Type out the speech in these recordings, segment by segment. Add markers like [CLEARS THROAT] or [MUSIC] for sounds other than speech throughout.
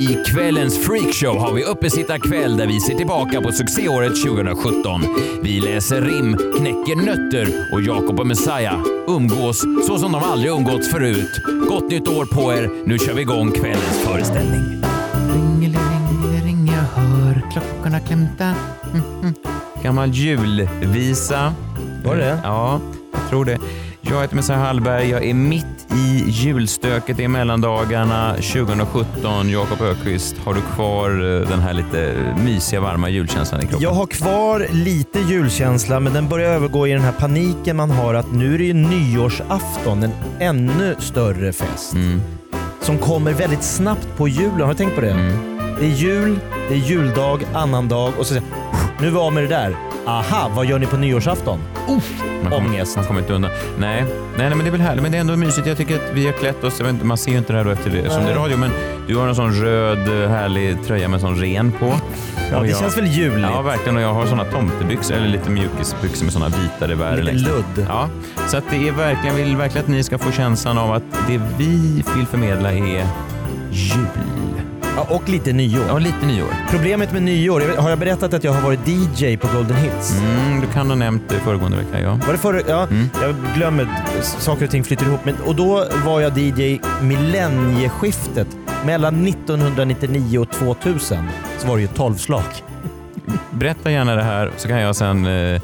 I kvällens freakshow har vi uppesittarkväll där vi ser tillbaka på succéåret 2017. Vi läser rim, knäcker nötter och Jakob och Messiah umgås så som de aldrig umgåtts förut. Gott nytt år på er. Nu kör vi igång kvällens föreställning. Ringeling, jag hör klockorna klämta. Mm, mm. Gammal julvisa. Var det? Ja, jag tror det. Jag heter Messiah Hallberg. Jag är mitt i julstöket i mellandagarna 2017. Jakob Ökvist, har du kvar eh, den här lite mysiga, varma julkänslan i kroppen? Jag har kvar lite julkänsla men den börjar övergå i den här paniken man har att nu är det ju nyårsafton, en ännu större fest. Mm. Som kommer väldigt snabbt på julen. Har du tänkt på det? Mm. Det är jul, det är juldag, annandag och så nu av med det där. Aha, vad gör ni på nyårsafton? Man kommer, Ångest. Man kommer inte undan. Nej. nej, nej, men det är väl härligt. Men det är ändå mysigt. Jag tycker att vi har klätt oss. inte, Man ser ju inte det här då efter det, som det är radio, men du har en sån röd härlig tröja med en sån ren på. Ja, det jag- känns väl juligt? Ja, verkligen. Och jag har såna tomtebyxor, eller lite mjukisbyxor med såna vita revär Lite längst. ludd. Ja, så att det är verkligen, jag vill verkligen att ni ska få känslan av att det vi vill förmedla är jul. Ja, och lite nyår. Ja, lite nyår. Problemet med nyår, jag vet- har jag berättat att jag har varit DJ på Golden Hits? Mm, du kan ha nämnt det föregående vecka, ja. Var det förra? Ja, Mm. jag glömmer. Saker och ting flyter ihop. Men, och då var jag DJ millennieskiftet. Mellan 1999 och 2000 så var det ju tolvslag. [LAUGHS] Berätta gärna det här så kan jag sen... Eh, eh,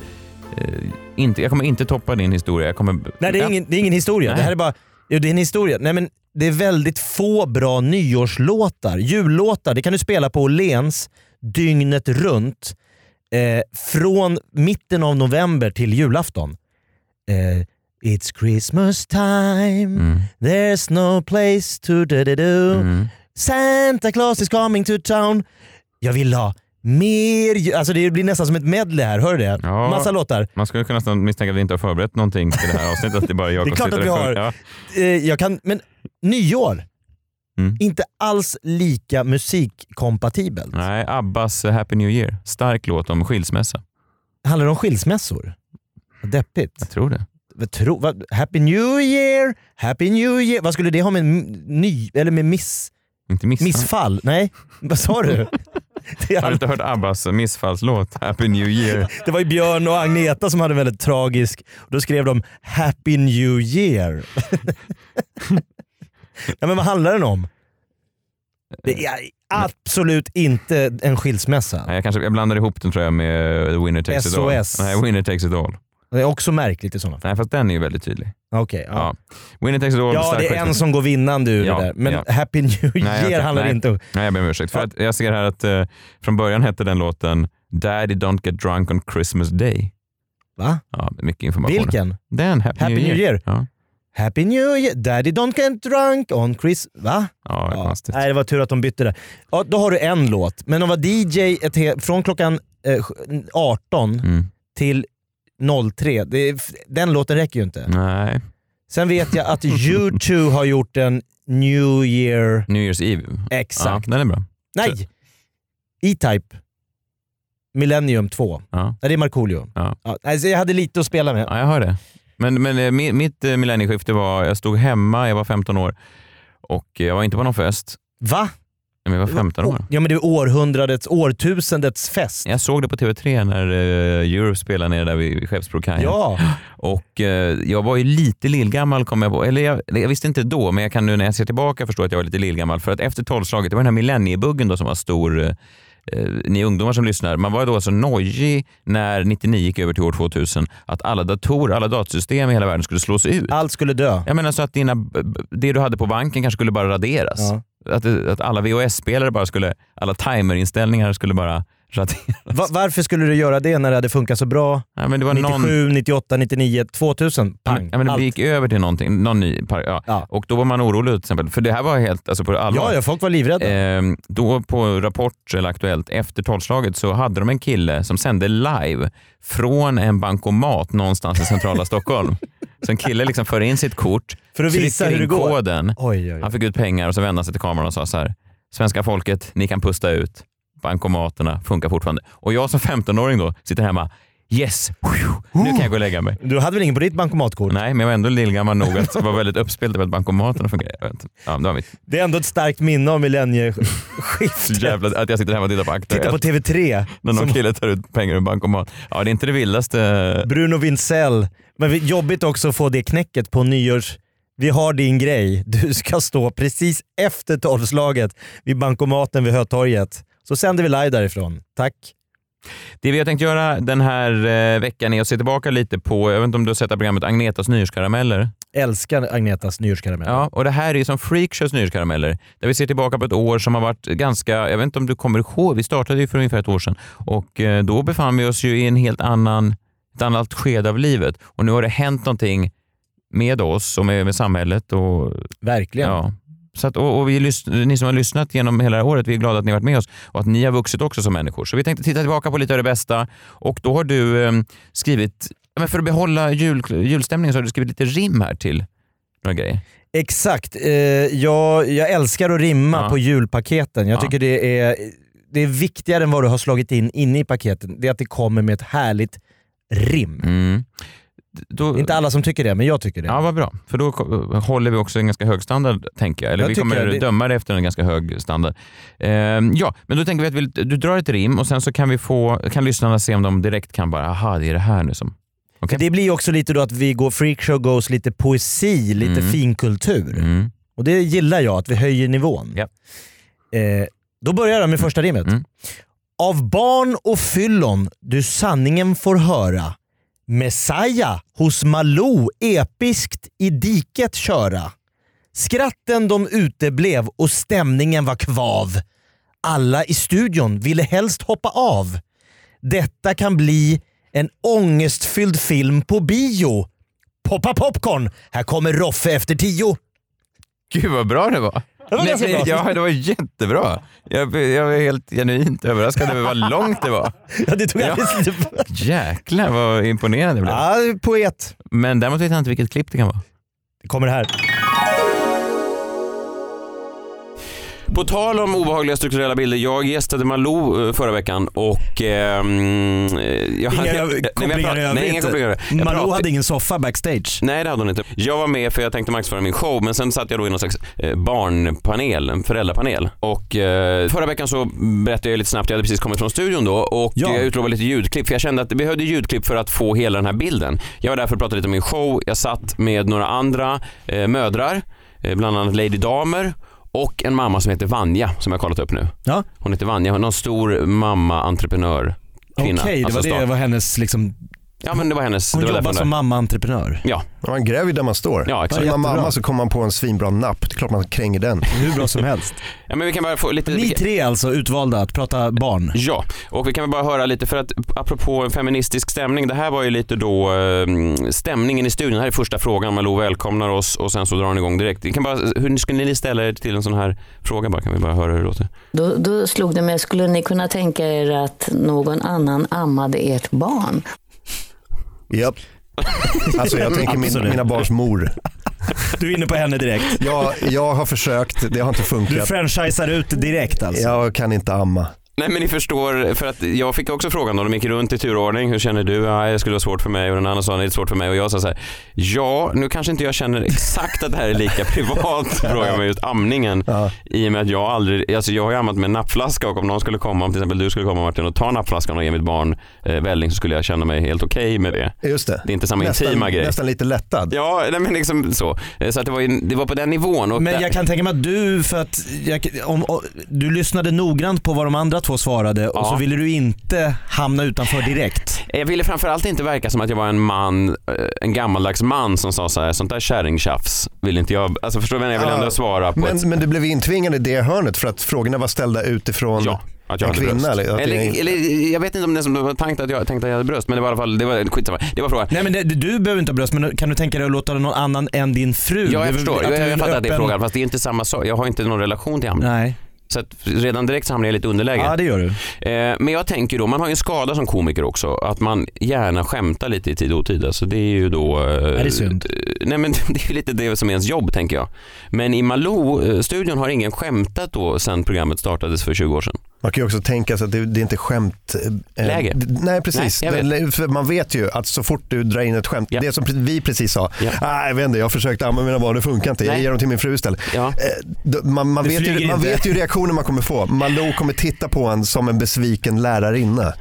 inte, jag kommer inte toppa din historia. Jag kommer, Nej, det är ingen, det är ingen historia. Nej. Det här är bara... Jo, det är en historia. Nej, men det är väldigt få bra nyårslåtar. Jullåtar, det kan du spela på Åhléns dygnet runt. Eh, från mitten av november till julafton. Eh, It's Christmas time, Mm. there's no place to do do do. Mm. Santa Claus is coming to town. Jag vill ha mer Alltså det blir nästan som ett medley här, hör du det? Ja. Massa låtar. Man skulle kunna nästan misstänka att vi inte har förberett någonting till det här avsnittet. Att det är bara jag Det är klart att vi har. Ja. Eh, jag kan, men nyår, Mm. inte alls lika musikkompatibelt. Nej, Abbas eh, Happy New Year. Stark låt om skilsmässa. Handlar det om skilsmässor? Vad Deppigt. Jag tror det. Tro, vad, happy New Year, Happy New Year. Vad skulle det ha med ny, eller med miss, Inte missa. missfall? Nej, vad sa du? [LAUGHS] [LAUGHS] Har du inte hört Abbas missfallslåt Happy New Year? det var ju Björn och Agneta som hade väldigt tragisk, då skrev de Happy New Year. [LAUGHS] ja, men vad handlar den om? Det är absolut inte en skilsmässa. Nej, jag, kanske, jag blandar ihop den tror jag med The Winner Takes It All. SOS. Nej, Winner Takes It All. Det är också märkligt i sådana fall. Nej, fast den är ju väldigt tydlig. Okej, ja. Ja. Winner Takes It All. Ja, det är en som går vinnande ur Ja, det där. Men ja. Happy New Nej, Year okej, handlar nej. inte om... Nej, jag ber om ursäkt. För att jag ser här att eh, från början hette den låten Daddy Don't Get Drunk on Christmas Day. Va? Ja, det mycket information. Vilken? Den, Happy, Happy New Year. New Year. Ja, Happy New Year, Daddy don't get drunk on Chris... Va? ja, det konstigt. Nej, det var tur att de bytte där. Ja, då har du en låt. Men att vara DJ ett från klockan eh, 18 Mm. till 03, det den låten räcker ju inte. Nej, Sen vet jag att U2 [LAUGHS] har gjort en New Year... New Year's Eve. Exakt. Ja, den är bra. Nej! E-Type. Millennium 2. Ja. Ja, det är Markoolio. Ja. Ja, alltså jag hade lite att spela med. Ja, jag hör det. Men, men eh, mi- mitt eh, millennieskifte var, jag stod hemma, jag var 15 år och jag var inte på någon fest. Va? Men jag var 15 år. Ja men det är århundradets, årtusendets fest. Jag såg det på TV3 när uh, Europe spelade nere där vid Skeppsbrokajen. Ja. Och eh, jag var ju lite lillgammal kom jag på. Eller jag, jag visste inte då, men jag kan nu när jag ser tillbaka förstå att jag var lite lillgammal. För att efter tolvslaget, det var den här millenniebuggen då som var stor. eh, ni ungdomar som lyssnar, man var då så nojig när 99 gick över till år 2000 att alla datorer, alla datasystem i hela världen skulle slås ut. Allt skulle dö. Jag menar så att dina, det du hade på banken kanske skulle bara raderas. Ja. Att, att alla VHS-spelare bara skulle, alla timerinställningar skulle bara. Va, varför skulle du göra det när det hade funkat så bra? Ja, men det var 97, någon... 98, 99, 2000. Ja, Pang. ja, men det gick över till någonting, någon ny par, ja. Ja. Och då var man orolig till exempel, för det här var helt alltså på allvar. Ja, ja, folk var livrädda. Ehm, då på Rapport eller Aktuellt efter tolvslaget så hade de en kille som sände live från en bankomat någonstans i centrala Stockholm. [LAUGHS] Så en kille liksom för in sitt kort, För att visa hur det går. koden, Oj, oj, oj. han fick ut pengar och så vände han sig till kameran och sa så här. Svenska folket, ni kan pusta ut. Bankomaterna funkar fortfarande. Och jag som 15-åring då sitter hemma. Yes, nu kan jag gå och lägga mig. Du hade väl ingen på ditt bankomatkort? Nej, men jag var ändå lillgammal nog att vara väldigt uppspelt över att bankomaterna fungerar. Ja, det var mitt Det är ändå ett starkt minne av millennieskiftet. [LAUGHS] jävla att jag sitter hemma och tittar på Aktuellt. Titta på TV3. När någon som kille tar ut pengar ur bankomat. Ja, det är inte det vildaste. Bruno Wintzell. Men jobbigt också att få det knäcket på nyårs... Vi har din grej. Du ska stå precis efter tolvslaget vid bankomaten vid Hötorget. Så sänder vi live därifrån. Tack. Det vi har tänkt göra den här eh, veckan är att se tillbaka lite på, jag vet inte om du har sett programmet Agnetas nyårskarameller? Älskar Agnetas nyårskaramell. Ja, och det här är som Freakshows nyårskarameller, där vi ser tillbaka på ett år som har varit ganska, jag vet inte om du kommer ihåg, vi startade ju för ungefär ett år sedan och eh, då befann vi oss ju i en helt annan, ett annat skede av livet och nu har det hänt någonting med oss och med, med samhället och Verkligen. Ja. Så att, och, och vi, ni som har lyssnat genom hela året, vi är glada att ni har varit med oss och att ni har vuxit också som människor. Så vi tänkte titta tillbaka på lite av det bästa och då har du eh, skrivit, men för att behålla jul, julstämningen så har du skrivit lite rim här till några grejer. Exakt. Eh, jag, jag älskar att rimma Ja. på julpaketen. Jag Ja. tycker det är, det är viktigare än vad du har slagit in inne i paketen. Det är att det kommer med ett härligt rim. Mm. Då, Det är inte alla som tycker det, men jag tycker det. Ja, vad bra. För då håller vi också en ganska hög standard, tänker jag. Eller Jag vi kommer det- döma det efter en ganska hög standard. Ehm, ja, men då tänker vi att vi, du drar ett rim och sen så kan vi få, kan lyssnarna se om de direkt kan bara, aha, det är det här nu som... För det blir också lite då att vi går freakshow goes lite poesi, lite Mm. finkultur. Mm. Och det gillar jag, att vi höjer nivån. Ja. Eh, då börjar jag med första rimmet. Mm. Av barn och fyllon du sanningen får höra. Messiah hos Malou episkt i diket köra. Skratten de uteblev och stämningen var kvav. Alla i studion ville helst hoppa av. Detta kan bli en ångestfylld film på bio. Poppa popcorn, här kommer Roffe efter tio. Gud vad bra det var. Det var ganska Nej, bra. Ja, det var jättebra. Jag, jag var helt genuint överraskad över vad långt det var. [LAUGHS] Ja, det tog Ja. alldeles lite... Jäklar vad imponerande jag blev. Ja, poet. Men däremot vet jag inte vilket klipp det kan vara. Det kommer här. På tal om obehagliga strukturella bilder, jag gästade Malou eh, förra veckan och... ehm, eh, jag Inga jag kopplingar i övrigt. Malou pratade- hade ingen soffa backstage. Nej det hade hon inte. Jag var med för jag tänkte marknadsföra min show men sen satt jag då i någon slags eh, barnpanel, en föräldrapanel. Och eh, förra veckan så berättade jag lite snabbt, jag hade precis kommit från studion då och Ja. jag utlovade lite ljudklipp för jag kände att vi behövde ljudklipp för att få hela den här bilden. Jag var där för att prata lite om min show, jag satt med några andra eh, mödrar, eh, bland annat Lady Damer och en mamma som heter Vanja som jag har kollat upp nu. Ja. Hon heter Vanja, hon är någon stor mamma-entreprenör. Kvinna. Okej, det Alltså var det var hennes liksom... Ja men det var hennes. Hon det var jobbar som mamma-entreprenör. Ja, Man gräver ju där man står. ja exakt. Som man mamma så kommer man på en svinbra napp. Det är klart man kränger den. Hur bra som helst. [LAUGHS] Ja, men vi kan bara få lite... Ni tre alltså utvalda att prata barn. Ja, och vi kan väl bara höra lite för att apropå en feministisk stämning, det här var ju lite då eh, stämningen i studion. Det här är första frågan, Malou välkomnar oss och sen så drar hon igång direkt. Vi kan bara, hur skulle ni ställa er till en sån här fråga bara? Kan vi bara höra hur det låter? Då, då slog det mig, skulle ni kunna tänka er att någon annan ammade ert barn? Japp. Alltså jag tänker min, mina barns mor. Du är inne på henne direkt. Jag, jag har försökt, det har inte Du funkat. franchisar ut direkt alltså. Jag kan inte amma. Nej men ni förstår, för att jag fick också frågan och de gick runt i turordning. Hur känner du? Ja, det skulle vara svårt för mig och den andra sa det är svårt för mig och jag sa så här. Ja, nu kanske inte jag känner exakt att det här är lika [LAUGHS] privat fråga med just amningen. Ja. I och med att jag aldrig, alltså jag har ju ammat med en nappflaska och om någon skulle komma, om till exempel du skulle komma Martin och ta nappflaskan och ge mitt barn eh, välling så skulle jag känna mig helt okej med det. Just det. Det är inte samma nästan, intima grej. nästan lite lättad. Ja, nej, men liksom så. Eh, Så att det, var ju, det var på den nivån. Och Men där- jag kan tänka mig att du, för att jag, om, om, du lyssnade noggrant på vad de andra två svarade och Ja. så ville du inte hamna utanför direkt. Jag ville framförallt inte verka som att jag var en man, eh, en gammaldags man som sa så här, sånt där kärringtjafs vill inte jag, alltså förstår du jag? Jag vill ändå svara på ett... Men, men du blev intvingad i det hörnet för att frågorna var ställda utifrån Ja. Att jag En hade kvinna, bröst. eller? Eller, eller, jag vet inte om det som var tänkt att jag tänkte att jag hade bröst, men det var i alla fall, det var skitsamma. Det var frågan. Nej men det, du behöver inte ha bröst, men kan du tänka dig att låta någon annan än din fru? Ja, jag förstår. Jag, jag, är fattar att det är frågan, fast det är inte samma sak. Jag har inte någon relation till honom. Nej. Så redan direkt så hamnar jag lite underläge. Ja det gör du. Eh, men jag tänker då, man har ju en skada som komiker också, att man gärna skämtar lite i tid och otid. Alltså det är ju då... Eh, Är det synd? eh, Nej men [LAUGHS] det är lite det som är ens jobb tänker jag. Men i Malou-studion har ingen skämtat då sedan programmet startades för 20 år sedan. Man kan ju också tänka sig att det, det är inte skämt... eh, Läge. d- Nej precis. Nej, jag Det- för man vet ju att så fort du drar in ett skämt, Ja. det som vi precis sa, Ja. ah, jag vet inte, jag försökte amma mina barn, det funkar inte, jag Nej. ger dem till min fru istället. Ja. Eh, Man, man, vet ju, man inte. vet ju reaktionen man kommer få. Malou kommer titta på en som en besviken lärarinna.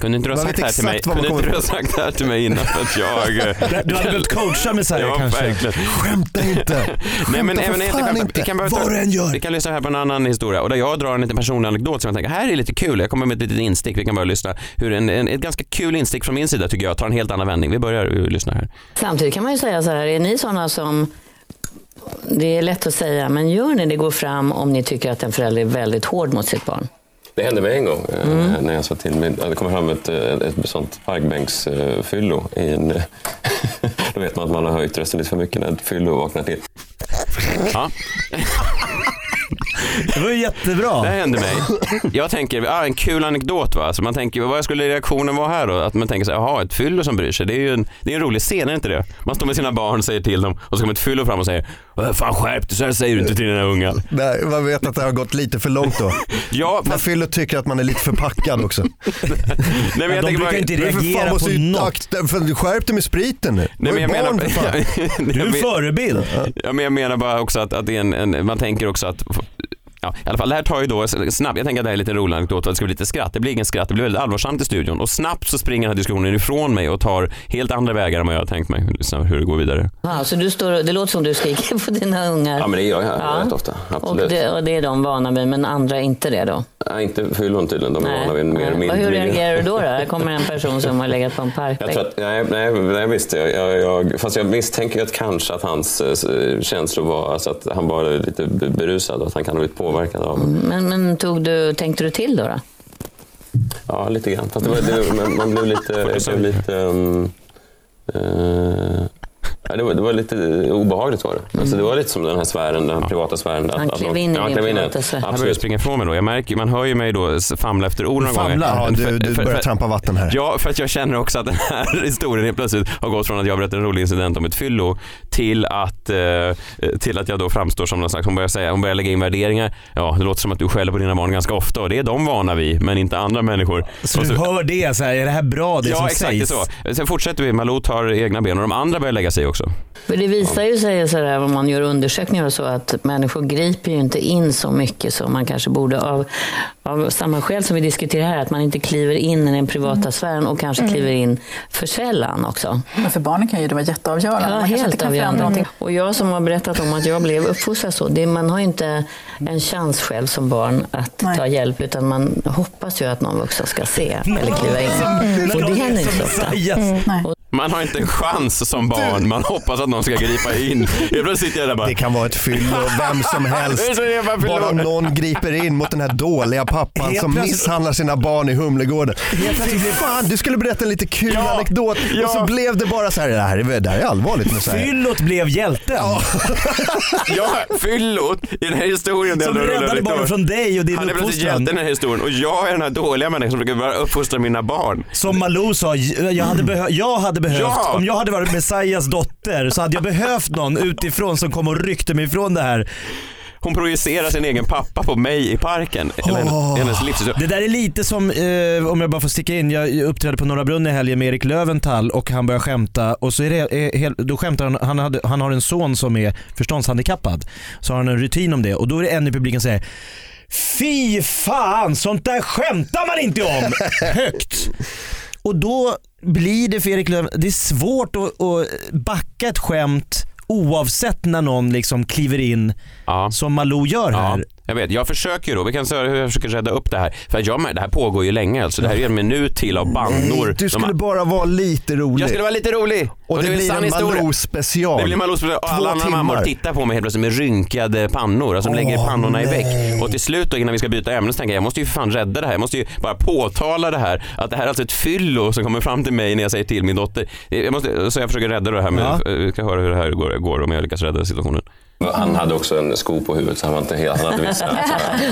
Kunde inte du ha sagt vet det här till mig, kunde inte du ha sagt det här till mig innan för att jag... eh, [LAUGHS] Du hade behövt coacha Messiah Ja, kanske. verkligen. Skämta inte! Nej, men Skämta även för inte fan skämta. inte! Vi kan, ta, vi kan lyssna här på en annan historia och där jag drar en liten personlig anekdot som jag tänker, här är lite kul. Jag kommer med ett litet instick, vi kan bara lyssna. Hur en, en, ett ganska kul instick från min sida tycker jag tar en helt annan vändning. Vi börjar uh, lyssna här. Samtidigt kan man ju säga så här, är ni sådana som det är lätt att säga, men gör ni det går fram om ni tycker att en förälder är väldigt hård mot sitt barn? Det hände mig en gång eh, när jag sa till min, det kom fram ett, eh, ett sånt parkbänksfyllo i en... [LAUGHS] Då vet man att man har höjt rösten lite för mycket när ett fyllo vaknar till. Ja, Det var ju jättebra. det här hände mig. Jag tänker, ah, en kul anekdot va. Så man tänker, vad skulle reaktionen vara här då? Att man tänker så här, jaha, ett fyllo som bryr sig. Det är ju en, det är en rolig scen, är inte det? Man står med sina barn och säger till dem och så kommer ett fyllo fram och säger, "Vad fan skärp dig, så här säger du inte till dina ungar. Nej, man vet att det har gått lite för långt då. [LAUGHS] Ja, fast, fyller tycker att man är lite förpackad också. [LAUGHS] nej men jag de brukar bara, inte reagera på något. akta, för skärp dig med spriten nu. Nej, men jag är menar, barn för fan. [LAUGHS] Du är en förebild. Ja, men jag menar bara också att, att det är en, en, man tänker också att Ja, i alla fall, det här tar ju då snabbt, jag tänker att det här är lite rolig anekdot och det ska bli lite skratt. Det blir ingen skratt, det blir väldigt allvarsamt i studion och snabbt så springer den här diskussionen ifrån mig och tar helt andra vägar än vad jag har tänkt mig. Lyssna hur det går vidare. Ja, så du står, det låter som du skriker [LAUGHS] på dina ungar. Ja men det gör jag Ja. rätt ofta. och, Absolut. det, och det är de vana vid, men andra inte det då? Nej, inte fyllon tydligen. De är vana vid mer Och mild hur reagerar du då? då? Här kommer en person som har legat på en Jag parkbänk. tror att, nej, nej, nej visst. Jag, jag, jag, fast jag misstänker att kanske att hans eh, känslor var alltså att han var lite berusad och att han kan ha blivit påverkad av Men, men tog du, tänkte du till då? då? Ja, lite grann. Fast det var, det, man, man blev lite... Jag blev lite um, ja, det, var, det var lite obehagligt var det. Alltså, det var lite som den här sfären, den här privata sfären. Han klev in i ja, din klev in privata sfär. Han börjar Absolut. springa ifrån mig då. Jag märker, man hör ju mig då famla efter ord några gånger. Ja, du, du börjar trampa vatten här. Ja, för att jag känner också att den här [LAUGHS] historien helt plötsligt har gått från att jag berättar en rolig incident om ett fyllo till att, eh, till att jag då framstår som någon slags, hon börjar, säga, hon börjar lägga in värderingar. Ja, det låter som att du skäller på dina barn ganska ofta och det är de vana vid, men inte andra människor. Så Och du hör det, så här, är det här bra det ja, som exakt sägs? det är så. Sen fortsätter vi, Malou tar egna ben och de andra börjar lägga sig också. För det visar ju sig om man gör undersökningar och så att människor griper ju inte in så mycket som man kanske borde av, av samma skäl som vi diskuterar här, att man inte kliver in i den privata sfären och kanske kliver in för sällan också. Men för barnen kan ju det vara jätteavgörande. Ja, man kanske inte helt kan avgörande. någonting. Och jag som har berättat om att jag blev uppfostrad så, det, man har ju inte en chans själv som barn att Nej. ta hjälp utan man hoppas ju att någon vuxen ska se eller kliva in. Och det händer inte så ofta. Man har inte en chans som barn, man hoppas att någon ska gripa in. Helt plötsligt sitter jag där bara, Det kan vara ett fyllo, vem som [LAUGHS] helst. Bara någon griper in mot den här dåliga pappan Helt som plötsligt- misshandlar sina barn i Humlegården. Fan, du skulle berätta en lite kul Ja, anekdot ja. och så blev det bara så här, det här är, det här är allvarligt med så här. Fyllot blev hjälten. Ja, [LAUGHS] fyllot i den här historien. Som räddade barnen från dig och din Han är plötsligt uppfostran. hjälten i den här historien och jag är den här dåliga människan som försöker bara uppfostra mina barn. Som Malou sa, jag hade, behö- jag hade behövt, Ja. om jag hade varit Messias dotter så hade jag behövt någon utifrån som kom och ryckte mig ifrån det här. Hon projicerar sin egen pappa på mig i parken. Hela hennes, hennes. Det där är lite som, eh, om jag bara får sticka in, jag uppträdde på Norra Brunn i helgen med Erik Löventhal och han börjar skämta och så är det, eh, då skämtar han, han, hade, han har en son som är förståndshandikappad. Så har han en rutin om det och då är det en i publiken som säger Fy fan, sånt där skämtar man inte om! [LAUGHS] Högt. Och då blir det för Erik Löf, det är svårt att, att backa ett skämt oavsett när någon liksom kliver in Ja. som Malou gör Ja, här. Jag vet, jag försöker då, vi kan säga hur jag försöker rädda upp det här. För jag, det här pågår ju länge alltså. Det här är en minut till av bannor. Du De skulle har- bara vara lite rolig. Jag skulle vara lite rolig. Och det är blir en. Malou special. Det blir Malou special. Och alla andra mammor tittar på mig helt plötsligt med rynkade pannor. Alltså de lägger pannorna i nej. väck. Och till slut då innan vi ska byta ämne så tänker jag, jag måste ju för fan rädda det här. Jag måste ju bara påtala det här. Att det här är alltså ett fyllo som kommer fram till mig när jag säger till min dotter. Jag måste, så jag försöker rädda det här med, Ja. vi ska höra hur det här går, går om jag lyckas rädda situationen. Han hade också en sko på huvudet så han var inte helt, han hade vissa... [LAUGHS]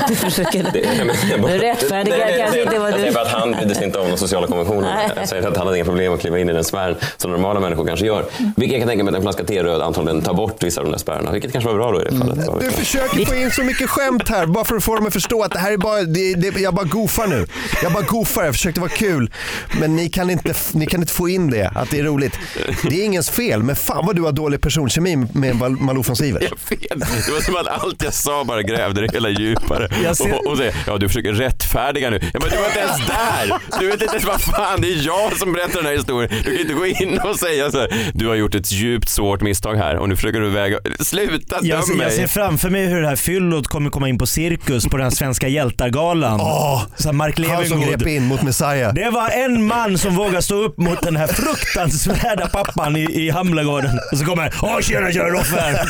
Du försöker [LAUGHS] rättfärdiga kanske inte vad Jag säger du... bara att han brydde sig inte om de sociala konventionerna. Nej. Jag säger att han hade inga problem att kliva in i den sfären som normala människor kanske gör. Vilket jag kan tänka mig att en flaska T-röd antagligen tar bort vissa av de där spärrarna. Vilket kanske var bra då i det fallet. Vet Du försöker få in så mycket skämt här bara för att få dem att förstå att det här är bara, det, det, jag bara goofar nu. Jag bara goofar, jag försökte vara kul. Men ni kan, inte, ni kan inte få in det, att det är roligt. Det är ingens fel, men fan vad du har dålig personkemi med Mal- Malou von Sivert. Vet. Det var som att allt jag sa bara grävde det hela djupare. Ser- Och, och säger, ja du försöker rättfärdiga nu. Ja, men du var inte ens där. Du vet inte ens vad fan, det är jag som berättar den här historien. Du kan inte gå in och säga så här, du har gjort ett djupt svårt misstag här och nu försöker du väga, sluta Jag döm ser, jag ser mig. framför mig hur det här fyllot kommer komma in på cirkus på den här svenska hjältargalan. Åh, så här Mark Han som Levengood. grep in mot Messiah. Det var en man som vågade stå upp mot den här fruktansvärda pappan i, i Hamlagården. Och så kommer Åh tjena tjena Roffe!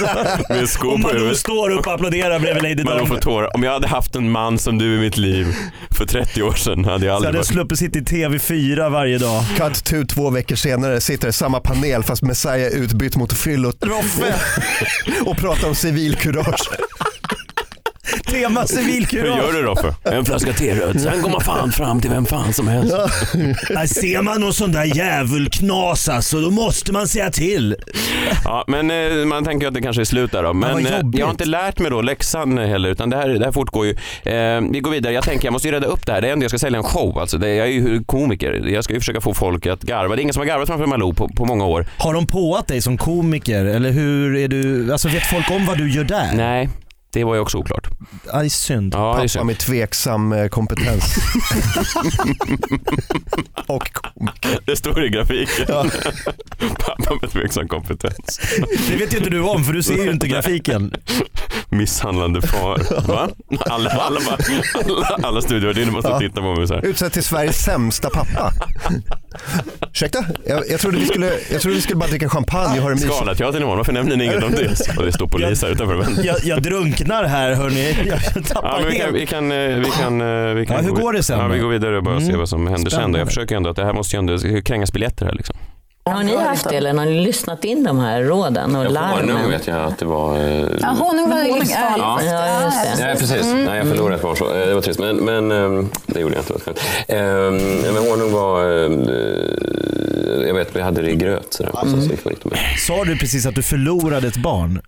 Med sko Och på Malou huvudet. står upp och applåderar bredvid Lady Man får Di. tårar. Om jag hade haft en man som du i mitt liv för 30 år sedan hade jag Så aldrig hade jag varit... sluppit sitta i TV4 varje dag. Cut to två veckor senare sitter i samma panel fast Messiah är utbytt mot Fyllot Roffe [LAUGHS] och pratar om civilkurage. Tema Hur civilkurage. gör du Roffe? En flaska T-röd, sen går man fan fram till vem fan som helst. Där ser man någon sån där djävulknas alltså, då måste man säga till. Ja, men eh, man tänker ju att det kanske är slut där då. Men vad eh, jobbigt. jag har inte lärt mig då läxan heller utan det här, det här fortgår ju. Eh, vi går vidare. Jag tänker jag måste ju rädda upp det här. Det är ändå jag ska sälja en show. Alltså, det, jag är ju komiker. Jag ska ju försöka få folk att garva. Det är ingen som har garvat framför Malou på, på många år. Har de påat dig som komiker eller hur är du, alltså vet folk om vad du gör där? Nej, det var ju också oklart. Synd. Ja, det är Pappa synd. med tveksam eh, kompetens. [LAUGHS] och komiker. Det står i grafiken. [LAUGHS] Pappa med tveksam kompetens. Det vet ju inte du om för du ser ju inte grafiken. Misshandlande far. Va? Alla, alla, alla, alla studievärdinor måste titta på mig så här. Utsedd till Sveriges sämsta pappa. Ursäkta? Jag, jag, trodde vi skulle, jag trodde vi skulle bara dricka champagne och ha det mysigt. Scalateatern imorgon, varför nämner ni inget om det? [LAUGHS] Och det står polis här utanför väntar. Jag, jag drunknar här hörni. Jag Ja, tappar men vi, kan, vi, kan, eh, vi, kan, eh, vi kan Ja, hur gå- går det sen Ja, vi går vidare och bara se Mm. vad som händer sen. Då. Spännande. Jag försöker ändå att det här måste ju ändå krängas biljetter här liksom. Har ni haft det eller har ni lyssnat in de här råden och larmen? vet jag att det var... eh, Ja, honung var livsfarligt. Ja. Ja, just det. Nej precis, Nej, jag förlorade ett barn så. Eh, Det var trist. Men, men ehm, det gjorde jag inte. Ehm, Men honung var... eh, Jag vet, vi hade det i gröt. Så där, så. Sa du precis att du förlorade ett barn?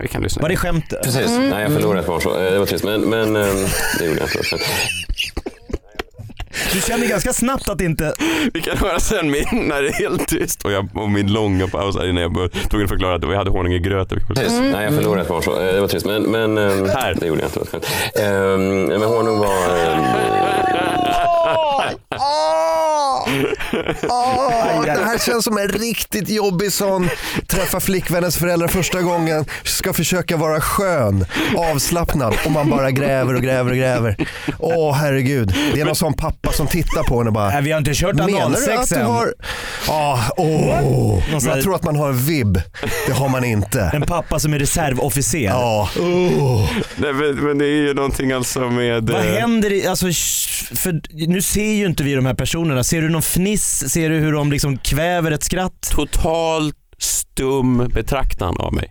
Vi kan lyssna. Var det skämtet? Precis, Nej, jag förlorade ett barn så. Det var trist. Men, men ehm, det gjorde jag inte. Du kände ganska snabbt att inte... Vi kan höra sen min, när det är helt tyst och, jag, och min långa paus här innan jag bör- tvungen att förklara att vi hade honung i gröten. Precis. Nej, jag förlorade ett barn så. Eh, Det var trist. Men, men ehm, här, det gjorde jag inte. Ehm, Men honung var... ehm, Åh, det här känns som en riktigt jobbig sån, träffa flickvännens föräldrar första gången, ska försöka vara skön, avslappnad och man bara gräver och gräver och gräver. Åh herregud, det är någon sån pappa som tittar på en och bara Nej, vi har inte kört du analsex du än. har... Ah, här- Jag tror att man har en vibb. Det har man inte. En pappa som är reservofficer. Ja. Oh. Nej, men, men det är ju någonting alltså med... Vad eh, händer i, alltså, för nu ser ju inte vi de här personerna. Ser du någon fniss? Ser du hur de liksom kväver ett skratt? Totalt stum betraktan av mig.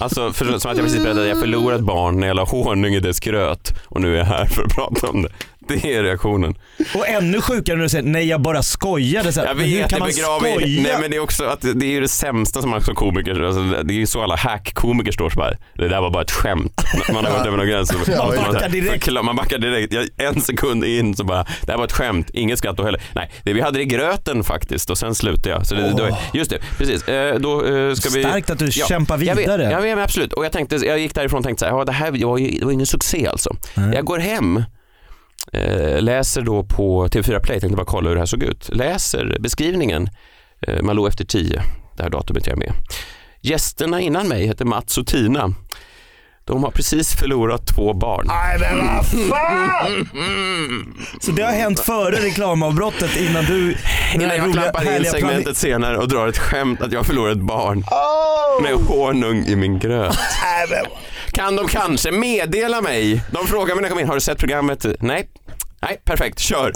Alltså för, som att jag precis berättade att jag förlorade ett barn när jag la honung i dess gröt och nu är jag här för att prata om det. [LAUGHS] Det är reaktionen. Och ännu sjukare när du säger nej jag bara skojade. Så här, Jag men hur vet, kan man begraver skoja? Nej men det är också att det är ju det sämsta som man som komiker, alltså, det är ju så alla hack-komiker står så här. Det där var bara ett skämt. Man har gått över någon gräns. [LAUGHS] Ja, man, backar man, direkt. man backar direkt. Jag, en sekund in så bara, det här var ett skämt, inget skratt då heller. Nej, det, vi hade det i gröten faktiskt och sen slutade jag. Så det, då, just det, precis. Eh, då eh, ska vi... Starkt att du kämpar Jag vidare. vet, ja, men absolut. Och jag tänkte, jag gick därifrån och tänkte så här, ja, det här var ju, det var ingen succé alltså. Jag går hem, Eh, läser då på TV4 Play, tänkte bara kolla hur det här såg ut. Läser beskrivningen, eh, Malou efter tio, det här datumet jag är med. Gästerna innan mig heter Mats och Tina. De har precis förlorat två barn. Nej men vad [LAUGHS] fan! Så det har hänt före reklamavbrottet innan du... Innan jag klappar in segmentet senare och drar ett skämt att jag förlorar ett barn med honung i min gröt. Kan de kanske meddela mig? De frågar mig när jag kommer in, har du sett programmet? Nej. Nej, perfekt, kör.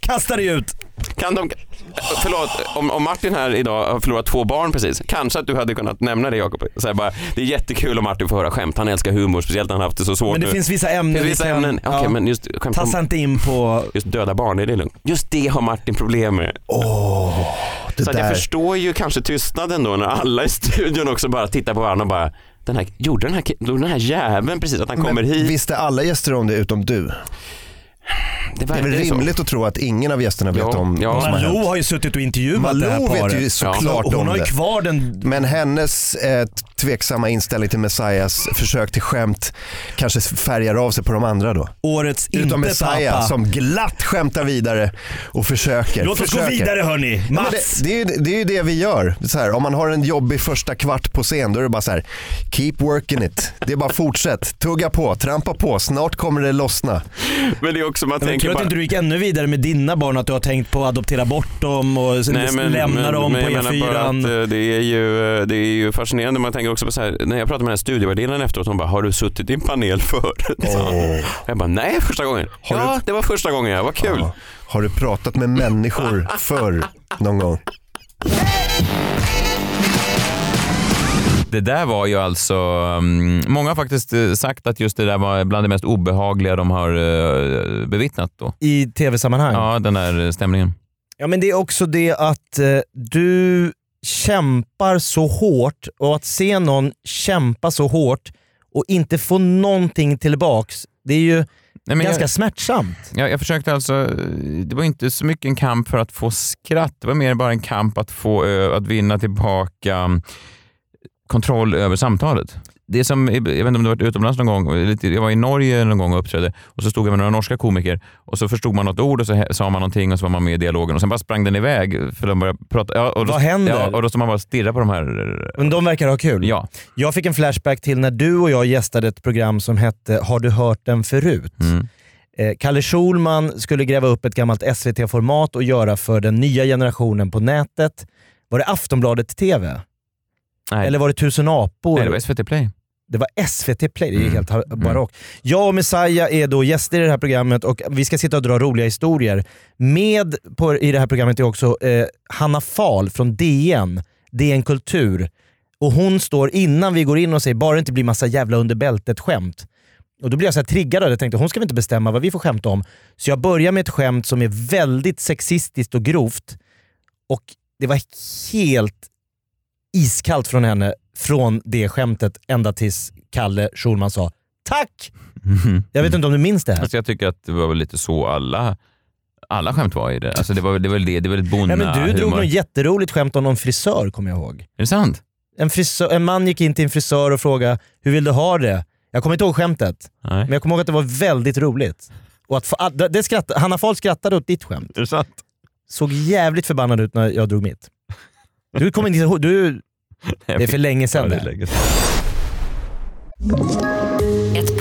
Kasta dig ut. Kan de, förlåt, om, om Martin här idag har förlorat två barn precis, kanske att du hade kunnat nämna det Jakob. Så här bara, det är jättekul om Martin får höra skämt, han älskar humor, speciellt när han haft det så svårt Men det nu. finns vissa ämnen finns vissa ämnen, okej ja. men just skämt Tassa inte in på... just döda barn, är det lugnt? Just det har Martin problem med. det så jag förstår ju kanske tystnaden då när alla i studion också bara tittar på varandra och bara, den här, gjorde den här, den här jäveln precis att han kommer Men hit? Visste alla gäster om det utom du? Det, Det är väl ju så. rimligt att tro att ingen av gästerna vet Ja, om ja. vad som har hänt. Malou har ju suttit och intervjuat det här Malou paret. vet ju såklart Hon om har ju det. kvar den... Men hennes eh, tveksamma inställning till Messias försök till skämt kanske färgar av sig på de andra då. Årets Utom inte Messiah pappa. som glatt skämtar vidare och försöker. Låt oss gå försöker. vidare hörni. Ja, men Mats! det, det, är ju, det är ju det vi gör. Så här, om man har en jobbig första kvart på scen då är det bara så här, keep working it. Det är bara fortsätt, tugga på, trampa på, snart kommer det lossna. Men det är också man Men tänker tror att bara... inte du gick ännu vidare med dina barn, att du har tänkt på att adoptera bort dem och sen lämna dem på jag menar bara att, E4. eh, det, är ju, eh, det är ju fascinerande. Man tänker också på så här, när jag pratade med den här studievärdinnan efteråt, hon bara, har du suttit i en panel [LAUGHS] förut? Åh. Jag bara, nej första gången. Har ja, det var första gången, ja, vad kul. Ja. Har du pratat med människor [LAUGHS] förr någon gång? Det där var ju alltså, mm, många har faktiskt eh, sagt att just det där var bland det mest obehagliga de har eh, bevittnat då. I tv-sammanhang? Ja, den där stämningen. Ja men det är också det att eh, du kämpar så hårt och att se någon kämpa så hårt och inte få någonting tillbaks, det är ju Nej, ganska jag, smärtsamt. jag, jag försökte alltså, det var inte så mycket en kamp för att få skratt, det var mer bara en kamp att få att vinna tillbaka mm, kontroll över samtalet. Det som, jag vet inte om du varit utomlands någon gång, jag var i Norge någon gång och uppträdde och så stod jag med några norska komiker och så förstod man något ord och så sa man någonting och så var man med i dialogen och sen bara sprang den iväg för de började prata. Ja, och då, Vad händer? Ja, och då står man bara och stirrar på de här. Men de verkar ha kul. Ja. Jag fick en flashback till när du och jag gästade ett program som hette Har du hört den förut? Mm. Eh, Kalle Schulman skulle gräva upp ett gammalt SVT-format och göra för den nya generationen på nätet. Var det Aftonbladet TV? Nej. Eller var det Tusen apor? Nej, det var SVT Play. Det var SVT Play, det är Mm. helt ha- barockt. Jag och Messiah är då gäster i det här programmet och vi ska sitta och dra roliga historier. Med på, i det här programmet är också eh, Hanna Fahl från DN, DN Kultur. Och hon står innan vi går in och säger bara det inte blir massa jävla under bältet-skämt. Och då blir jag så här triggad. Jag tänkte hon ska väl inte bestämma vad vi får skämta om. Så jag börjar med ett skämt som är väldigt sexistiskt och grovt. Och det var helt iskallt från henne från det skämtet ända tills Kalle Schulman sa tack! Jag vet inte om du minns det här? Alltså jag tycker att det var väl lite så alla, alla skämt var i det. Alltså det var det, var det, det var väldigt bonna Nej, men du drog något jätteroligt skämt om någon frisör kommer jag ihåg. Är det sant? En, frisör, en man gick in till en frisör och frågade hur vill du ha det? Jag kommer inte ihåg skämtet, Nej. men jag kommer ihåg att det var väldigt roligt. Och att, fa- det skratt, Hanna Fahl skrattade åt ditt skämt. Är det sant? Såg jävligt förbannad ut när jag drog mitt. Du kommer inte ihåg, du, [LAUGHS] det är för länge sedan. Ja, det är länge sedan.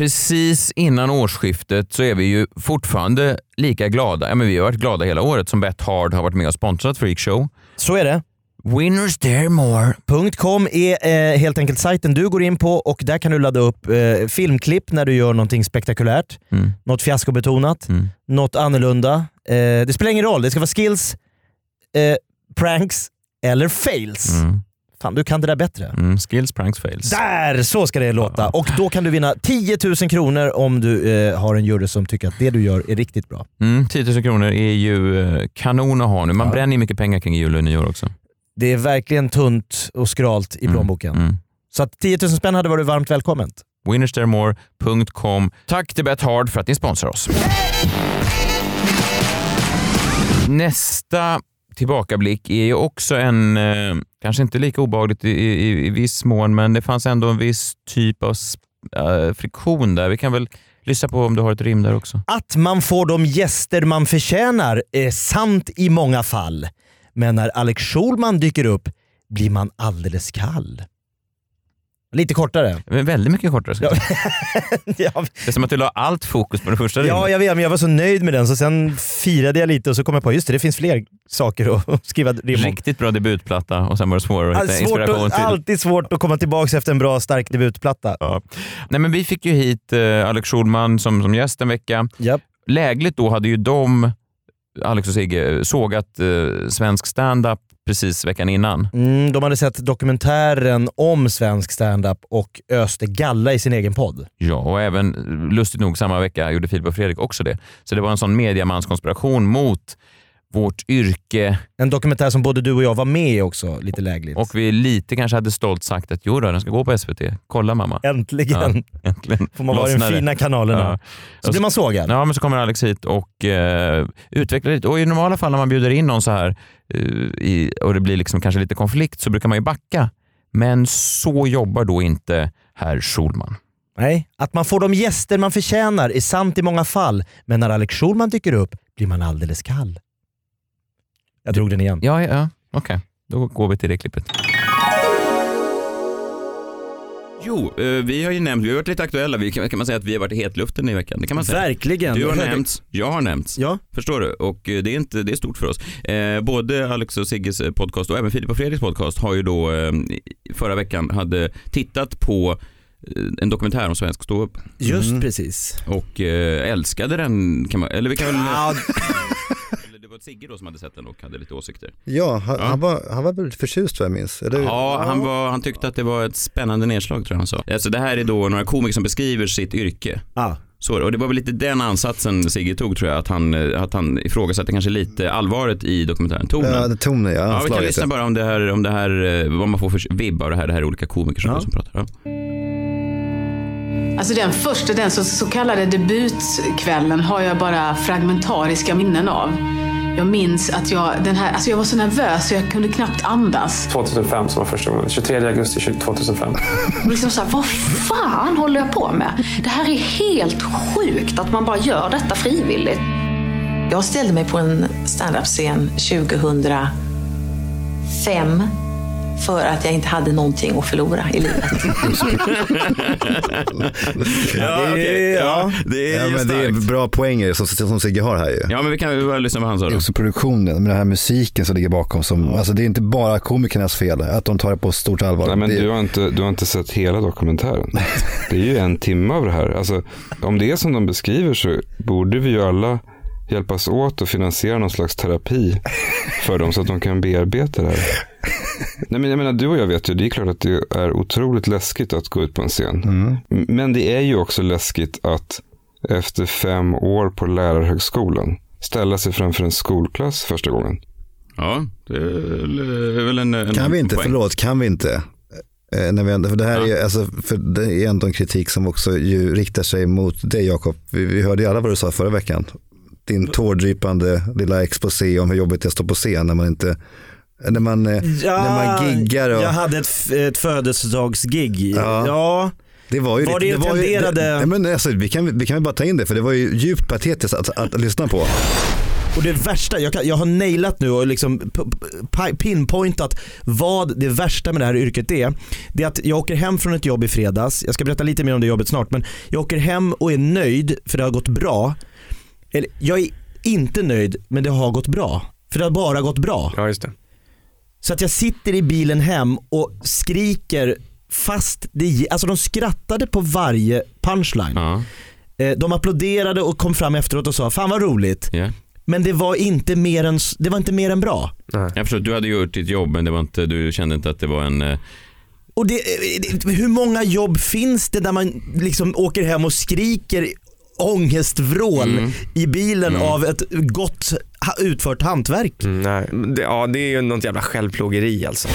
Precis innan årsskiftet så är vi ju fortfarande lika glada. Ja, men vi har varit glada hela året som Bet Hard har varit med och sponsrat Freakshow. Så är det. Winners dare more. .com är eh, helt enkelt sajten du går in på och där kan du ladda upp eh, filmklipp när du gör någonting spektakulärt. Mm. Något fiaskobetonat, Mm. något annorlunda. Eh, det spelar ingen roll, det ska vara skills, eh, pranks eller fails. Mm. Fan, du kan det där bättre. Mm. Skills, pranks, fails. Där! Så ska det låta. Och då kan du vinna 10 000 kronor om du eh, har en jury som tycker att det du gör är riktigt bra. Mm, 10 000 kronor är ju eh, kanon att ha nu. Man Ja. bränner ju mycket pengar kring jul och nyår också. Det är verkligen tunt och skralt i Mm, plånboken. Mm. Så att 10 000 spänn hade varit varmt välkommet. Winnerstaremore.com. Tack till Bet Hard för att ni sponsrar oss. Nästa tillbakablick är ju också en, eh, kanske inte lika obehagligt i, i, i viss mån, men det fanns ändå en viss typ av äh, friktion där. Vi kan väl lyssna på om du har ett rim där också. Att man får de gäster man förtjänar är sant i många fall. Men när Alex Schulman dyker upp blir man alldeles kall. Lite kortare. Men väldigt mycket kortare. säga. [LAUGHS] ja, Det är som att du la allt fokus på det första ja, jag vet, men jag var så nöjd med den så sen firade jag lite och så kom jag på just det, det finns fler saker att [LAUGHS] skriva rim om. Riktigt bra debutplatta och sen var det svårare att hitta svårt inspiration att, till. alltid svårt att komma tillbaka efter en bra stark debutplatta. Ja. Nej, men vi fick ju hit eh, Alex Schulman som, som gäst en vecka. Japp. Lägligt då hade ju de, Alex och Sigge, sågat eh, svensk stand-up precis veckan innan. Mm, de hade sett dokumentären om svensk standup och öste galla i sin egen podd. Ja, och även lustigt nog samma vecka gjorde Filip och Fredrik också det. Så det var en sån mediamanskonspiration mot vårt yrke En dokumentär som både du och jag var med i också, lite lägligt. och vi lite kanske hade stolt sagt att jo då, den ska gå på SVT. Kolla mamma. Äntligen Ja, äntligen. får man vara i de Lossnade. fina kanalerna. Ja. Så blir man sågad. Ja, men så kommer Alex hit och eh, utvecklar lite. Och i normala fall när man bjuder in någon så här eh, i, och det blir liksom kanske lite konflikt så brukar man ju backa. Men så jobbar då inte herr Schulman. Nej, att man får de gäster man förtjänar är sant i många fall, men när Alex Schulman dyker upp blir man alldeles kall. Jag drog den igen. Ja, ja, ja. okej. Då går vi till det klippet. Jo, eh, vi har ju nämnt, vi har varit lite aktuella, vi kan, kan man säga att vi har varit i hetluften i veckan. Det kan man säga. Verkligen. Du har nämnts, jag har nämnts. Ja. Förstår du? Och eh, det är, inte, det är stort för oss. Eh, både Alex och Sigges eh, podcast och även Filip och Fredriks podcast har ju då eh, i- förra veckan hade tittat på eh, en dokumentär om svensk ståupp. Just precis. Och eh, älskade den, kan man, eller vi kan väl... [LAUGHS] var Sigge då som hade sett den och hade lite åsikter. Ja, han, Ja. han, var, han var väldigt förtjust vad jag minns. Eller? Ja, han, var, han tyckte att det var ett spännande nedslag tror jag han sa. Alltså det här är då några komiker som beskriver sitt yrke. Ah. Så, och det var väl lite den ansatsen Sigge tog tror jag, att han, att han ifrågasatte kanske lite allvaret i dokumentären, tonen. Ja, det tonen ja. Ja, vi kan lyssna bara om det här, om det här eh, vad man får för vibb av det här, det här är olika komiker som, som pratar. Ja. Alltså den första, den så, så kallade debutkvällen har jag bara fragmentariska minnen av. Jag minns att jag, den här, alltså jag var så nervös så jag kunde knappt andas. 2005 som var första gången. 23 augusti 2005. Och liksom så här, vad fan håller jag på med? Det här är helt sjukt att man bara gör detta frivilligt. Jag ställde mig på en standup-scen 2005 för att jag inte hade någonting att förlora i livet. [LAUGHS] Ja, okej. Ja, det är ja, men det är bra poänger som, som Sigge har här ju. Ja, men vi kan bara lyssna på han sa Det är också produktionen, med den här musiken som ligger bakom. Som, alltså det är inte bara komikernas fel att de tar det på stort allvar. Nej, men det, du, har inte, du har inte sett hela dokumentären. [LAUGHS] Det är ju en timme av det här. Alltså, om det är som de beskriver så borde vi ju alla hjälpas åt och finansiera någon slags terapi för dem så att de kan bearbeta det här. Nej, men jag menar, du och jag vet ju, det är klart att det är otroligt läskigt att gå ut på en scen. M- Men det är ju också läskigt att efter fem år på lärarhögskolan ställa sig framför en skolklass första gången. Ja, det är väl en, en kan vi inte, poäng. förlåt, kan vi inte? Eh, när vi ändå, för det här är, alltså, för det är ändå en kritik som också ju riktar sig mot dig Jakob. Vi, vi hörde ju alla vad du sa förra veckan. Din tårdrypande lilla exposé om hur jobbigt det är att stå på scen när man inte när man, eh, när man giggar. Och, Jag hade ett, ett födelsedagsgig. Ja. ja. Det var ju Var riktigt- det var ju- det, nej, men alltså, vi, kan, vi kan bara ta in det för det var ju djupt patetiskt att, att, att lyssna på. Och det värsta, jag, kan, jag har nailat nu och liksom pinpointat vad det värsta med det här yrket är. Det är att jag åker hem från ett jobb i fredags, jag ska berätta lite mer om det jobbet snart, men jag åker hem och är nöjd för det har gått bra. Eller jag är inte nöjd men det har gått bra. För det har bara gått bra. Ja, just det. Så att jag sitter i bilen hem och skriker fast det, alltså de skrattade på varje punchline. Eh, De applåderade och kom fram efteråt och sa fan vad roligt. Ja. Men det var inte mer än, det var inte mer än bra. Jag förstår, du hade gjort ditt jobb men det var inte, du kände inte att det var en... eh, Och det, det, hur många jobb finns det där man liksom åker hem och skriker ångestvrål Mm. i bilen av ett gott utfört hantverk? Mm, nej, det, ja, det är ju något jävla självplågeri alltså.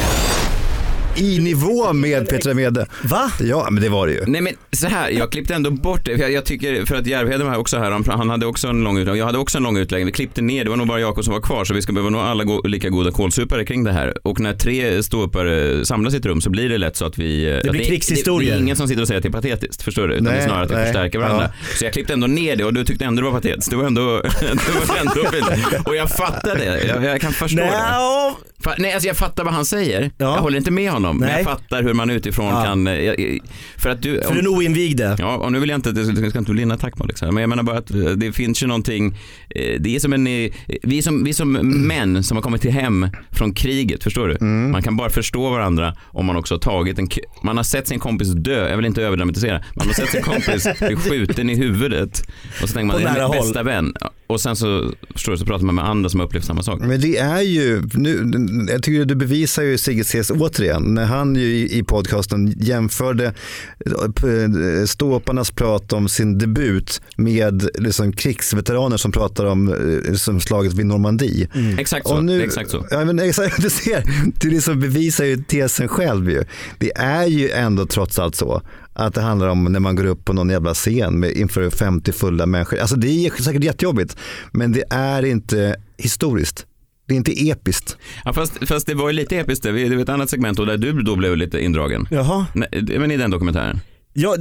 I nivå med Petra Mede. Va? Ja, men det var det ju. Nej men så här, jag klippte ändå bort det. För jag, jag tycker, för att Järvheden var också här, han, han hade också en lång utläggning. Jag hade också en lång utläggning. Vi klippte ner, det var nog bara Jakob som var kvar. Så vi ska behöva nog alla gå, lika goda kålsupare kring det här. Och när tre ståuppare samlas i ett rum så blir det lätt så att vi... Det blir Det, krigshistorier. det är ingen som sitter och säger att det är patetiskt, förstår du? Utan det Nej, är snarare att vi nej. förstärker varandra. Så jag klippte ändå ner det och du tyckte ändå det var patetiskt. Det var ändå, [LAUGHS] det var ändå [LAUGHS] fint. Och jag fattar det. Jag, jag kan förstå det. Nja, Fa- Nej, alltså jag fattar vad han säger. Jag håller inte med honom, men Nej. jag fattar hur man utifrån Ja. kan... eh, jag- För att du... För den oinvigde. Ja, och nu vill jag inte, det ska inte bli en attack på liksom. men jag menar bara att eh, det finns ju någonting, eh, det är som en, eh, vi som, vi som män som har kommit till hem från kriget, förstår du? Man kan bara förstå varandra om man också har tagit en, man har sett sin kompis dö, jag vill inte överdramatisera, man har sett sin kompis [LAUGHS] bli skjuten i huvudet och så tänker man, det är min bästa vän. Och sen så, förstår du, så pratar man med andra som har upplevt samma sak. Men det är ju, nu, jag tycker du bevisar ju Sigge återigen, när han ju i, podcasten jämförde eh, ståparnas prat om sin debut med liksom krigsveteraner som pratar om liksom slaget vid Normandie. Exakt så, nu, exakt så. Ja, men exakt, [LAUGHS] du ser, du liksom bevisar ju tesen själv ju. Det är ju ändå trots allt så att det handlar om när man går upp på någon jävla scen med, inför 50 fulla människor. Alltså det är säkert jättejobbigt, men det är inte historiskt. Det är inte episkt. Ja, fast, fast det var ju lite episkt det, var ett annat segment och där du då blev lite indragen. Jaha. Nej, men i den dokumentären. Ja,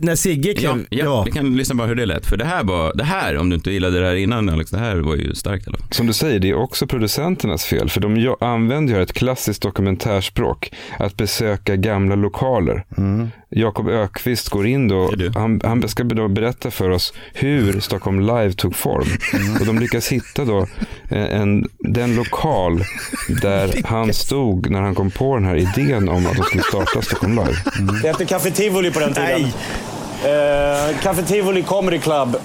när Sigge Ja, klev... ja, vi kan lyssna bara hur det lät. För det här var, det här, om du inte gillade det här innan Alex, det här var ju starkt i alla fall. Som du säger, det är också producenternas fel. För de använder ju ett klassiskt dokumentärspråk. Att besöka gamla lokaler. Jakob Ökvist går in då, han, han ska då berätta för oss hur Stockholm Live tog form. Och de lyckas hitta då eh, en, den lokal där han stod när han kom på den här idén om att de skulle starta Stockholm Live. Det hette Café Tivoli på den tiden. Eh, Café Tivoli Comedy Club.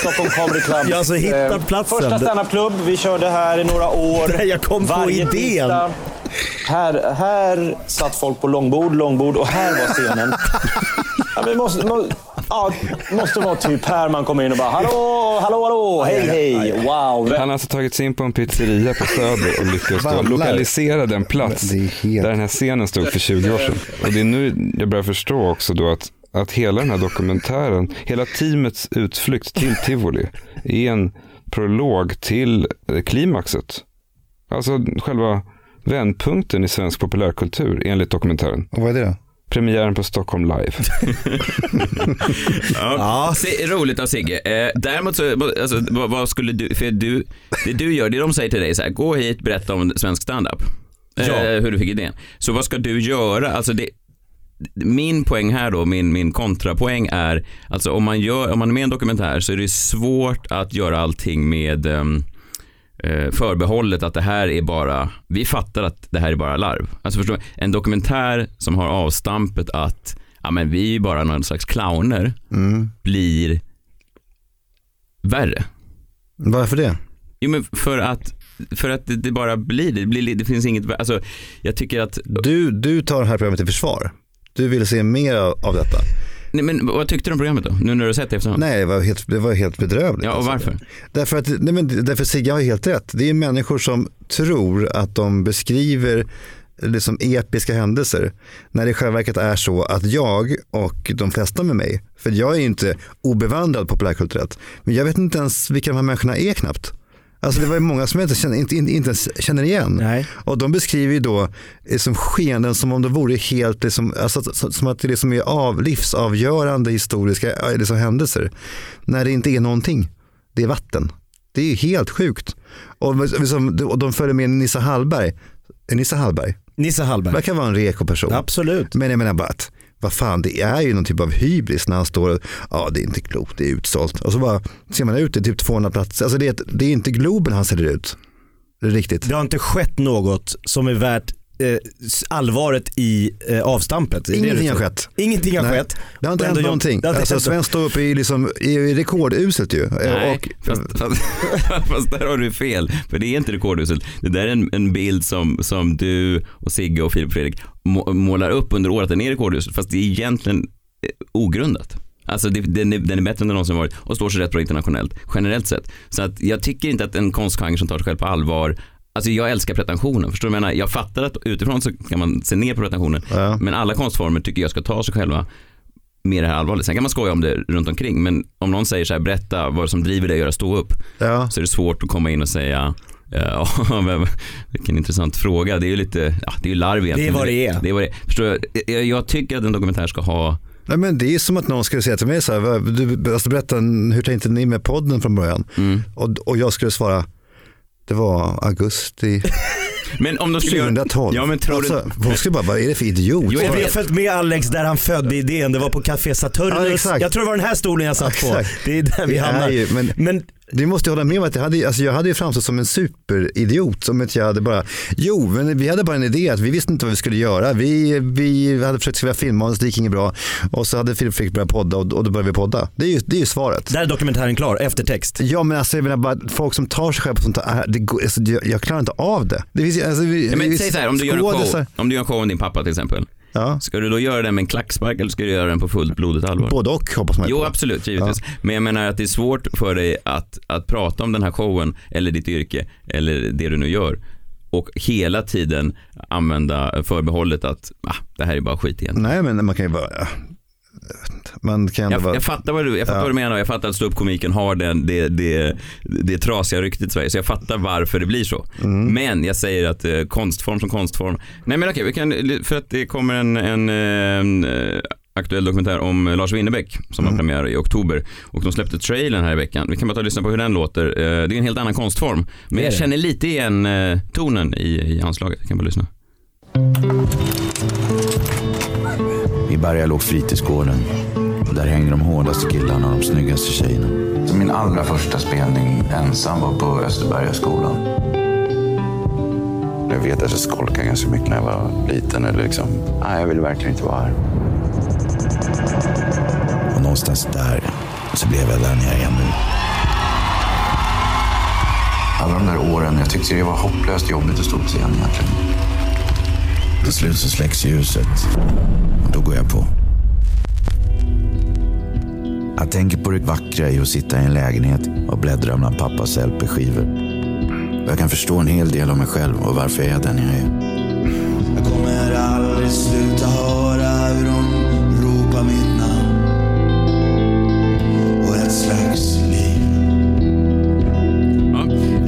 Stockholm Comedy Club. Jag har alltså hittat Eh, platsen. Första standup-klubb. Vi körde här i några år. [LAUGHS] Nej, jag kom på idén. tisdag. Här, här satt folk på långbord, långbord och här var scenen. Ja, men måste, må, ja, måste vara typ här man kommer in och bara hallå, hallå, hallå, hej, hej, wow. Han har alltså tagit sig in på en pizzeria på Söder och lyckats då lokalisera den plats där den här scenen stod för 20 år sedan. Och det är nu jag börjar förstå också då att, att hela den här dokumentären, hela teamets utflykt till Tivoli är en prolog till eh, klimaxet. Alltså själva vändpunkten i svensk populärkultur enligt dokumentären. Och vad är det då? Premiären på Stockholm Live. [LAUGHS] Ja. Se, roligt av Sigge. Eh, däremot så, alltså, vad, vad skulle du, för du, det du gör, det de säger till dig så här, gå hit, berätta om svensk standup. Eh, Ja. hur du fick idén. Så vad ska du göra? Alltså det, min poäng här då, min, min kontrapoäng är, alltså om man, gör, om man är med i en dokumentär så är det svårt att göra allting med eh, förbehållet att det här är bara, vi fattar att det här är bara larv. Alltså förstår? En dokumentär som har avstampet att, ja men vi är bara någon slags clowner, Mm. blir värre. Varför det? Jo men för att, för att det, det bara blir det, det, blir, det finns inget, alltså jag tycker att Du, du tar det här programmet i försvar. Du vill se mer av, av detta. Nej, men vad tyckte du om programmet då? Nu när du har sett det efterhand? Nej, det var helt, det var helt bedrövligt. Ja, och alltså. varför? Därför att nej men, därför Sigge har helt rätt. Det är människor som tror att de beskriver liksom episka händelser. När det i själva verket är så att jag och de flesta med mig, för jag är ju inte obevandrad populärkulturellt, men jag vet inte ens vilka de här människorna är knappt. Alltså det var ju många som jag inte, känner, inte, inte, ens känner igen. Och de beskriver ju då eh, som skeenden som om det vore helt, liksom, alltså, som- att det liksom är av, livsavgörande historiska eh, liksom, händelser. När det inte är någonting. Det är vatten. Det är ju helt sjukt. Och, liksom, och de följer med Nissa Hallberg. Nissa Hallberg? Nissa Hallberg. Verkar vara en reko person. Absolut. Men jag menar bara att vad fan, det är ju någon typ av hybris när han står och, ja det är inte klokt, det är utsålt. Och så bara ser man ut, det är typ 200 platser. Alltså det är, det är inte Globen han säljer ut. Det är riktigt. Det har inte skett något som är värt eh, allvaret i eh, avstampet. Ingenting har säger. skett. Ingenting har Nej. skett. Det har inte hänt någonting. det Alltså, hänt- Svensk ståupp är liksom är rekorduselt ju. Nej, Och, fast, fast, [LAUGHS] fast där har du fel. För det är inte rekorduselt. Det där är en, en bild som, som du och Sigge och Filip och Fredrik må, målar upp under året. Den är rekorduselt. Fast det är egentligen eh, ogrundat. Alltså det, den, är, den är bättre än den någonsin varit och står sig rätt bra internationellt generellt sett. Så att jag tycker inte att en konstgenre som tar sig själv på allvar Alltså jag älskar pretensionen, förstår du vad jag menar? Jag fattar att utifrån så kan man se ner på pretensionen, men alla konstformer tycker jag ska ta sig själva mer det här allvarligt. Sen kan man skoja om det runt omkring, men om någon säger så här, berätta vad som driver dig att göra stå upp, så är det svårt att komma in och säga Ja, [LAUGHS] men vilken intressant fråga. Det är ju lite, ja, det är ju larv egentligen. Det är vad det är. Det är vad det är. Förstår du? Jag, jag tycker att en dokumentär ska ha Nej, men det är som att någon skulle säga till mig så här, "Vad- du, alltså berätta, hur tänkte ni med podden från början? Och, och jag skulle svara, det var augusti [LAUGHS] Men om de skulle göra- 2012. Ja, men tror du- alltså, folk skulle bara, vad är det för idiot? Jo, vi har följt med Alex där han födde idén. Det var på Café Saturnus. Ja, exakt. jag tror det var den här stolen jag satt på. Exakt. Det är där vi hamnar. ju- men, du måste hålla med om att jag hade, alltså jag hade ju framstått som en superidiot. Som att jag hade bara, jo, men vi hade bara en idé att vi visste inte vad vi skulle göra. Vi, vi hade försökt skriva filmmanus, det gick inget bra. Och så hade Filip Frick börjat podda och, och då började vi podda. Det är ju, det är ju svaret. Där är dokumentären klar, eftertext. Ja, men alltså jag menar bara folk som tar sig själva på sånt här, det, går- alltså, jag, jag klarar inte av det. det finns, alltså, vi, Ja, men vi- säg så här, om du, gör en show, om du gör en show om din pappa till exempel. Ska du då göra den med en klackspark eller ska du göra den på fullt blodigt allvar? Både och hoppas man Jo på. absolut, givetvis. Men jag menar att det är svårt för dig att, att prata om den här showen eller ditt yrke eller det du nu gör och hela tiden använda förbehållet att ah, det här är bara skit igen. Nej, men man kan ju bara, man kan Jag, bara, jag fattar vad du, jag fattar Ja. vad du menar jag fattar att ståuppkomiken har den, det, det, det trasiga ryktet i Sverige. Så jag fattar varför det blir så. Mm. Men jag säger att eh, konstform som konstform. Nej men okej, vi kan, för att det kommer en, en, en eh, aktuell dokumentär om Lars Winnerbäck som Mm. har premiär i oktober. Och de släppte trailern här i veckan. Vi kan bara ta och lyssna på hur den låter. Eh, Det är en helt annan konstform. Men jag känner lite igen eh, tonen i, i anslaget. Vi kan bara lyssna. I Berga låg fritidsgården. Och där hängde de hårdaste killarna och de snyggaste tjejerna. Så min allra första spelning ensam var på Österbergaskolan. Jag vet att jag skolkade ganska mycket när jag var liten. Eller liksom, nej, jag vill verkligen inte vara här. Och någonstans där så blev jag där nere igen nu. Alla de där åren, jag tyckte det var hopplöst jobbigt att stå på scen egentligen. Till slut så släcks ljuset. Och då går jag på. Jag tänker på det vackra i att sitta i en lägenhet och bläddra bland pappas LP-skivor. Jag kan förstå en hel del om mig själv och varför jag är den jag är. Jag kommer aldrig sluta höra hur de ropar mitt namn och ett slags liv.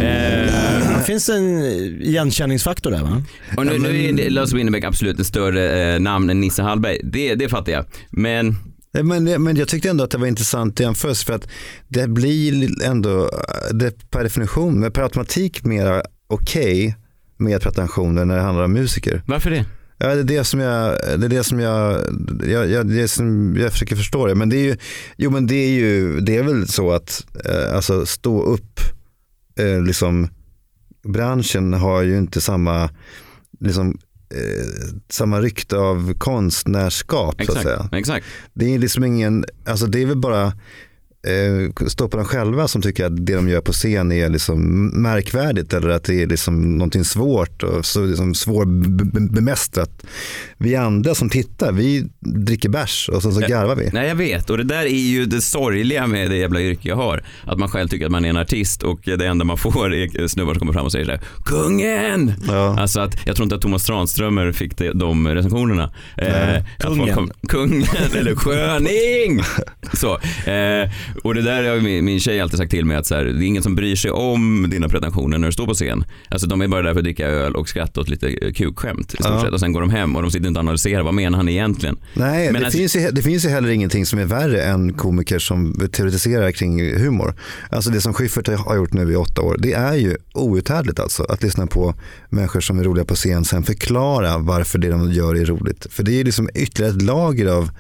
Eh, Det finns en igenkänningsfaktor där va? Och nu, nu är det- Lars Winnerbäck absolut ett större eh, namn än Nisse Hallberg. Det, det fattar jag. Men Men, men jag tyckte ändå att det var intressant jämförelse för att det blir ändå det per definition, men per automatik mer okej med pretensioner när det handlar om musiker. Varför det? Ja, det är det som jag, det är det som jag, jag, jag, det som jag försöker förstå det. Men det är ju, jo men det är ju, det är väl så att eh, alltså stå upp, eh, liksom branschen har ju inte samma, liksom eh, samma rykte av konstnärskap så Exakt, att säga. exakt. Det är liksom ingen, alltså det är väl bara eh, stå på dem själva som tycker att det de gör på scen är liksom märkvärdigt eller att det är liksom någonting svårt och så liksom svårbemästrat. Vi andra som tittar, vi dricker bärs och sen så garvar vi. Nej jag vet och det där är ju det sorgliga med det jävla yrke jag har. Att man själv tycker att man är en artist och det enda man får är snubbar som kommer fram och säger såhär Kungen! Alltså att jag tror inte att Thomas Tranströmer fick det, de recensionerna. Folk kungen. kom, kungen eller sköning! [LAUGHS] Så. Eh, och det där har min, min tjej alltid sagt till mig att så här, det är ingen som bryr sig om dina pretensioner när du står på scen. Alltså de är bara där för att dricka öl och skratta åt lite eh, kukskämt i stort Ja. sett och sen går de hem och de sitter inte och analyserar vad menar han egentligen. Nej, Men det, alltså- finns ju, det finns ju heller ingenting som är värre än komiker som teoretiserar kring humor. Alltså det som Schyffert har gjort nu i åtta år, det är ju outhärdligt alltså. Att lyssna på människor som är roliga på scen, sen förklara varför det de gör är roligt. För det är liksom ytterligare ett lager av,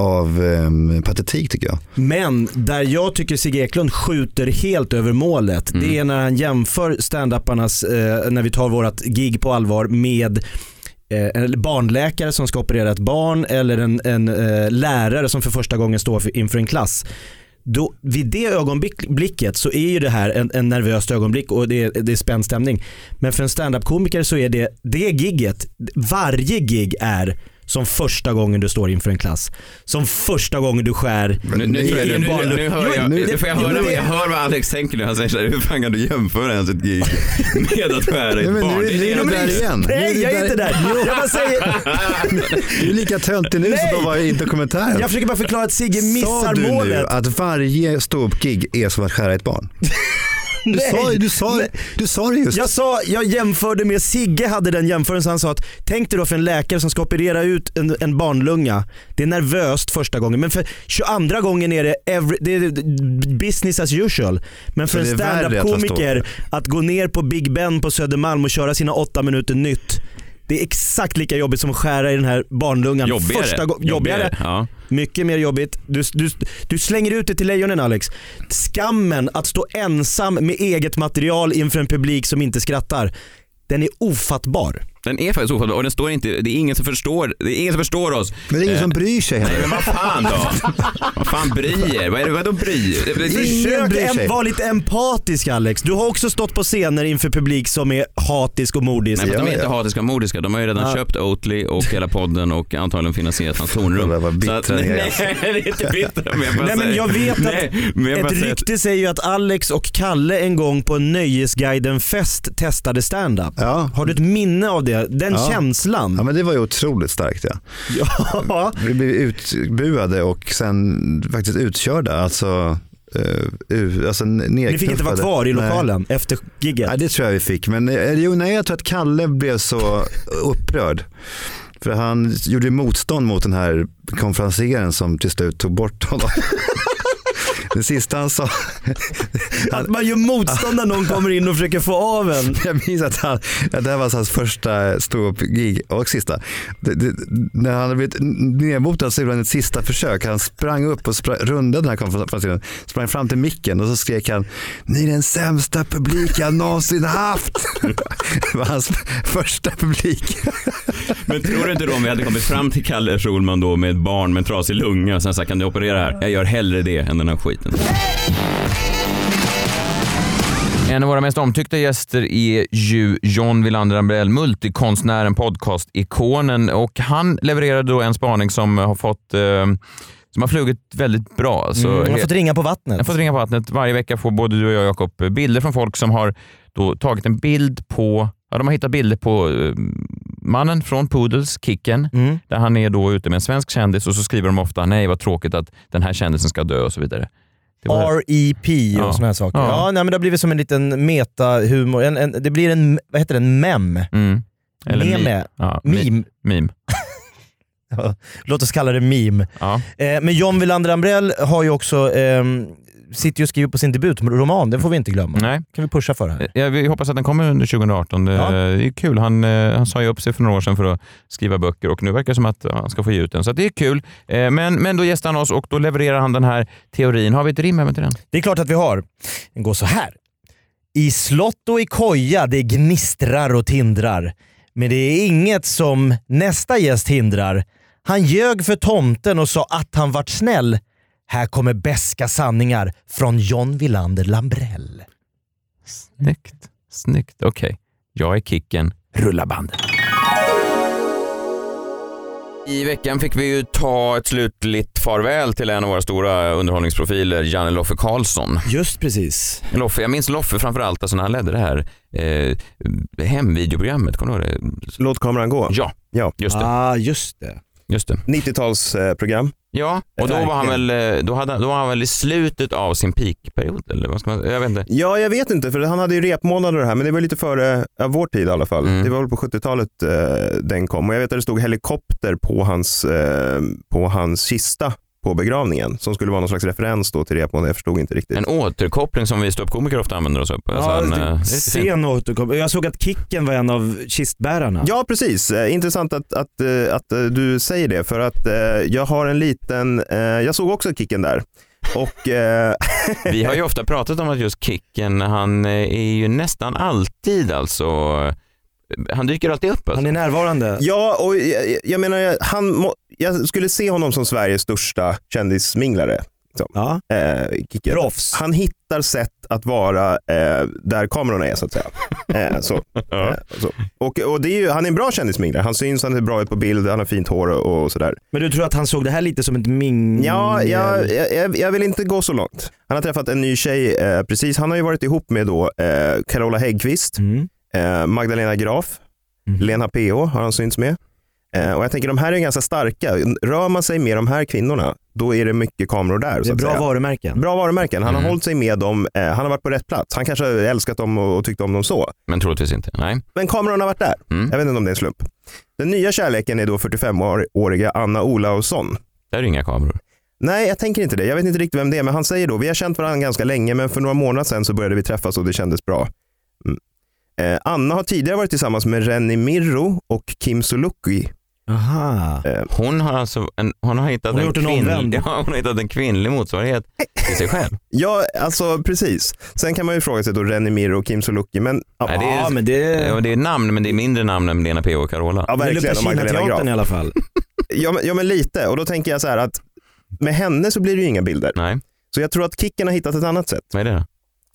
av um, patetik tycker jag. Men där jag tycker Sigge Eklund skjuter helt över målet, det är när han jämför standuparnas, eh, när vi tar vårat gig på allvar med eh, en barnläkare som ska operera ett barn eller en, en eh, lärare som för första gången står för, inför en klass. Då, vid det ögonblicket så är ju det här en, en nervöst ögonblick och det är, det är spänd stämning. Men för en standup-komiker så är det, det gigget, varje gig är som första gången du står inför en klass. Som första gången du skär Nu, nu, i nu, en nu, barnlucka. nu hör jag, nu får jag, höra, jag hör vad Alex tänker nu. Han säger såhär, hur fan kan du jämföra ens ett gig med att skära i ett barn? nu- är du där igen. Nej, jag är inte där. Jag bara säger... [LAUGHS] Du är lika töntig nu som de var i dokumentären. Jag försöker bara förklara att Sigge missar Sa du nu målet. att varje ståuppgig är som att skära ett barn? Du sa, du, sa, du sa det just. Jag sa, jag jämförde med Sigge hade den jämförelsen. Han sa att tänk dig då för en läkare som ska operera ut en, en barnlunga. Det är nervöst första gången men för 22 gången är det, every, det är business as usual. Men för Så en är värre att att gå ner på Big Ben på Södermalm och köra sina åtta minuter nytt. Det är exakt lika jobbigt som att skära i den här barnlungan. Jobbigare. Första gå- jobbigare. Ja. Mycket mer jobbigt. Du, du, du slänger ut det till lejonen Alex. Skammen att stå ensam med eget material inför en publik som inte skrattar. Den är ofattbar. Den är faktiskt ofattbar och den står inte, det är ingen som förstår, det är ingen som förstår oss. Men det är ingen Eh, som bryr sig Nej heller. men vad fan då? vad fan bryr? Vad är det, vadå bryr? Det- det- Försök bryr sig. vara lite empatisk Alex. Du har också stått på scener inför publik som är hatisk och mordisk. Nej, men de är inte hatiska och mordiska. De har ju redan Ja. köpt Oatly och hela podden och antagligen finansierat hans tornrum. [LAUGHS] Nej, det är inte bittra. Men jag bara Nej men jag vet att Nej, men ett rykte säger ju att Alex och Kalle en gång på en Nöjesguiden-fest testade stand-up. Ja. Har du ett minne av det? Den Ja. känslan? Ja men det var ju otroligt starkt ja. Ja. [LAUGHS] Vi blev utbuade och sen faktiskt utkörda. Alltså, uh, alltså Ni fick inte vara kvar i Nej. lokalen efter gigget? Nej, det tror jag vi fick. Men eh, jo, nej, jag tror att Kalle blev så [LAUGHS] upprörd. För han gjorde motstånd mot den här konferencieren som till slut tog bort honom. [LAUGHS] Det sista han sa. [LAUGHS] Att man gör motstånd när någon kommer in och försöker få av en. [LAUGHS] Jag minns att, han, att det här var hans första ståupp-gig och sista. Det, det, när han hade blivit nedmotad så gjorde han ett sista försök. Han sprang upp och sprang, rundade den här konferensen, sprang fram till micken och så skrek han Ni är den sämsta publik jag någonsin haft. [LAUGHS] Det var hans första publik. Men tror du inte då om vi hade kommit fram till Kalle Schulman då med ett barn med en trasig lunga och sen sagt kan du operera här? Jag gör hellre det än den här skiten. En av våra mest omtyckta gäster är ju John Wilander Ambrell, multikonstnären, podcast-ikonen och han levererade då en spaning som har fått eh, som har flugit väldigt bra. Alltså, Mm, jag har fått ringa på vattnet. Har fått ringa på vattnet. Varje vecka får både du och jag Jakob bilder från folk som har då tagit en bild på, ja de har hittat bilder på eh, mannen från Poodles, Kicken, Mm. där han är då ute med en svensk kändis och så skriver de ofta nej vad tråkigt att den här kändisen ska dö och så vidare. REP och Ja. såna här saker. Ja. Ja. nej, men det har blivit som en liten meta-humor. En, en, det blir en, vad heter det, en mem. Mm. Eller Meme. mi- ja, Meme. Meme. [LAUGHS] Låt oss kalla det meme. Ja. Eh, men John Wilander Ambrell har ju också, ehm, sitter ju och skriver på sin debutroman, det får vi inte glömma. Nej. kan vi pusha för här. Jag vi hoppas att den kommer under 2018. Det, Ja. det är kul. Han, eh, han sa ju upp sig för några år sedan för att skriva böcker och nu verkar det som att han ska få ge ut den. Så det är kul. Eh, Men, men då gästar han oss och då levererar han den här teorin. Har vi ett rim även till den? Det är klart att vi har. Den går så här. I slott och i koja det gnistrar och tindrar. Men det är inget som nästa gäst hindrar. Han ljög för tomten och sa att han vart snäll. Här kommer beska sanningar från John Wilander Lambrell. Snyggt. Snyggt. Okej. Jag är Kicken. Rulla bandet. I veckan fick vi ju ta ett slutligt farväl till en av våra stora underhållningsprofiler, Janne Loffe Karlsson. Just precis. Loffe, jag minns Loffe framförallt alltså när han ledde det här eh, hemvideoprogrammet. Kommer du ihåg det? Låt kameran gå. Ja, ja. just det. Ah, just det. Just det. 90-talsprogram. Ja, och då var han väl, eh, då hade, då var han väl i slutet av sin peakperiod eller vad ska man, jag vet inte. Ja, jag vet inte, för han hade ju repmånader och det här, men det var lite före ja, vår tid i alla fall. Mm. Det var väl på 70-talet eh, den kom och jag vet att det stod helikopter på hans, eh, på hans kista på begravningen som skulle vara någon slags referens då till repmånader. Jag förstod inte riktigt. En återkoppling som vi ståuppkomiker ofta använder oss av. Alltså Ja, en, det- eh, sen återkom. Jag såg att Kicken var en av kistbärarna. Ja, precis. Eh, Intressant att, att, eh, att du säger det, för att jag har en liten, jag såg också Kicken där. Och, eh, [LAUGHS] Vi har ju [LAUGHS] ofta pratat om att just Kicken, han är ju nästan alltid alltså, han dyker alltid upp. Alltså. Han är närvarande. Ja, och jag, jag menar, han må, jag skulle se honom som Sveriges största kändisminglare. Liksom. Eh, Kicke. Han hittar sätt att vara eh, där kamerorna är så att säga. [LAUGHS] Eh, så. Eh, så. Och, och det är ju, han är en bra kändissmingrare. Han syns, han ser bra ut på bild, han har fint hår och, och sådär. Men du tror att han såg det här lite som ett mingel? Ja, jag, jag, jag vill inte gå så långt. Han har träffat en ny tjej eh, precis. Han har ju varit ihop med då eh, Carola Häggkvist, eh, Magdalena Graf, Lena PH har han synts med. Eh, och jag tänker de här är ganska starka. Rör man sig med de här kvinnorna, då är det mycket kameror där. Det så är att bra säga. varumärken. Bra varumärken. Han har Mm. hållit sig med dem. Eh, han har varit på rätt plats. Han kanske har älskat dem och, och tyckt om dem så. Men troligtvis inte. Nej. Men kamerorna har varit där. Mm. Jag vet inte om det är en slump. Den nya kärleken är då 45-åriga Anna Olausson. Där är inga kameror. Nej, jag tänker inte det. Jag vet inte riktigt vem det är, men han säger då, vi har känt varandra ganska länge, men för några månader sedan så började vi träffas och det kändes bra. Eh, Anna har tidigare varit tillsammans med Renny Mirro och Kim Sulocki. Aha. Hon har alltså en, hon har hittat, Hon har en, kvinn, [LAUGHS] ja, hon har hittat en kvinnlig motsvarighet till sig själv. [LAUGHS] Ja, alltså precis. Sen kan man ju fråga sig då Renny Mirro och Kim Sulocki, men, Nej, det, är, men det... Ja, det är namn, men det är mindre namn än Lena P och Carola. Ja, verkligen. Och Magdalena Graf. i alla fall. [LAUGHS] Ja men, ja, men lite. Och då tänker jag så här att med henne så blir det ju inga bilder. Nej. Så jag tror att Kicken har hittat ett annat sätt. Vad är det då?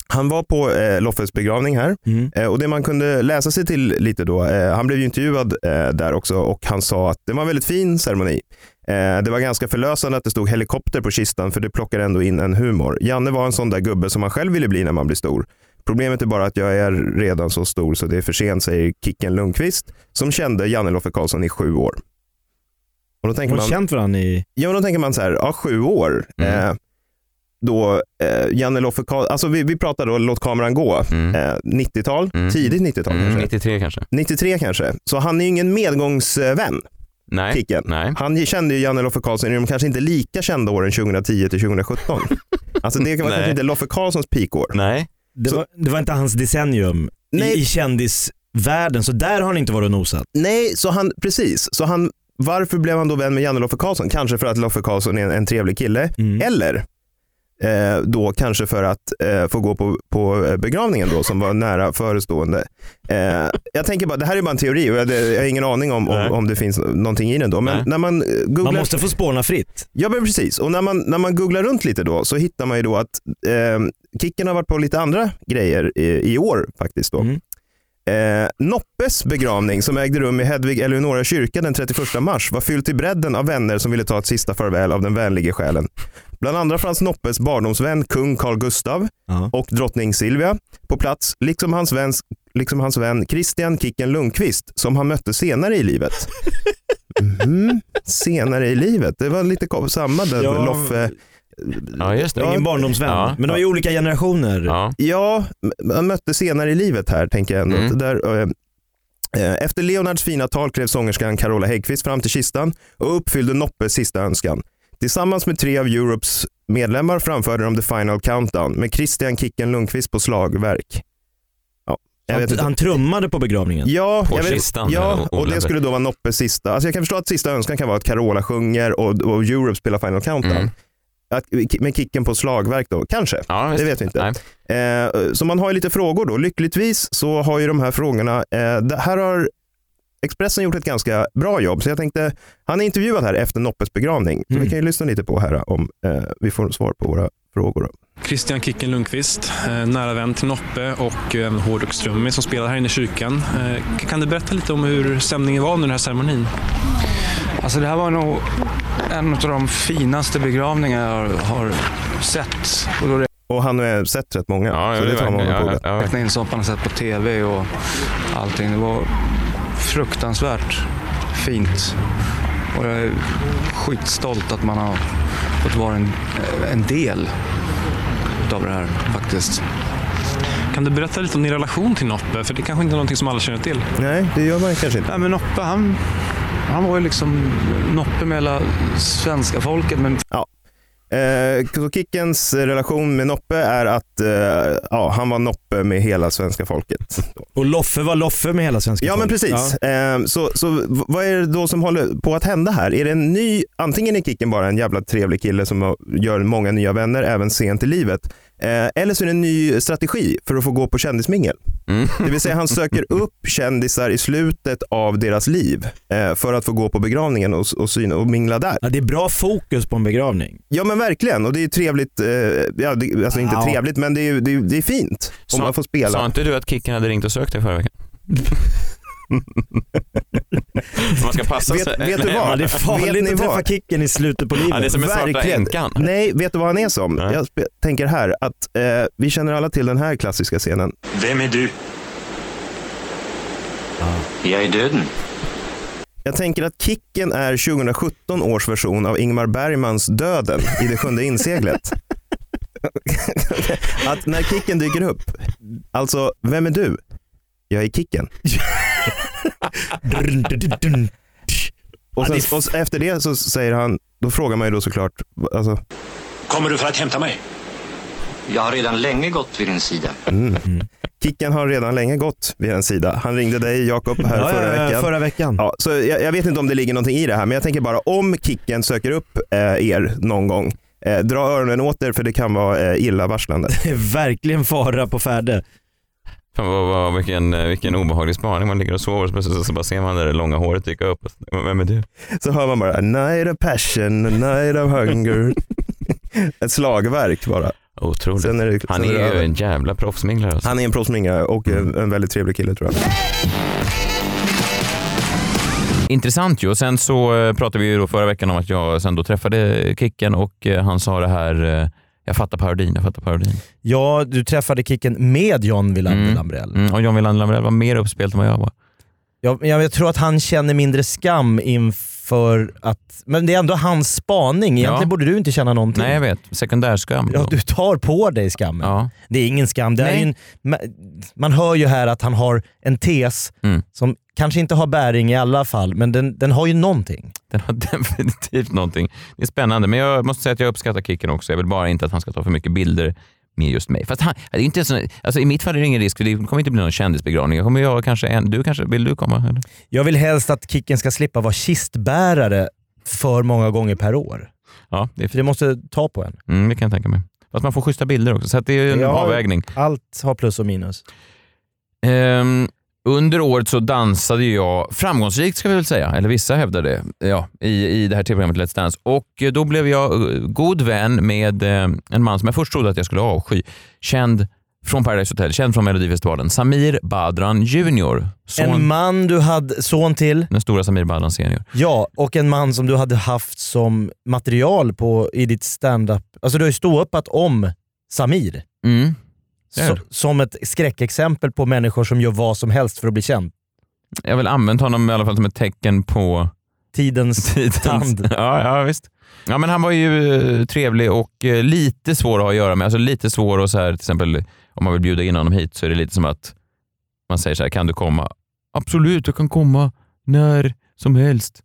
Han var på eh, Loffes begravning här eh, och det man kunde läsa sig till lite då, eh, han blev ju intervjuad eh, där också och han sa att det var en väldigt fin ceremoni. Eh, det var ganska förlösande att det stod helikopter på kistan för det plockar ändå in en humor. Janne var en sån där gubbe som man själv ville bli när man blir stor. Problemet är bara att jag är redan så stor så det är för sent, säger Kicken Lundqvist som kände Janne Loffe Karlsson i sju år. Och då tänker Har man, känt varandra i... Ja, men då tänker man så här, ja, sju år. Mm. Då eh, Janne Loffe alltså vi, vi pratar då Låt kameran gå, eh, 90-tal, tidigt 90-tal Mm, kanske. 93 kanske. 93 kanske. Så han är ju ingen medgångsvän. Nej. Kicken. Nej. Han kände ju Janne Loffe Karlsson i de kanske inte lika kända åren 2010 till 2017. [LAUGHS] alltså det var Nej. kanske inte Loffe Karlssons peakår. Nej. Det, var, det var inte hans decennium i, i kändisvärlden, så där har han inte varit och nosat. Nej, så han, precis. Så han, varför blev han då vän med Janne Loffe Karlsson? Kanske för att Loffe Karlsson är en, en trevlig kille. Eller eh, då kanske för att eh, få gå på, på eh, begravningen då som var nära förestående. Eh, jag tänker bara, det här är bara en teori och jag, det- jag har ingen aning om, om, om det finns någonting i den då. Men Nej. när man eh, googlar... Man måste få spåna fritt. Ja men precis, och när man, när man googlar runt lite då så hittar man ju då att eh, Kicken har varit på lite andra grejer i, i år faktiskt. Då. Eh, Noppes begravning som ägde rum i Hedvig Eleonora kyrka den 31 mars var fylld till bredden av vänner som ville ta ett sista farväl av den vänlige själen. Bland andra fanns Noppes barndomsvän kung Carl Gustav och drottning Silvia på plats, liksom hans, vän, liksom hans vän Christian Kicken Lundqvist som han mötte senare i livet. [LAUGHS] Mhm, Senare i livet, det var lite samma där Ja. Loffe. Ja, just det. Ingen barndomsvän. Ja. Men de är ju olika generationer. Ja. Ja, man mötte senare i livet här tänker jag ändå. Mm. Där, eh, eh, efter Leonards fina tal klev sångerskan Carola Häggkvist fram till kistan och uppfyllde Noppes sista önskan. Tillsammans med tre av Europes medlemmar framförde de The Final Countdown med Christian Kicken Lundqvist på slagverk. Ja, jag Han, han trummade på begravningen. Ja, På jag vet, kistan, ja eh, och det skulle då vara Noppes sista. Alltså jag kan förstå att sista önskan kan vara att Carola sjunger och, och Europe spelar Final Countdown. Mm. Att, med kicken på slagverk då, kanske. Ja, det vet vi inte. Eh, så man har ju lite frågor då. Lyckligtvis så har ju de här frågorna, eh, det här har Expressen gjort ett ganska bra jobb, så jag tänkte, han är intervjuad här efter Noppes begravning, så vi kan ju lyssna lite på här om eh, vi får svar på våra frågor. Då. Christian Kicken Lundqvist, eh, nära vän till Noppe och en hårdrockstrummis som spelar här inne i kyrkan. Eh, Kan du berätta lite om hur stämningen var under den här ceremonin? Alltså det här var nog en av de finaste begravningar jag har sett. Och då Och han har sett rätt många, Ja, så det det tar man på Ja, ja, ja. räkna in sett på tv och allting. Det var fruktansvärt fint. Och jag är skitstolt att man har fått vara en, en del av det här faktiskt. Kan du berätta lite om din relation till Noppe? För det kanske inte är någonting som alla känner till. Nej, det gör man kanske inte. Nej, men Noppe, han, han var ju liksom Noppe med hela svenska folket. Men Ja. Eh, så Kickens relation med Noppe är att eh, ja, han var Noppe med hela svenska folket. Och Loffe var Loffe med hela svenska Ja men folket. precis. Eh, så, så vad är det då som håller på att hända här? Är det en ny, antingen är Kicken bara en jävla trevlig kille som gör många nya vänner även sent i livet. Eh, eller så är det en ny strategi för att få gå på kändismingel. Mm. Det vill säga han söker [LAUGHS] upp kändisar i slutet av deras liv eh, för att få gå på begravningen och, och, syna, och mingla där. Ja, det är bra fokus på en begravning. Ja men verkligen och det är trevligt, eh, ja, det, alltså inte Ja. trevligt men det är, det är, det är fint om man får spela. Sa inte du att Kicken hade ringt och sökt dig förra veckan? [LAUGHS] Man ska passa Vet, sig. vet du vad? Ja, det är farligt vet ni att träffa vad? Kicken i slutet på livet. Ja, det är som Verkligen. Nej, vet du vad han är som? Jag spe- tänker här att eh, vi känner alla till den här klassiska scenen. Vem är du? Jag är döden. Jag tänker att Kicken är 2017 års version av Ingmar Bergmans Döden i Det sjunde inseglet. [LAUGHS] att när Kicken dyker upp, alltså vem är du? Jag är Kicken. [LAUGHS] och, sen, och efter det så säger han, då frågar man ju då såklart, alltså, Kommer du för att hämta mig? Jag har redan länge gått vid din sida. Mm. Kicken har redan länge gått vid en sida. Han ringde dig Jakob här Ja, förra ja, veckan. förra veckan. Ja, så jag, jag vet inte om det ligger någonting i det här, men jag tänker bara om Kicken söker upp eh, er någon gång, eh, dra öronen åt er för det kan vara eh, illavarslande. Det [LAUGHS] är verkligen fara på färde. Fan, vad, vad, vilken, eh, vilken obehaglig spaning. Man ligger och sover och så plötsligt så bara ser man det där långa håret dyka upp. Vem är du? Så hör man bara a night of passion, a night of hunger. [LAUGHS] Ett slagverk bara. Otroligt. Är det, Han är över. en jävla proffsminglare. Alltså. Han är en proffsminglare och en, en väldigt trevlig kille tror jag. Intressant ju. Och sen så eh, pratade vi ju då förra veckan om att jag sen då träffade Kicken och eh, han sa det här, eh, jag fattar parodin, jag fattar parodin. Ja, du träffade Kicken med John Wilander Mm. Lambrell. Mm, och John Wilander Lambrell var mer uppspelt än vad jag var. Jag, jag, jag tror att han känner mindre skam inför att... Men det är ändå hans spaning. Egentligen Ja. borde du inte känna någonting. Nej, jag vet. Sekundärskam. Ja, du tar på dig skammen. Ja. Det är ingen skam. Det är Nej. ju en, ma- man hör ju här att han har en tes Mm. som kanske inte har bäring i alla fall, men den, den har ju någonting. Den har [LAUGHS] definitivt någonting. Det är spännande, men jag måste säga att jag uppskattar Kicken också. Jag vill bara inte att han ska ta för mycket bilder med just mig. Fast han, det är inte så, alltså I mitt fall är det ingen risk, för det kommer inte bli någon kändisbegravning. Jag kommer göra kanske en, du kanske, vill du komma? Eller? Jag vill helst att Kicken ska slippa vara kistbärare för många gånger per år. Ja, det, För det måste ta på en. mm, det kan jag tänka mig. Fast man får schyssta bilder också, så det är en Ja, avvägning. Allt har plus och minus. Ehm, under året så dansade jag framgångsrikt ska vi väl säga, eller vissa hävdar det, ja, i, i det här tv-programmet Let's Dance. Och eh, då blev jag eh, god vän med eh, en man som jag först trodde att jag skulle avsky. Känd från Paradise Hotel, känd från Melodifestivalen. Samir Badran Junior. Son, En man du hade son till. Den stora Samir Badran Senior. Ja, och en man som du hade haft som material på, i ditt stand-up. Alltså du har ju ståuppat om Samir. Mm. Så, som ett skräckexempel på människor som gör vad som helst för att bli känd. Jag väl använt honom i alla fall som ett tecken på Tidens, [LAUGHS] tand. [LAUGHS] Ja, ja, visst. Ja, men han var ju eh, trevlig och eh, lite svår att ha att göra med. Alltså lite svår att så här, till exempel om man vill bjuda in honom hit så är det lite som att man säger så här, kan du komma? Absolut, jag kan komma när som helst.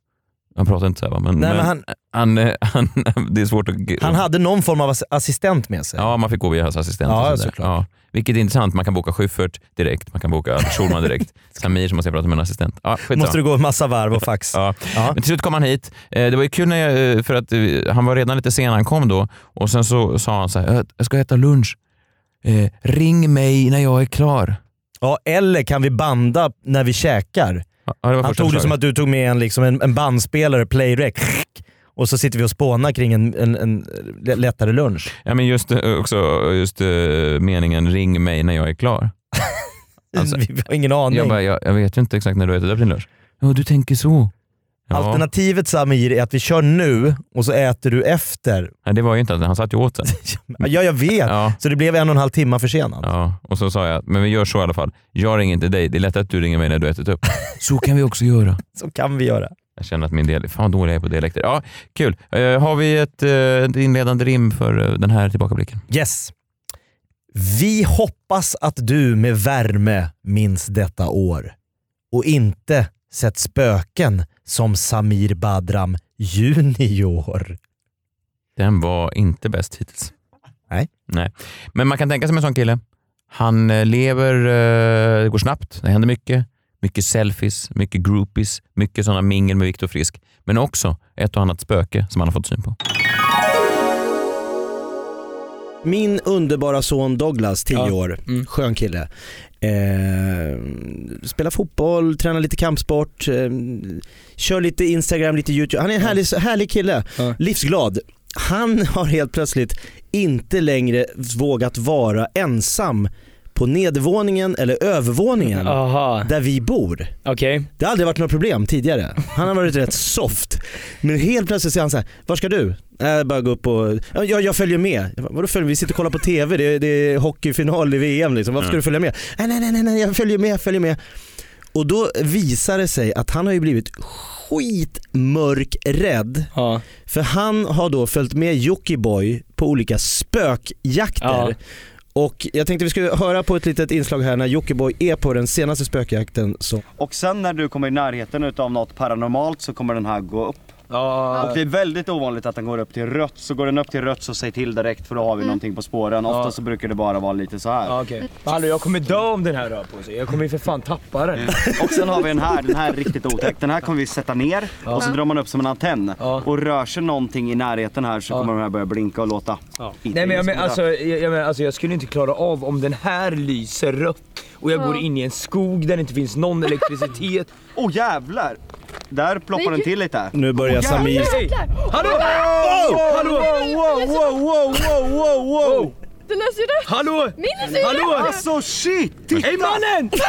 Han pratar inte så här va? Men, Nej, men men han- han, [LAUGHS] han, det är svårt att... Han hade någon form av ass- assistent med sig. Ja, man fick gå via hans assistent. Ja, såklart. Ja. Vilket är intressant, man kan boka Schyffert direkt, man kan boka Schulman direkt. [LAUGHS] Samir som måste jag prata med en assistent. Ja. Måste du gå en massa varv och fax. [LAUGHS] Ja. Ja. Men till slut kom han hit. Eh, Det var ju kul när jag, eh, för att eh, han var redan lite sen när han kom då och sen så sa han så här, "Jag- jag ska äta lunch. Eh, ring mig när jag är klar. Ja, eller kan vi banda när vi käkar? Ja, Han tog det som att du tog med en, liksom en, en bandspelare, playrec, och så sitter vi och spånar kring en, en, en lättare lunch. Ja, men just eh, också just eh, meningen ring mig när jag är klar. [LAUGHS] Alltså, vi har ingen aning. jag, bara, jag, jag vet ju inte exakt när du har ätit upp din lunch. Ja, du tänker så. Ja. Alternativet Samir är att vi kör nu och så äter du efter. Nej, det var ju inte att han satt ju åt sen. [LAUGHS] Ja, jag vet. Ja. Så det blev en och en halv timme försenat. Ja, och så sa jag, men vi gör så i alla fall. Jag ringer inte dig, det är lättare att du ringer mig när du ätit upp. [LAUGHS] Så kan vi också göra. [LAUGHS] Så kan vi göra. Jag känner att min del, fan vad dålig jag är på dialekter. Ja, kul. Eh, har vi ett, ett inledande rim för eh, den här tillbakablicken? Yes. Vi hoppas att du med värme minns detta år och inte sett spöken som Samir Badram junior. Den var inte bäst hittills. Nej. Nej. Men man kan tänka sig en sån kille. Han eh, lever, eh, det går snabbt, det händer mycket. Mycket selfies, mycket groupies, mycket sådana mingel med Viktor Frisk. Men också ett och annat spöke som han har fått syn på. Min underbara son Douglas, 10 Ja. Mm. år, skön kille. Eh, spelar fotboll, tränar lite kampsport, eh, kör lite Instagram, lite YouTube. Han är en härlig, härlig kille, livsglad. Han har helt plötsligt inte längre vågat vara ensam på nedervåningen eller övervåningen där vi bor. Okej. Det har aldrig varit något problem tidigare. Han har varit rätt soft. Men helt plötsligt säger han så här, var ska du? Jag bara gå upp och, ja, jag, jag följer med. Jag bara, Vadå följer? Vi sitter och kollar på TV, det är, det är hockeyfinal i VM liksom. Varför ska du följa med? Nej, nej, nej, nej, nej, jag följer med, jag följer med. Och då visar det sig att han har ju blivit skitmörkrädd. För han har då följt med Jockiboi på olika spökjakter. Ja. Och jag tänkte vi skulle höra på ett litet inslag här när Jockiboi är på den senaste spökjakten. Så. Och sen när du kommer i närheten utav något paranormalt så kommer den här gå upp. Ja. Och det är väldigt ovanligt att den går upp till rött, så går den upp till rött så säg till direkt för då har vi någonting på spåren. Ofta Ja. så brukar det bara vara lite så här. Ja, okej. Hallå jag kommer dö om den här rör på sig. Jag kommer ju för fan tappa den. Och sen har vi den här, den här är riktigt otäck. Den här kommer vi sätta ner Ja. och så drar man upp som en antenn. Och rör sig någonting i närheten här så kommer den här börja blinka och låta. Nej men jag, men, alltså, jag, jag, men, alltså, jag skulle inte klara av om den här lyser rött och jag går in i en skog där det inte finns någon elektricitet. Åh oh, jävlar! Där ploppar den till lite. Nu börjar Samir... Hey. Hallå! Wow! Hallå! Wow, wow, wow, wow, wow, wow! Den är så rött! Hallå! Min är Hallå! Alltså shit! Titta! Hej mannen! [LAUGHS]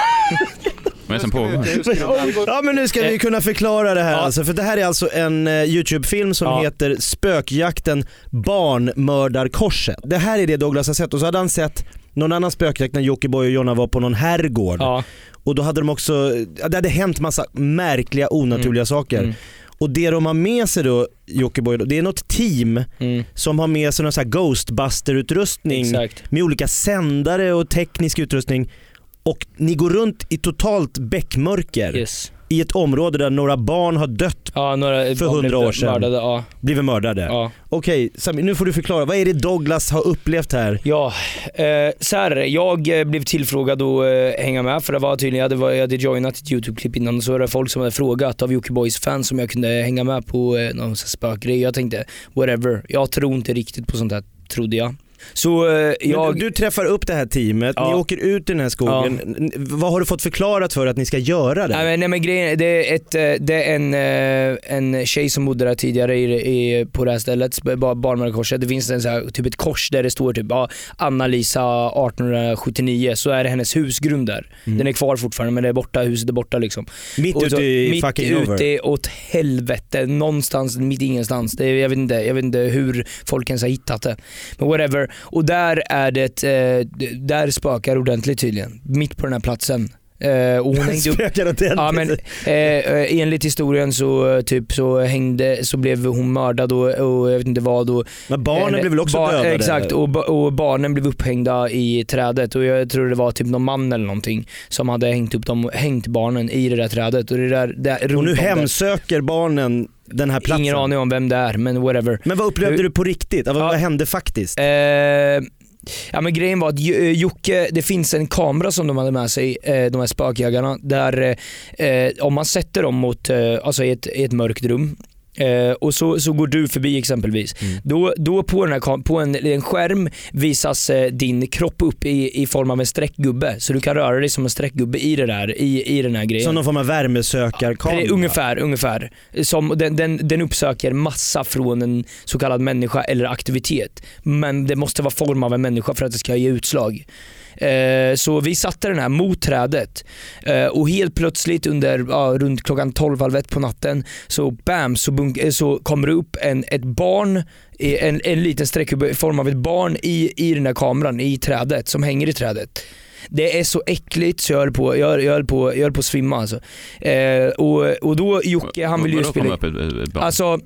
Vad är det som pågår? Ja men nu ska vi kunna förklara det här alltså, för det här är alltså en eh, YouTube-film som heter Spökjakten Barnmördarkorset. Det här är det Douglas har sett och så hade han sett någon annan spökjakt när Jockiboi och Jonna var på någon herrgård. Och då hade de också, ja, det hade hänt massa märkliga onaturliga saker. Mm. Och det de har med sig då, Jockiboi, det är något team Mm. som har med sig någon sån Ghostbuster-utrustning med olika sändare och teknisk utrustning. Och ni går runt i totalt bäckmörker Yes. I ett område där några barn har dött Ja, några för hundra år sedan. mördade, ja. Blivit mördade. Ja. Okej, Samir, nu får du förklara. Vad är det Douglas har upplevt här? Ja, eh, så här, jag eh, blev tillfrågad att eh, hänga med för det var tydligen, jag hade, var- jag hade joinat ett YouTube-klipp innan och så var det folk som hade frågat av Jockibois fans om jag kunde hänga med på eh, någon spökgrej. Jag tänkte whatever, jag tror inte riktigt på sånt här, trodde jag. Så eh, jag... Du, du träffar upp det här teamet, ni åker ut i den här skogen. N- Vad har du fått förklarat för att ni ska göra det? Nej men, men grejen det är, ett, eh, det är en, eh, en tjej som bodde där tidigare i, i, på det här stället, Bar- Barnmördarkorset. Det finns en så här, typ ett kors där det står typ ja, Anna-Lisa 1879, så är det hennes husgrund där. Den är kvar fortfarande men det är borta, huset är borta liksom. Mm. Mitt Och så- ute i mitt fucking ute nowhere. åt helvete, någonstans mitt ingenstans. Det jag, vet inte, jag vet inte hur folk ens har hittat det. Men whatever. Och där är det, eh, där spökar ordentligt tydligen. Mitt på den här platsen. Eh, och hon [LAUGHS] hängde upp. Ja, men, eh, eh, enligt historien så, eh, typ, så, hängde, så blev hon mördad och, och jag vet inte vad. Och, Men barnen eh, blev väl också dödade, Exakt, och, och barnen blev upphängda i trädet och jag tror det var typ någon man eller någonting som hade hängt upp dem, hängt barnen i det där trädet. Och, det där, där, Och nu hemsöker barnen den här platsen. Ingen aning om vem det är men whatever. Men vad upplevde du på riktigt? Vad, vad hände faktiskt? Eh, ja men grejen var att eh, Jocke, det finns en kamera som de hade med sig, eh, de här spökjägarna, där eh, om man sätter dem mot, eh, alltså i ett, i ett mörkt rum Eh, och så, så går du förbi exempelvis. Då, då på, den här, på en, en skärm visas eh, din kropp upp i, i form av en streckgubbe. Så du kan röra dig som en streckgubbe i, det där, i, i den här grejen. Som någon form av värmesökarkamera? Pre- Ungefär, ungefär. Som, den, den, den uppsöker massa från en så kallad människa eller aktivitet. Men det måste vara form av en människa för att det ska ge utslag. Eh, så vi satte den här mot trädet eh, och helt plötsligt under ja, runt klockan 12 halv ett på natten så bam så, bunk- eh, så kommer det upp en, ett barn, en, en liten streckgubbe i form av ett barn i, i den där kameran i trädet som hänger i trädet. Det är så äckligt så jag höll på, jag, jag höll på, jag höll på att svimma alltså. Eh, och, och då Jocke han vill ju spela... upp ett, ett barn? Alltså,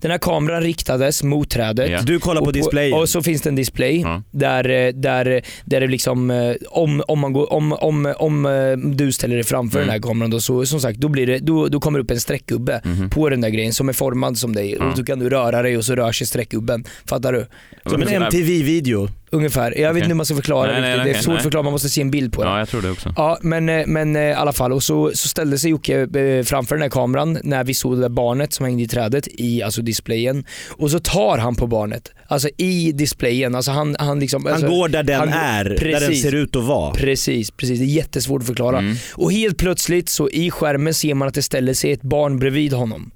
den här kameran riktades mot trädet. Ja. Du kollar på och displayen. Och så finns det en display där, eh, där, där det liksom, eh, om, om, man går, om, om, om eh, du ställer dig framför Mm. den här kameran då, så som sagt, då, blir det, då, då kommer det upp en streckgubbe Mhm. på den där grejen som är formad som dig. Ja. Och då kan du röra dig och så rör sig streckgubben. Fattar du? Som en MTV-video. Ungefär. Jag vet inte hur man ska förklara Nej, nej, riktigt. okej, det är svårt nej. att förklara, man måste se en bild på det. Ja, jag tror det också. Ja, men, eh, men eh, i alla fall. Och så, så ställde sig Jocke eh, framför den här kameran när vi såg det där barnet som hängde i trädet i alltså displayen. Och så tar han på barnet. Alltså i displayen. Alltså han, han, liksom, Han alltså, går där den han- är, där den ser ut att vara. Precis, precis. Det är jättesvårt att förklara. Mm. Och helt plötsligt så i skärmen ser man att det ställer sig ett barn bredvid honom.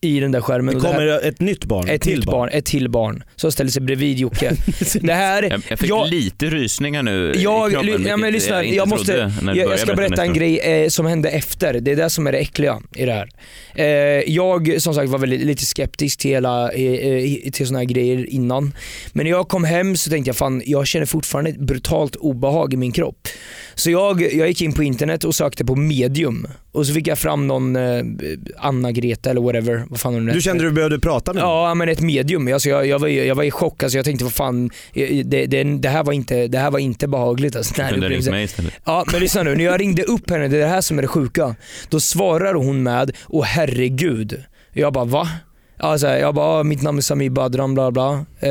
I den där skärmen. Det Och här- kommer ett nytt barn, ett till nytt barn. barn. Ett till barn. Som ställer sig bredvid Jocke. [LAUGHS] det här, Jag, jag fick jag- lite rysningar nu i jag, kroppen, ly- ja, men lyssna, jag jag, måste, jag, ska berätta en grej eh, som hände efter. Det är det som är det äckliga i det här. Eh, jag som sagt var väldigt, lite skeptisk till, hela, eh, eh, till såna här grejer innan. Men när jag kom hem så tänkte jag fan, jag känner fortfarande ett brutalt obehag i min kropp. Så jag, jag gick in på internet och sökte på medium. Och så fick jag fram någon eh, Anna-Greta eller whatever. Vad fan hon Du kände du behövde prata med Ja men ett medium. Alltså jag, jag, var, jag var i chock. Alltså jag tänkte vad fan, det, det, det, här, var inte, det här var inte behagligt. Alltså, den här Du kunde ha ringt mig istället. Ja men lyssna nu, när jag ringde upp henne, det är det här som är det sjuka. Då svarar hon med, åh herregud. Jag bara va? Ja, så här, jag bara, ah, mitt namn är Samir Badran bla bla. Eh,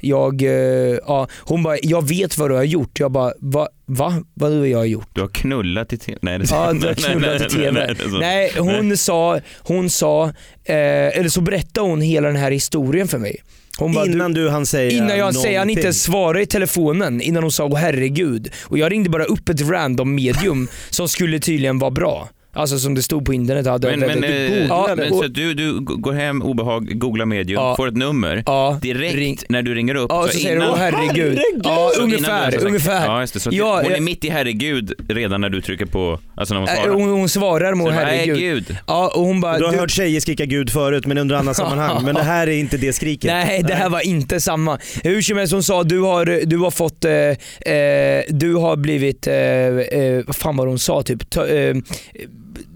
jag, eh, ja. Hon bara, jag vet vad du har gjort. Jag bara, va? Va? Vad har jag gjort? Du har knullat i tv? Nej, det Ja, du har nej, knullat i nej, TV. nej, så. Nej, hon sa, hon sa, eh, eller så berättade hon hela den här historien för mig. Hon bara, Innan du hann säga Innan jag säger han inte någonting. svarade i telefonen, innan hon sa åh herregud. Och jag ringde bara upp ett random medium [LAUGHS] som skulle tydligen vara bra. Alltså som det stod på internet. Men, men, eh, ja, men så du, du går hem, obehag, googlar medium, Ja. får ett nummer. Ja, Direkt när du ringer upp. Ja, så säger du, "Åh, [LAUGHS] herregud." Ja, Så innan du ungefär, har sagt- ungefär. Ja, just det. Så Ja, hon är jag- mitt i herregud redan när du trycker på, alltså när hon svarar. hon, hon svarar med Så herregud. herregud. Ja, och hon bara, Du har du- hört tjejer skrika gud förut men under andra sammanhang. Men det här är inte det skriket. Nej, det här var inte samma. Hur som helst, hon sa du har, du har fått, eh, eh, du har blivit, eh, eh, vad fan var det hon sa typ? Ta, eh,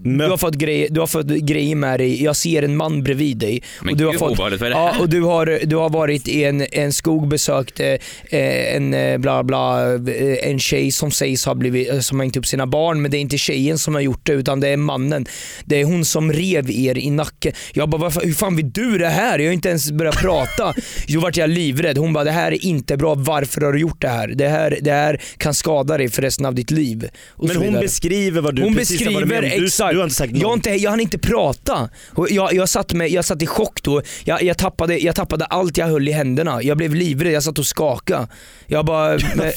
du har, fått grejer, du har fått grejer med dig, jag ser en man bredvid dig. Men och du har gud, fått, obehagligt, vad är det ja, här? och du har, du har varit i en, en skog, besökt eh, en eh, bla bla, eh, en tjej som sägs ha blivit, eh, som hängt upp sina barn men det är inte tjejen som har gjort det utan det är mannen. Det är hon som rev er i nacken. Jag bara, varför, hur fan vet du det här? Jag har inte ens börjat prata. Då vart jag livrädd. Hon bara, det här är inte bra, varför har du gjort det här? Det här, det här kan skada dig för resten av ditt liv. Och Men hon beskriver vad du Hon precis har varit beskriver med om. Du- exakt. Du har inte sagt jag, har inte, jag hann inte prata. Och Jag, jag, satt med, jag satt i chock då. Jag, jag, tappade, jag tappade allt jag höll i händerna. Jag blev livrädd, jag satt och skakade. Jag bara... [LAUGHS] Men,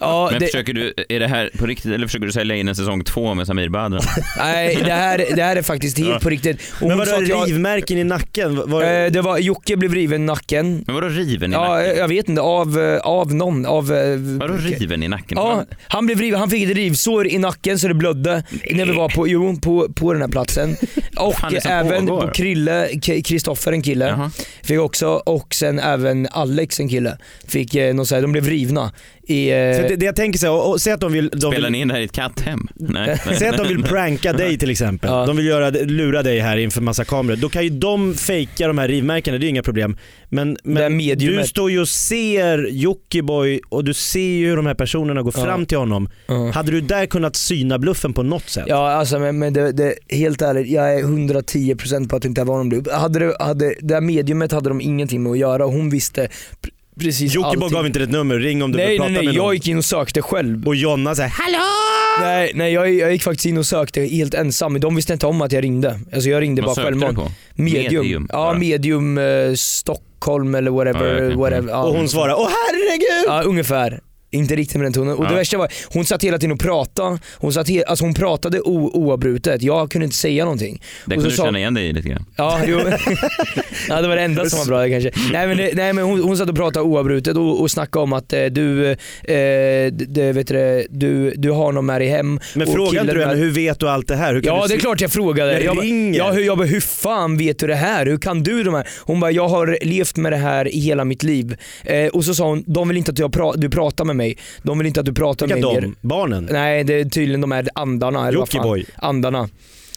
ja, Men det, försöker du, är det här på riktigt eller försöker du sälja in en säsong två med Samir Badran? [LAUGHS] nej, det här, det här är faktiskt helt Ja. på riktigt. Och Men vadå jag- rivmärken i nacken? Var, Eh, det var, Jocke blev riven i nacken. Men vadå riven i Ja, nacken? jag vet inte. Av, eh, av någon. Av, eh, Vadå riven i nacken? Ja, han, blev riven, han fick ett rivsår i nacken så det blödde när vi var på, jo, på, på den här platsen. [LAUGHS] Och även pågår? på Krille, Kristoffer en kille, Jaha. fick också, och sen även Alex en kille, fick eh, någon så här, de blev rivna. I, eh, Så det, det jag tänker så här, och, och säg att de vill... De Spelar vill ni in det här i ett katthem? Nej. [LAUGHS] Säg att de vill pranka dig till exempel. De vill göra, lura dig här inför massa kameror. Då kan ju de fejka de här rivmärkena, det är ju inga problem. Men, men du står ju och ser Jockiboi och du ser ju hur de här personerna går Ja. fram till honom. Ja. Hade du där kunnat syna bluffen på något sätt? Ja alltså men, men det, det, helt ärligt, jag är 110% på att det inte var någon bluff. Hade det, hade, det här mediumet hade de ingenting med att göra och hon visste precis Jockiboi allting. gav inte ett nummer, ring om du nej, vill prata nej, nej, med jag någon. gick in och sökte själv. Och Jonna säger Hallå! Nej, nej jag, jag gick faktiskt in och sökte helt ensam, de visste inte om att jag ringde. Alltså jag ringde Vad bara självmant. på? Medium. Medium, ja, bara. medium eh, Stockholm eller whatever. Ja, whatever. Ja. Och hon svarar åh herregud! Ja, ungefär. Inte riktigt med den tonen. Och Ja. det värsta var, hon satt hela tiden och pratade. Hon, satt he- alltså hon pratade o- oavbrutet. Jag kunde inte säga någonting. Det kunde du sa- känna igen dig i lite grann. Ja, jo. [LAUGHS] ja, det var det enda som var bra kanske. Nej men, det- nej, men hon, hon satt och pratade oavbrutet och, och snackade om att eh, du, eh, det, vet du, det, du, du har någon med dig hem. Men och frågar inte killen du henne, med- hur vet du allt det här? Hur kan Ja du det är se- klart jag frågade. Jag Jag, bara- ringer. ja, hur, jag bara, hur fan vet du det här? Hur kan du de här? Hon bara, jag har levt med det här i hela mitt liv. Eh, och så sa hon, de vill inte att jag pra- du pratar med mig. De vill inte att du pratar Vilka med de? mer. Barnen? Nej det är tydligen de här andarna. Eller vad fan. Jockiboi. Andarna.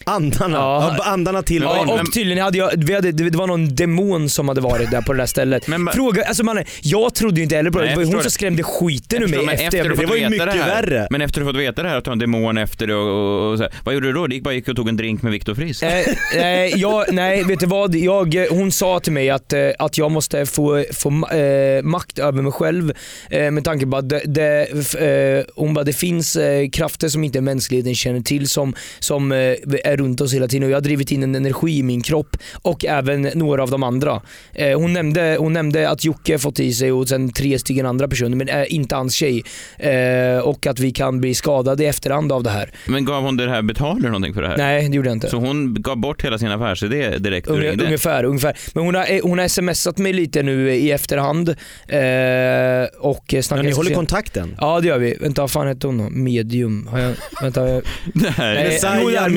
Andarna, ja. andarna till Ja, och tydligen hade jag, vi hade, det var någon demon som hade varit där på det där stället. Fråga, alltså man, jag trodde ju inte heller på det, det var ju hon som skrämde skiten ur mig Men efter, du fått veta det här, värre. Men efter du fått veta det här att du har en demon efter det och, och, och så här, vad gjorde du då? Du gick bara gick och tog en drink med Viktor Frisk? Eh, eh, jag, nej, vet du vad? Jag, hon sa till mig att, eh, att jag måste få, få eh, makt över mig själv eh, med tanke på att det, det, eh, hon bara, det finns eh, krafter som inte mänskligheten känner till som, som eh, är runt oss hela tiden och jag har drivit in en energi i min kropp och även några av de andra. Eh, hon, nämnde, hon nämnde att Jocke fått i sig och sen tre stycken andra personer men eh, inte hans tjej. Eh, och att vi kan bli skadade i efterhand av det här. Men gav hon det här, betalade du någonting för det här? Nej, det gjorde jag inte. Så hon gav bort hela sin affärsidé direkt Unge, ungefär, ungefär. Men hon har, eh, hon har smsat mig lite nu i efterhand. Eh, och snackat Men ni håller sen- kontakten? Ja det gör vi. Vänta vad fan hette hon då? Medium. Har jag, vänta. Jag... [LAUGHS] Nej. Messiah jo, där,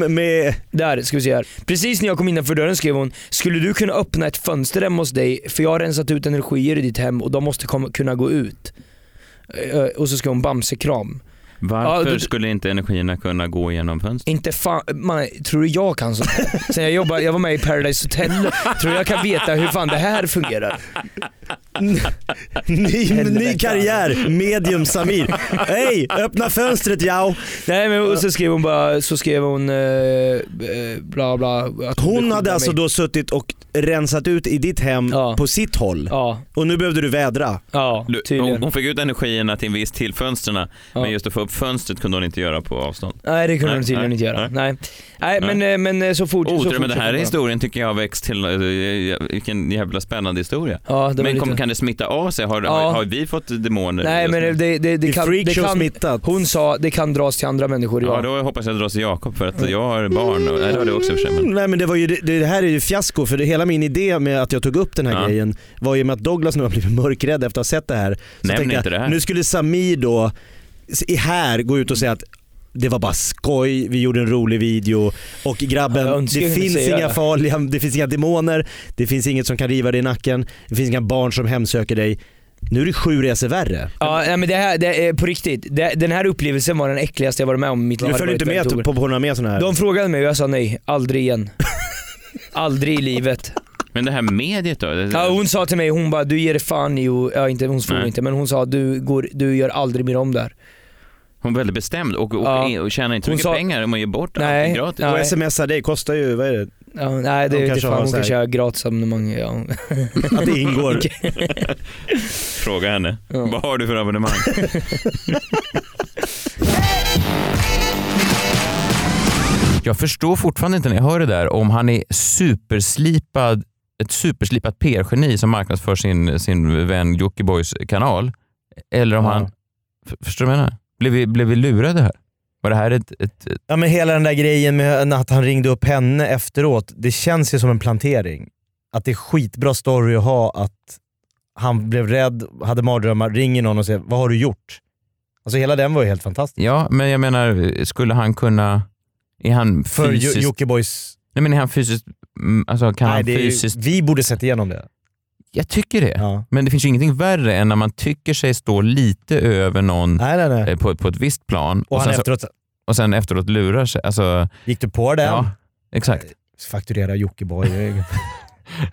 rum med... Där ska vi se här. Precis när jag kom innanför dörren skrev hon Skulle du kunna öppna ett fönster hemma hos dig? För jag har rensat ut energier i ditt hem och de måste komma, kunna gå ut. Eh, och så skrev hon bamsekram. Varför Ja, du- skulle inte energierna kunna gå igenom fönstret? Inte fan, man, tror du jag kan sånt här? Sen jag, jobbar, jag var med i Paradise Hotel, tror du jag kan veta hur fan det här fungerar? Ny, ny karriär, medium Samir. Hej, öppna fönstret jao. Nej men och så skrev hon bara, så skrev hon eh, eh, bla bla. Att Hon hade alltså mig. då suttit och rensat ut i ditt hem på sitt håll. Och nu behövde du vädra. Ja, Du, hon, hon fick ut energierna till en viss till fönstren, men just att få upp fönstret kunde hon inte göra på avstånd. Nej det kunde hon tydligen nej, inte göra. Nej, nej, Nej. men, eh, men eh, så fort så Otur, men den här historien tycker jag har växt till, eh, vilken jävla spännande historia. Ja, men lite- kan det smitta av sig? Har, Ja. har, har vi fått demoner? Nej men det, det, det, Det kan, det kan, smittat. hon sa det kan dras till andra människor. Ja, Ja. då hoppas jag dras till Jakob för att jag har barn. Och, nej, det har du också för sig. Men... Nej men det, var ju, det, det här är ju fiasko för det, hela min idé med att jag tog upp den här Ja. grejen var ju med att Douglas nu har blivit mörkrädd efter att ha sett det här. Så Nämn tänkte inte jag, det här. Nu skulle Samir då här gå ut och säga att det var bara skoj, vi gjorde en rolig video och grabben, det finns inga farliga, det finns inga demoner, det finns inget som kan riva dig i nacken, det finns inga barn som hemsöker dig. Nu är det sju resor värre. Ja, nej, men det här, det är på riktigt. Det, den här upplevelsen var den äckligaste jag varit med om i mitt liv. Du hade inte med på, på några mer sådana här? De frågade mig och jag sa nej, aldrig igen. [LAUGHS] aldrig i livet. Men det här mediet då? Det- Ja, hon sa till mig, hon bara du ger fan i och, ja, inte, hon svor Nej. inte men hon sa du, går, du gör aldrig mer om där. Hon är väldigt bestämd och, och, Ja. och tjänar inte så Hon mycket sa- pengar om man ger bort Nej, allting gratis. nej. Och smsa dig kostar ju, vad är det? Ja, nej det De är kanske fan, har hon så här- kanske har gratisabonnemang. Ja. [LAUGHS] Att det ingår. Fråga henne. Vad har du för abonnemang? Jag förstår fortfarande inte när jag hör det där om han är superslipad, ett superslipat PR-geni som marknadsför sin, sin vän Jockibois kanal. Eller om Ja. han... Förstår du vad jag menar? Blev vi, blev vi lurade här? Var det här ett... ett, ett Ja men hela den där grejen med att han ringde upp henne efteråt, det känns ju som en plantering. Att det är skitbra story att ha att han blev rädd, hade mardrömmar, ringer någon och säger “Vad har du gjort?” Alltså hela den var ju helt fantastisk. ja, men jag menar, skulle han kunna... Är han För fysiskt... Jo- Jockibois... Nej men är han fysiskt... mm, Alltså kan Nej, han det är ju, fysiskt... vi borde sett igenom det. Jag tycker det. Men det finns ju ingenting värre än när man tycker sig stå lite över någon nej, nej, nej. eh, På, på ett visst plan Och han sen, så- efteråt, och sen efteråt lurar sig. Alltså, gick du på den? Ja, exakt. Fakturera Jockiboi. [LAUGHS]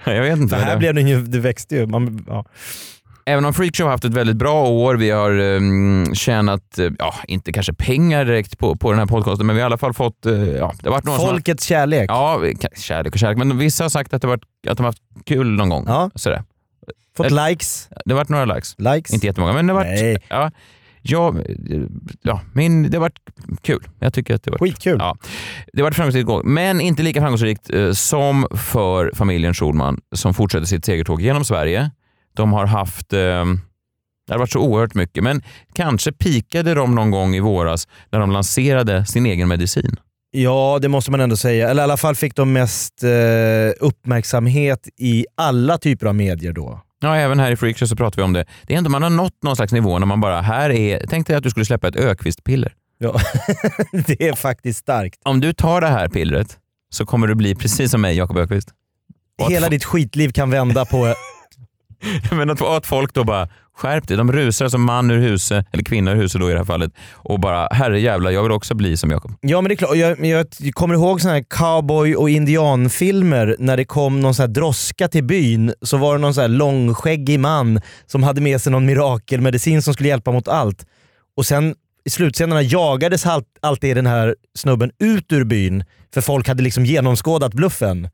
jag vet inte. Vad här det- blev den ju, det växte ju. Man, ja. Även om Freakshow har haft ett väldigt bra år, vi har um, tjänat, eh, ja, inte kanske pengar direkt på, på den här podcasten, men vi har i alla fall fått, eh, ja, det har varit några Folkets kärlek. Ja, kärlek och kärlek, men vissa har sagt att, det varit, att de har haft kul någon gång. Ja. Sådär. Fått Eh, likes. Det har varit några likes. likes. Inte jättemånga, men det har varit, Nej. ja, ja, ja, men det har varit kul. Jag tycker att det har varit Skitkul. Ja, det har varit framgångsrikt, gång, men inte lika framgångsrikt som för familjen Schulman som fortsätter sitt segertåg genom Sverige. De har haft, eh, det har varit så oerhört mycket, men kanske pikade de någon gång i våras när de lanserade sin egen medicin. Ja, det måste man ändå säga. Eller i alla fall fick de mest eh, uppmärksamhet i alla typer av medier då. Ja, även här i Freakshow så pratar vi om det. Det är ändå man har nått någon slags nivå när man bara, här är, tänk dig att du skulle släppa ett Ökvist-piller. Ja, [LAUGHS] det är faktiskt starkt. Om du tar det här pillret så kommer du bli precis som mig, Jakob Ökvist. Hela ditt skitliv kan vända på... [LAUGHS] Men att, att folk då bara, Skärp dig. De rusar som man ur huset, eller kvinna ur huset då i det här fallet, och bara herrejävlar, jag vill också bli som Jakob. Ja men det är klart, jag, jag kommer ihåg såna här cowboy och indianfilmer när det kom någon sån här droska till byn så var det någon sån här långskäggig man som hade med sig någon mirakelmedicin som skulle hjälpa mot allt. Och sen i slutscenerna jagades alltid den här snubben ut ur byn för folk hade liksom genomskådat bluffen.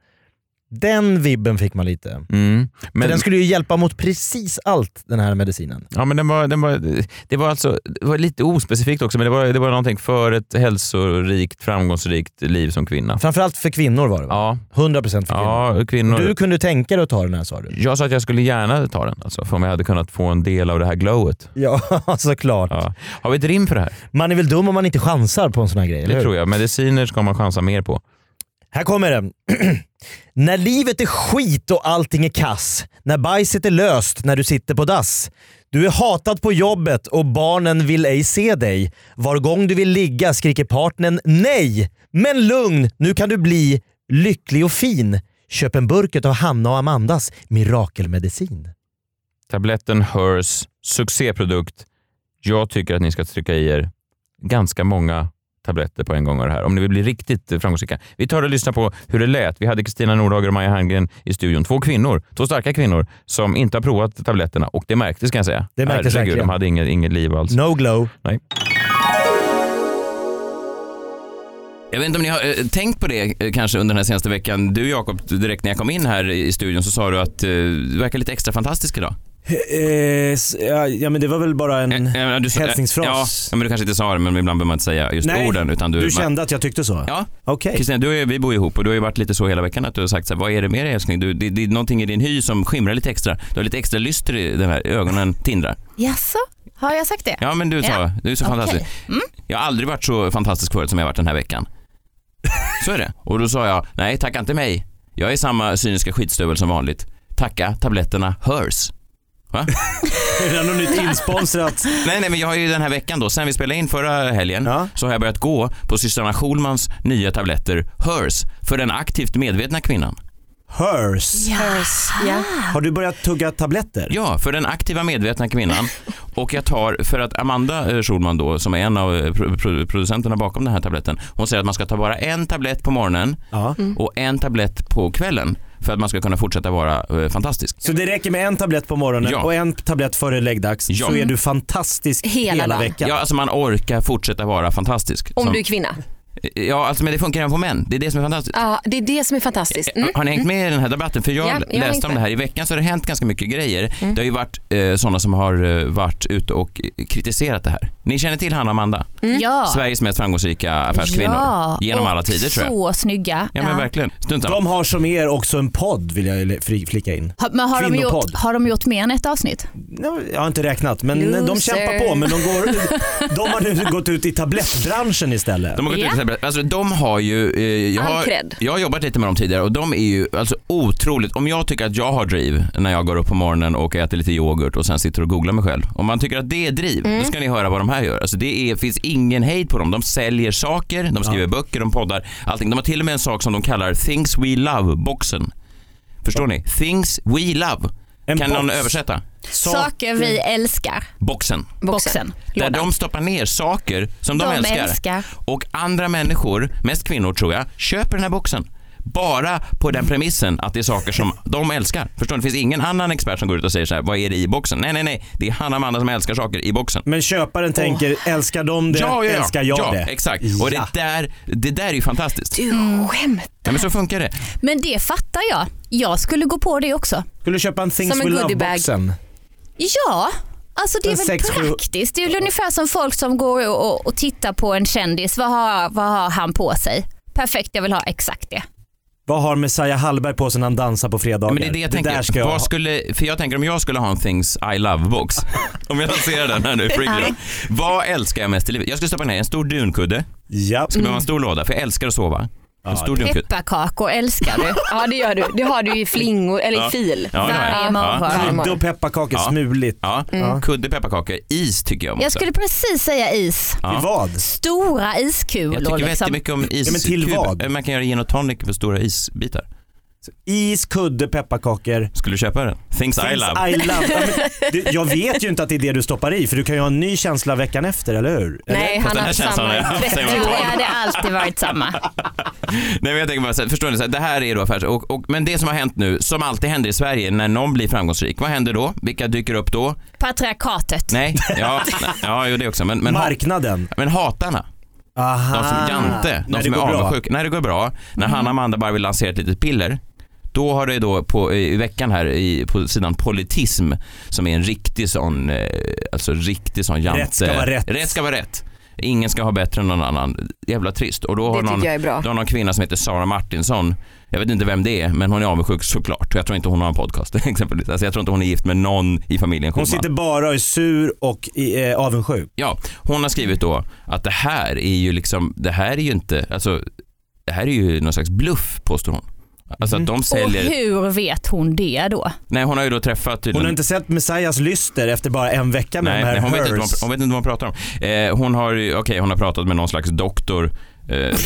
Den vibben fick man lite. Mm. Men den skulle ju hjälpa mot precis allt den här medicinen. Ja, men den var, den var, det, var alltså, det var lite ospecifikt också, men det var, det var någonting för ett hälsorikt, framgångsrikt liv som kvinna. Framförallt för kvinnor var det va? Ja. 100% för kvinnor. Ja, kvinnor. Du kunde tänka dig att ta den här sa du? Jag sa att jag skulle gärna ta den, alltså, för om jag hade kunnat få en del av det här glowet. Ja, [LAUGHS] såklart. Ja. Har vi ett rim för det här? Man är väl dum om man inte chansar på en sån här grej, Det tror jag. Mediciner ska man chansa mer på. Här kommer den. [CLEARS THROAT] när livet är skit och allting är kass. När bajset är löst när du sitter på dass. Du är hatad på jobbet och barnen vill ej se dig. Var gång du vill ligga skriker partnern nej. Men lugn, nu kan du bli lycklig och fin. Köp en burk av Hanna och Amandas mirakelmedicin. Tabletten Hers, succéprodukt. Jag tycker att ni ska trycka i er ganska många tabletter på en gång av det här. Om ni vill bli riktigt framgångsrika. Vi tar och lyssnar på hur det lät. Vi hade Kristina Nordhager och Maja Herngren i studion. Två kvinnor, två starka kvinnor som inte har provat tabletterna och det märktes kan jag säga. Det märktes Herregud, verkligen. De hade inget, inget liv alls. No glow. Nej. Jag vet inte om ni har eh, tänkt på det eh, kanske under den här senaste veckan. Du Jakob, direkt när jag kom in här i studion så sa du att eh, du verkar lite extra fantastisk idag. Eh, ja, men det var väl bara en Ja, du hälsningsfras. Ja, ja, men du kanske inte sa det, men ibland behöver man inte säga just Nej, orden. Utan du, du man- kände att jag tyckte så? Ja. Okej. Kristina, du är, vi bor ihop och du har ju varit lite så hela veckan att du har sagt så här, vad är det med dig älskling? Du, det, det är någonting i din hy som skimrar lite extra. Du har lite extra lyster i den här, ögonen tindrar. Jaså, har jag sagt det? Ja men du sa, Ja. du är så Okej. fantastisk. Mm. Jag har aldrig varit så fantastisk förut som jag har varit den här veckan. [LAUGHS] Så är det. Och då sa jag, nej tacka inte mig. Jag är samma cyniska skitstövel som vanligt. Tacka tabletterna Hers. Va? Är det något nytt insponsrat? Nej, nej, men jag har ju den här veckan då, sen vi spelade in förra helgen, så har jag börjat gå på systrarna Schulmans nya tabletter Hers för den aktivt medvetna kvinnan. Hers. Yes. Ja. Har du börjat tugga tabletter? Ja, för den aktiva medvetna kvinnan. [LAUGHS] Och jag tar, för att Amanda eh, Schulman då, som är en av eh, pro- pro- producenterna bakom den här tabletten, hon säger att man ska ta bara en tablett på morgonen Mm. och en tablett på kvällen för att man ska kunna fortsätta vara eh, fantastisk. Så det räcker med en tablett på morgonen Ja. och en tablett före läggdags Ja. så är du fantastisk hela, veckan. Ja, alltså man orkar fortsätta vara fantastisk. Om Som- du är kvinna. Ja, alltså men det funkar även på män. Det är det som är fantastiskt. Ja, det är det som är fantastiskt. Mm. Har ni hängt med i den här debatten? För jag Ja, jag läste om det här. I veckan så har det hänt ganska mycket grejer. Mm. Det har ju varit eh, sådana som har eh, varit ute och kritiserat det här. Ni känner till Hanna Amanda? Ja. Sveriges mest framgångsrika affärskvinnor. Ja, Genom och alla tider tror jag. Så snygga. Ja men verkligen. Strunt samma. De har som er också en podd vill jag fli- flika in. Har, men har, de gjort, har de gjort mer än ett avsnitt? Jag har inte räknat men de Loser. kämpar på men de, går, [LAUGHS] de har nu gått ut i tablettbranschen istället. De har gått ut alltså de har ju, eh, jag, har, jag har jobbat lite med dem tidigare och de är ju alltså otroligt, om jag tycker att jag har driv när jag går upp på morgonen och äter lite yoghurt och sen sitter och googlar mig själv. Om man tycker att det är driv, Mm. då ska ni höra vad de här gör. Alltså det är, finns ingen hejd på dem. De säljer saker, de skriver böcker, de poddar, allting. De har till och med en sak som de kallar Things We Love-boxen. Förstår ni? Things We Love. kan någon box. översätta? Saker vi älskar. Boxen. Boxen. Där de stoppar ner saker som de, De älskar. älskar. Och andra människor, mest kvinnor tror jag, köper den här boxen. Bara på den premissen att det är saker som de älskar. Förstår ni? Det finns ingen annan expert som går ut och säger så här, vad är det i boxen? Nej, nej, nej. Det är Hanna och Amanda som älskar saker i boxen. Men köparen tänker, älskar de det, Ja, ja, ja. älskar jag ja, det. exakt. Och det där, det där är ju fantastiskt. Du skämt. Ja, men så funkar det. Men det fattar jag. Jag skulle gå på det också. Skulle du köpa en Things We. Love-boxen? Ja, alltså det är väl sex, praktiskt. Det är väl ungefär som folk som går och, och, tittar på en kändis. Vad har, vad har han på sig? Perfekt, jag vill ha exakt det. Vad har Messiah Hallberg på sig när han dansar på fredagar? Men det är det jag där tänker. ska jag vad skulle, för jag tänker om jag skulle ha en Things I Love-box. [LAUGHS] om jag lanserar den här nu. Vad älskar jag mest i livet? Jag skulle stoppa ner en stor dunkudde. Ja. Skulle behöva en stor låda, för jag älskar att sova. En stor. Pepparkakor älskar du. Ja det gör du. Det har du i flingor, eller Ja. i fil. Ja, det har jag. Varje Ja. morgon. Ja. Kudde och pepparkakor, smuligt. Ja. Mm. Kudde, pepparkakor, is tycker jag om Jag också. skulle precis säga is. Ja. Till vad? Stora iskulor. Jag tycker liksom. jättemycket om is. Ja, men till vad? Man kan göra gin och tonic för stora isbitar. Is, kudde, pepparkakor. Skulle du köpa den? Things, I love. I love. Ja, men, du, jag vet ju inte att det är det du stoppar i för du kan ju ha en ny känsla veckan efter, eller hur? Eller? Nej, han har samma. [LAUGHS] Det hade alltid varit samma. [LAUGHS] Nej men jag tänker bara så förstår ni, så det här är då affärs... Och, och, men det som har hänt nu, som alltid händer i Sverige när någon blir framgångsrik, vad händer då? Vilka dyker upp då? Patriarkatet. Nej, ja, ja jo, det också. Men, men, Marknaden. Men hatarna. Aha. De som Jante, de som är avundsjuka. När det går bra. När Hanna Amanda bara vill lansera ett litet piller. Då har det då på, i veckan här i, på sidan Politism som är en riktig sån, eh, alltså riktig sån Jante. Rätt ska vara rätt. Rätt ska vara rätt. Ingen ska ha bättre än någon annan. Jävla trist. Och då har, Det någon, jag är bra. då har någon kvinna som heter Sara Martinsson jag vet inte vem det är, men hon är avundsjuk såklart. Jag tror inte hon har en podcast [LAUGHS] exempelvis. Alltså jag tror inte hon är gift med någon i familjen Hon sitter bara och är sur och i, eh, avundsjuk. Ja, hon har skrivit då att det här är ju liksom, det här är ju inte, alltså det här är ju någon slags bluff påstår hon. Alltså att de Och säljer, hur vet hon det då? nej hon har ju då träffat Hon tydligen har inte sett Messiahs lyster efter bara en vecka med Nej, de här nej hon, vet inte, vad Hers. hon, hon vet inte vad hon pratar om. Eh, hon har ju- okej hon har pratat med någon slags doktor. Eh, [LAUGHS]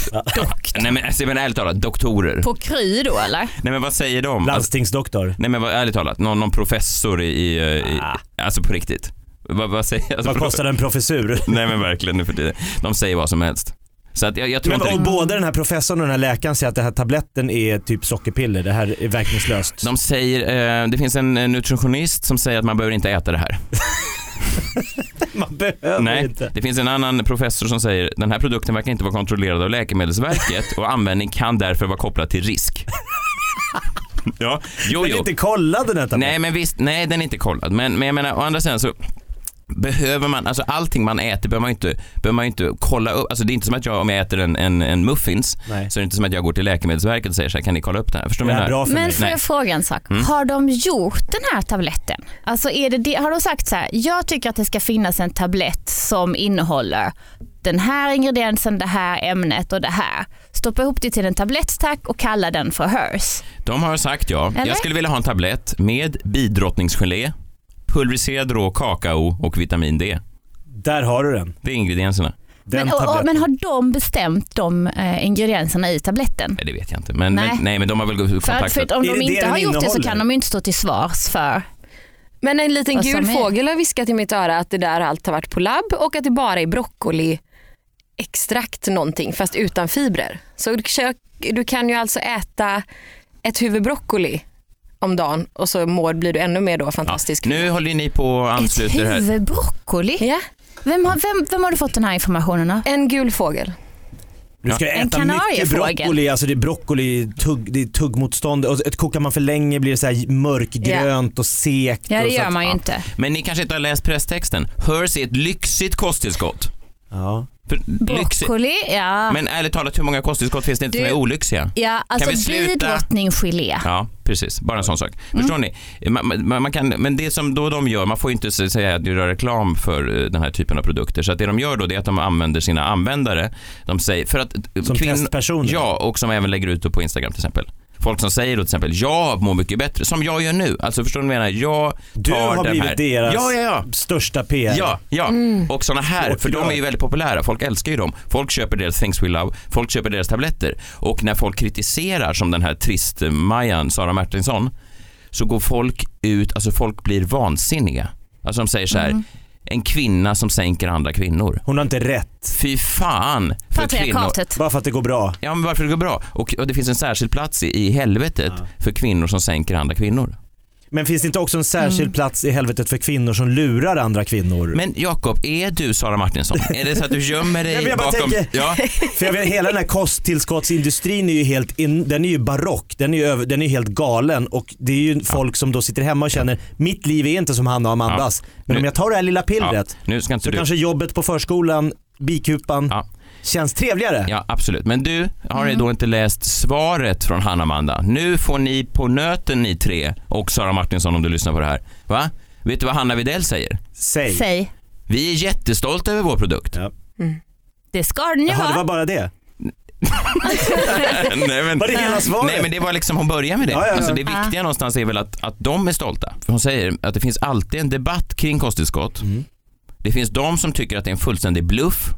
nej men, alltså, men ärligt talat, doktorer. På Kry då eller? Nej men vad säger de? Landstingsdoktor. Nej men vad, ärligt talat, någon, någon professor i, i, i alltså på riktigt. Vad, vad säger alltså, Vad kostar en professur? [LAUGHS] Nej men verkligen nu för tiden. De säger vad som helst. Så att jag, jag tror Men, inte och det- både den här professorn och den här läkaren säger att den här tabletten är typ sockerpiller. Det här är verkningslöst. De säger, eh, det finns en nutritionist som säger att man behöver inte äta det här. [LAUGHS] man behöver Nej, inte. det finns en annan professor som säger den här produkten verkar inte vara kontrollerad av Läkemedelsverket och användning kan därför vara kopplad till risk. [LAUGHS] ja, jo, Men jo. inte kollad den här tabletten. Nej, men visst, nej den är inte kollad. Men, men jag menar, å andra sidan så behöver man, alltså allting man äter behöver man inte, behöver man inte kolla upp. Alltså det är inte som att jag, om jag äter en, en, en muffins, Nej. så är det inte som att jag går till Läkemedelsverket och säger så här, kan ni kolla upp det här? Förstår Det vad är jag menar? bra för Men mig. får jag fråga en sak? Mm. Har de gjort den här tabletten? Alltså är det det, har de sagt så här, jag tycker att det ska finnas en tablett som innehåller den här ingrediensen, det här ämnet och det här. Stoppa ihop det till en tablett tack och kalla den för hers. De har sagt ja. Eller? Jag skulle vilja ha en tablett med bidrottningsgelé, pulveriserad rå kakao och vitamin D. Där har du den. Det är ingredienserna. Den Men, och, och, men har de bestämt de eh, ingredienserna i tabletten? Nej, det vet jag inte. Men, Nej. men, nej, men de har väl För, kontaktat... för att om de det inte har gjort det så kan de ju inte stå till svars för Men en liten Vad gul fågel har viskat i mitt öra att det där allt har varit på labb och att det bara är broccoli extrakt någonting fast utan fibrer. Så du kan ju alltså äta ett huvud broccoli om dagen och så mår, blir du ännu mer då fantastisk. Nu håller ni på och ett ansluter här. huvud broccoli. Ja, Vem har, vem, vem har du fått den här informationen av? en gul fågel. Du ska En äta mycket broccoli, alltså det är broccoli, tugg, det är tuggmotstånd. Och ett kokar man för länge blir det så här mörkgrönt och sekt. Ja det och så gör att- man ju inte. Men ni kanske inte har läst presstexten. Hers är ett lyxigt kosttillskott. Ja. För. Broccoli, ja. Men ärligt talat, hur många kosttillskott finns det inte Du- som är olyxiga? ja alltså vi sluta? bidrottningsgelé. Ja, precis. Bara en sån sak. Mm. Förstår ni? Man, man, man kan, men det som då de gör, man får ju inte säga att de gör reklam för eh, den här typen av produkter. Så att det de gör då det är att de använder sina användare. De säger, för att eh, Som testpersoner? Ja, och som även lägger ut det på Instagram till exempel. Folk som säger då till exempel, jag mår mycket bättre, som jag gör nu. Alltså förstår ni vad jag menar? Jag tar Du har den blivit här. deras Ja, ja, ja. största PR. Ja, ja. Mm. och såna här, för de är ju väldigt populära. Folk älskar ju dem. Folk köper deras Things We Love, folk köper deras tabletter. Och när folk kritiserar, som den här trist-Majan, Sara Martinsson, så går folk ut, alltså folk blir vansinniga. Alltså de säger så här, Mm. En kvinna som sänker andra kvinnor. Hon har inte rätt. Fy fan för kvinnor. Patriarkatet. Bara för att det går bra. Ja, men varför det går bra. Och, och det finns en särskild plats i, i helvetet för kvinnor som sänker andra kvinnor. Men finns det inte också en särskild Mm. plats i helvetet för kvinnor som lurar andra kvinnor? Men Jakob, är du Sara Martinsson? [LAUGHS] är det så att du gömmer dig Ja, jag bakom... tänker- Ja. [LAUGHS] För jag vet, hela den här kosttillskottsindustrin är ju helt, in, den är ju barock, den är ju över, den är helt galen och det är ju folk som då sitter hemma och känner, mitt liv är inte som Hanna och Amandas. Men Nu- om jag tar det här lilla pillret Ja, nu ska inte så du... kanske jobbet på förskolan, bikupan, Ja. Känns trevligare. Ja, absolut. Men du, har ni då inte läst svaret från Hanna Amanda? Nu får ni på nöten ni tre och Sara Martinsson om du lyssnar på det här. Va? Vet du vad Hanna Videll säger? Säg. Säg. Vi är jättestolta över vår produkt. Ja. Det ska den ju Jaha, det var bara det. [LAUGHS] nej, men, Var det hela svaret? nej men det var liksom, hon börjar med det. Ja, ja, ja. Alltså, det viktiga någonstans är väl att, att de är stolta. För hon säger att det finns alltid en debatt kring kosttillskott. Mm. Det finns de som tycker att det är en fullständig bluff.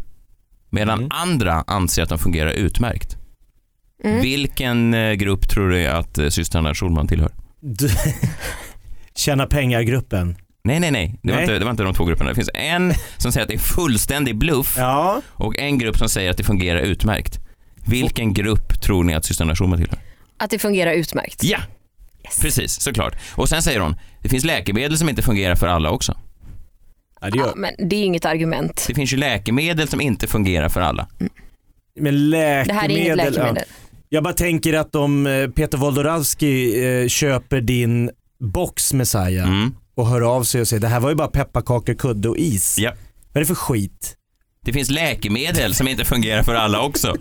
Medan Mm. andra anser att de fungerar utmärkt. Mm. Vilken eh, grupp tror du att eh, systrarna Schulman tillhör? Du- [LAUGHS] Tjäna pengar-gruppen. Nej, nej, nej. Det var, Nej. Inte, det var inte de två grupperna. Det finns en som säger att det är fullständig bluff och en grupp som säger att det fungerar utmärkt. Vilken grupp tror ni att systrarna Schulman tillhör? Att det fungerar utmärkt. Ja, precis, såklart. Och sen säger hon, det finns läkemedel som inte fungerar för alla också. Ja, men det är inget argument. Det finns ju läkemedel som inte fungerar för alla. Men läkemedel. Det här är inget läkemedel. Ja. Jag bara tänker att om eh, Peter Wolodarski eh, köper din box Messiah Mm. och hör av sig och säger det här var ju bara pepparkakor, kudde och is. Ja. Vad är det för skit? Det finns läkemedel som inte fungerar för alla också.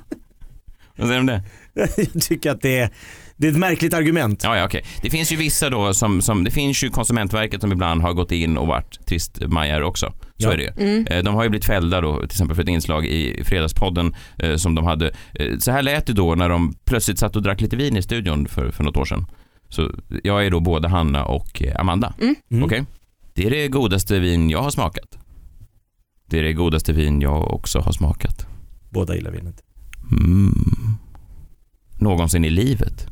Vad säger du om det? [LAUGHS] Jag tycker att det är, det är ett märkligt argument. Ja, ja, okej. Det finns ju vissa då som, som, det finns ju Konsumentverket som ibland har gått in och varit tristmajor också. Så Ja. är det ju. Mm. Eh, De har ju blivit fällda då, till exempel för ett inslag i Fredagspodden eh, som de hade. Eh, Så här lät det då när de plötsligt satt och drack lite vin i studion för, för något år sedan. Så jag är då både Hanna och eh, Amanda. Mm. Okej? Det är det godaste vin jag har smakat. Det är det godaste vin jag också har smakat. Båda gillar vinet. Mm. Någonsin i livet.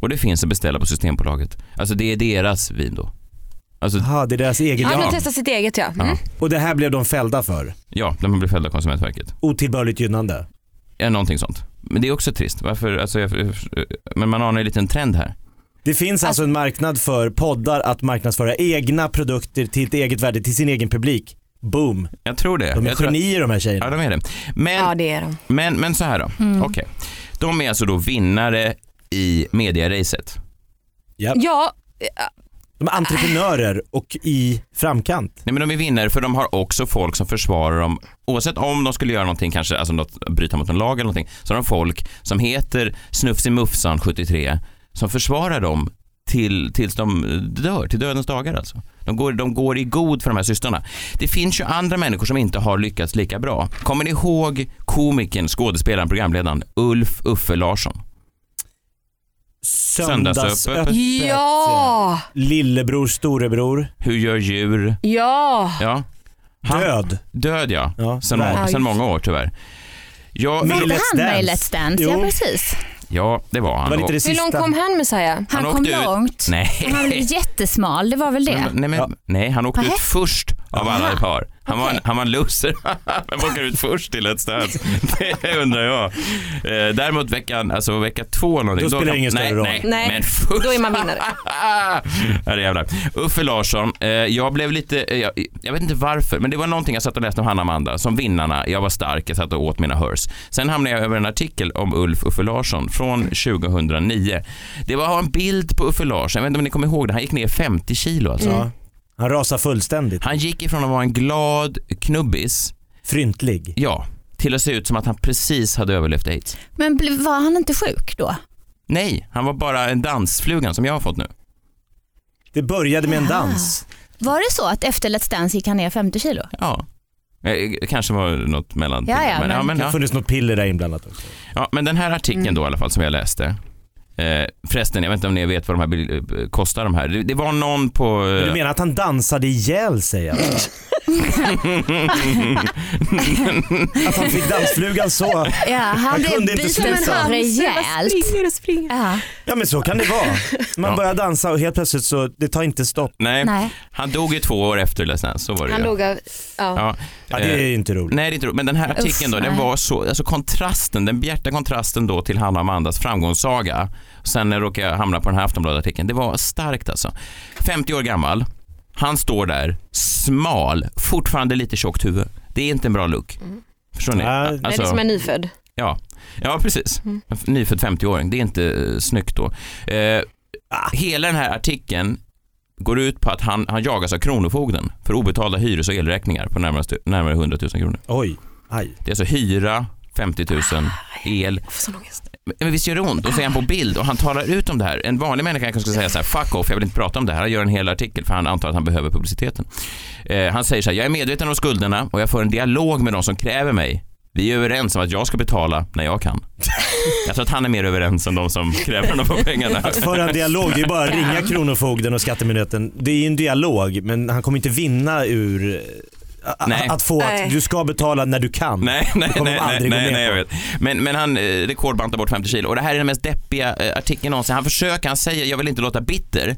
Och det finns att beställa på Systembolaget. Alltså det är deras vin då. Alltså, Jaha, det är deras eget Han Ja. har testat sitt eget ja. Mm. Och det här blev de fällda för? ja, de har blivit fällda av Konsumentverket. Otillbörligt gynnande? Ja, någonting sånt. Men det är också trist. Varför, alltså, jag, men man anar en liten trend här. Det finns alltså en marknad för poddar att marknadsföra egna produkter till ett eget värde, till sin egen publik. Boom. Jag tror det. De är jag tror att- genier de här tjejerna. Ja, de är det. Men, Ja det är de. men, men så här då. Mm. Okej. De är alltså då vinnare i medieracet. Ja. Ja, De är entreprenörer och i framkant. Nej men de är vinnare för de har också folk som försvarar dem. Oavsett om de skulle göra någonting, kanske alltså något, bryta mot en lag eller någonting, så har de folk som heter Snufsimufsan 73 som försvarar dem till, tills de dör, till dödens dagar alltså. De går, de går i god för de här systrarna. Det finns ju andra människor som inte har lyckats lika bra. Kommer ni ihåg komikern, skådespelaren, programledaren Ulf Uffe Larsson? Söndagsöppet. Ja! Lillebror, storebror. Hur gör djur? Ja! Ja. Han, Död. Död ja, Ja, sen, må, sen många år tyvärr. Ja, Var inte han med i. Let's Dance? Jo. Ja precis. ja, det var han. Det var det Hur långt kom han Messiah? Han, Han kom ut- långt. Nej. Han blev jättesmal, det var väl det? Men, nej, men, nej, han åkte Nähä. ut först av alla i par. Han, var en, han var en loser. [LAUGHS] Vem åker ut först till Let's [LAUGHS] Dance? Det undrar jag. Eh, däremot veckan, alltså vecka två någonting. Då spelar det ingen större nej, roll. Nej, Nej, men först. Då är man vinnare. [LAUGHS] Herre jävlar. Uffe Larsson, eh, jag blev lite, eh, jag, jag vet inte varför, men det var någonting jag satt och läste om Hanna Amanda, som vinnarna, jag var stark, jag satt och åt mina hers. Sen hamnade jag över en artikel om Ulf Uffe Larsson från 2009. Det var en bild på Uffe Larsson, jag vet inte om ni kommer ihåg det, han gick ner 50 kilo alltså. Ja. Han rasar fullständigt. Han gick ifrån att vara en glad knubbis, Fryntlig. ja, till att se ut som att han precis hade överlevt aids. Men var han inte sjuk då? Nej, han var bara en dansflugan som jag har fått nu. Det började med en dans. Var det så att efter Let's Dance gick han ner 50 kilo? Ja. Eh, Kanske var något mellan. Ja, ja, men, ja, men- men, Det har ja. funnits något piller där inblandat också. Ja, men den här artikeln Mm. då i alla fall som jag läste. Eh, förresten, jag vet inte om ni vet vad de här eh, kostar de här. Det, det var någon på... Eh, du menar att han dansade ihjäl sig alltså? [LAUGHS] Att han fick dansflugan så? Ja, han Han blev kunde inte sluta. rejält. Springer och springer. Ja. Ja men så kan det vara. Man Ja. börjar dansa och helt plötsligt så, det tar inte stopp. nej, Nej. han dog ju två år efter Dance, så var det Han ju. dog av, ja. Ja, Ja, det eh, är inte roligt. Nej, det är inte roligt. Men den här artikeln Uff, då, den var så, alltså kontrasten, den bjärta kontrasten då till Hanna och Amandas framgångssaga. Sen råkade jag hamna på den här Aftonbladet-artikeln. Det var starkt alltså. 50 år gammal, han står där, smal, fortfarande lite tjockt huvud. Det är inte en bra look. Förstår ni? Nej, Nej, det är som en nyfödd. Ja, ja precis. Mm. Nyfödd 50-åring, det är inte eh, snyggt då. Eh, hela den här artikeln går ut på att han, han jagas av Kronofogden för obetalda hyres och elräkningar på närmare, närmare 100 000 kronor. Oj, aj. Det är alltså hyra, 50 000, el. Men visst gör det ont? Och så är han på bild och han talar ut om det här. En vanlig människa kanske skulle säga så här, fuck off, jag vill inte prata om det här. Han gör en hel artikel för han antar att han behöver publiciteten. Eh, han säger så här, jag är medveten om skulderna och jag för en dialog med de som kräver mig. Vi är överens om att jag ska betala när jag kan. Jag tror att han är mer överens än de som kräver honom på pengarna. Att föra en dialog, det är bara att ringa Kronofogden och Skattemyndigheten. Det är ju en dialog men han kommer inte vinna ur a- Nej. att få Nej. att du ska betala när du kan. Nej, nej, kommer nej, aldrig nej, gå nej, jag vet. Men, men han eh, rekordbantar bort 50 kilo och det här är den mest deppiga eh, artikeln någonsin. Han försöker, han säger jag vill inte låta bitter.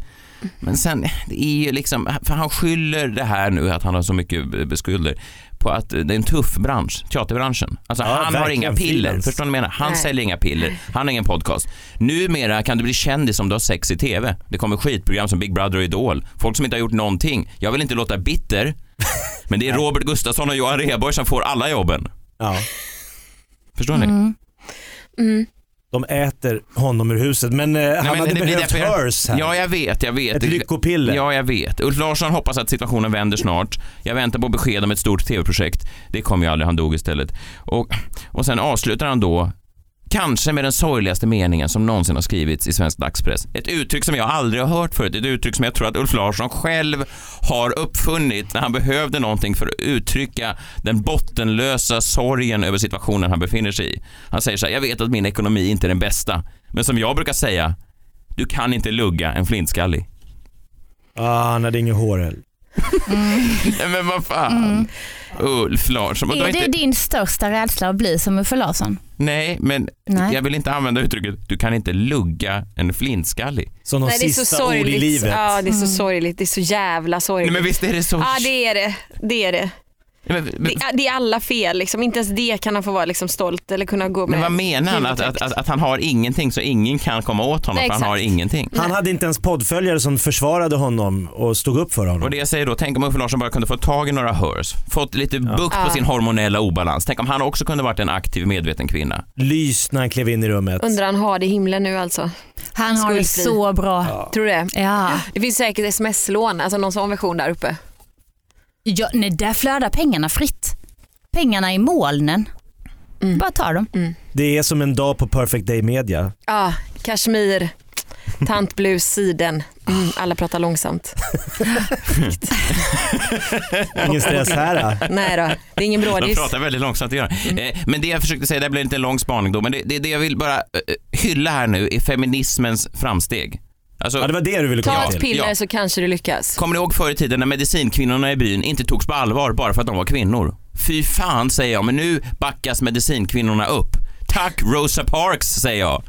Men sen, det är ju liksom, för han skyller det här nu att han har så mycket eh, beskulder på att det är en tuff bransch, teaterbranschen. Alltså Ja, han har inga piller, frilans. förstår ni vad jag menar? Han Nej. säljer inga piller, han har ingen podcast. Numera kan du bli kändis om du har sex i TV. Det kommer skitprogram som Big Brother och Idol. Folk som inte har gjort någonting. Jag vill inte låta bitter, [LAUGHS] men det är Robert Gustafsson och Johan Rheborg som får alla jobben. Ja. Förstår ni? Mm. Mm. De äter honom ur huset, men eh, han men hade det behövt hers här. Ja, jag vet, jag vet. Ett lyckopiller. Ja, jag vet. Ulf Larsson hoppas att situationen vänder snart. Jag väntar på besked om ett stort tv-projekt. Det kom ju aldrig, han dog istället. Och, och sen avslutar han då Kanske med den sorgligaste meningen som någonsin har skrivits i svensk dagspress. Ett uttryck som jag aldrig har hört förut. Ett uttryck som jag tror att Ulf Larsson själv har uppfunnit när han behövde någonting för att uttrycka den bottenlösa sorgen över situationen han befinner sig i. Han säger så här, jag vet att min ekonomi inte är den bästa, men som jag brukar säga, du kan inte lugga en flintskallig. Ah, han hade inget hår heller. Nej, [LAUGHS] men vad fan. Ulf Larsson. Är det inte... din största rädsla att bli som Uffe Larsson? Nej, men Nej. jag vill inte använda uttrycket du kan inte lugga en flintskallig. Som Nej, det är så sorgligt. Ja, det är så sorgligt. Det är så jävla sorgligt. Nej, men visst är det så. Ja, det är det. Det är det. Men, men, Det, det är alla fel. Liksom. Inte ens det kan han få vara liksom, stolt eller kunna gå med. men vad menar han? Att, att, att, att han har ingenting så ingen kan komma åt honom Nej, för han har ingenting. Han hade inte ens poddföljare som försvarade honom och stod upp för honom. Och det jag säger då, tänk om Uffe Larsson bara kunde få tag i några hörs, fått lite bukt Ja. på sin hormonella obalans. Tänk om han också kunde varit en aktiv, medveten kvinna. Lys när han klev in i rummet. Undrar han har det i himlen nu alltså? Han har det så bra. Tror du det? Ja. Det finns säkert sms-lån, alltså någon sån version där uppe. Ja, nej, där flödar pengarna fritt. Pengarna i molnen. Mm. Bara ta dem. Det är som en dag på Perfect Day Media. Ja, kashmir, tantblus, siden. Mm, alla pratar långsamt. Ingen stress här. då. Nej då, det är ingen De brådis. pratar väldigt långsamt, gör de. eh, Men det jag försökte säga, det blev inte en lång spaning då, men det, det, det jag vill bara eh, hylla här nu är feminismens framsteg. Alltså, Ja, det var det du ville komma Ta till. ett piller så kanske du lyckas. Kommer ni ihåg förr i tiden när medicinkvinnorna i byn inte togs på allvar bara för att de var kvinnor? Fy fan säger jag, men nu backas medicinkvinnorna upp. Tack Rosa Parks säger jag.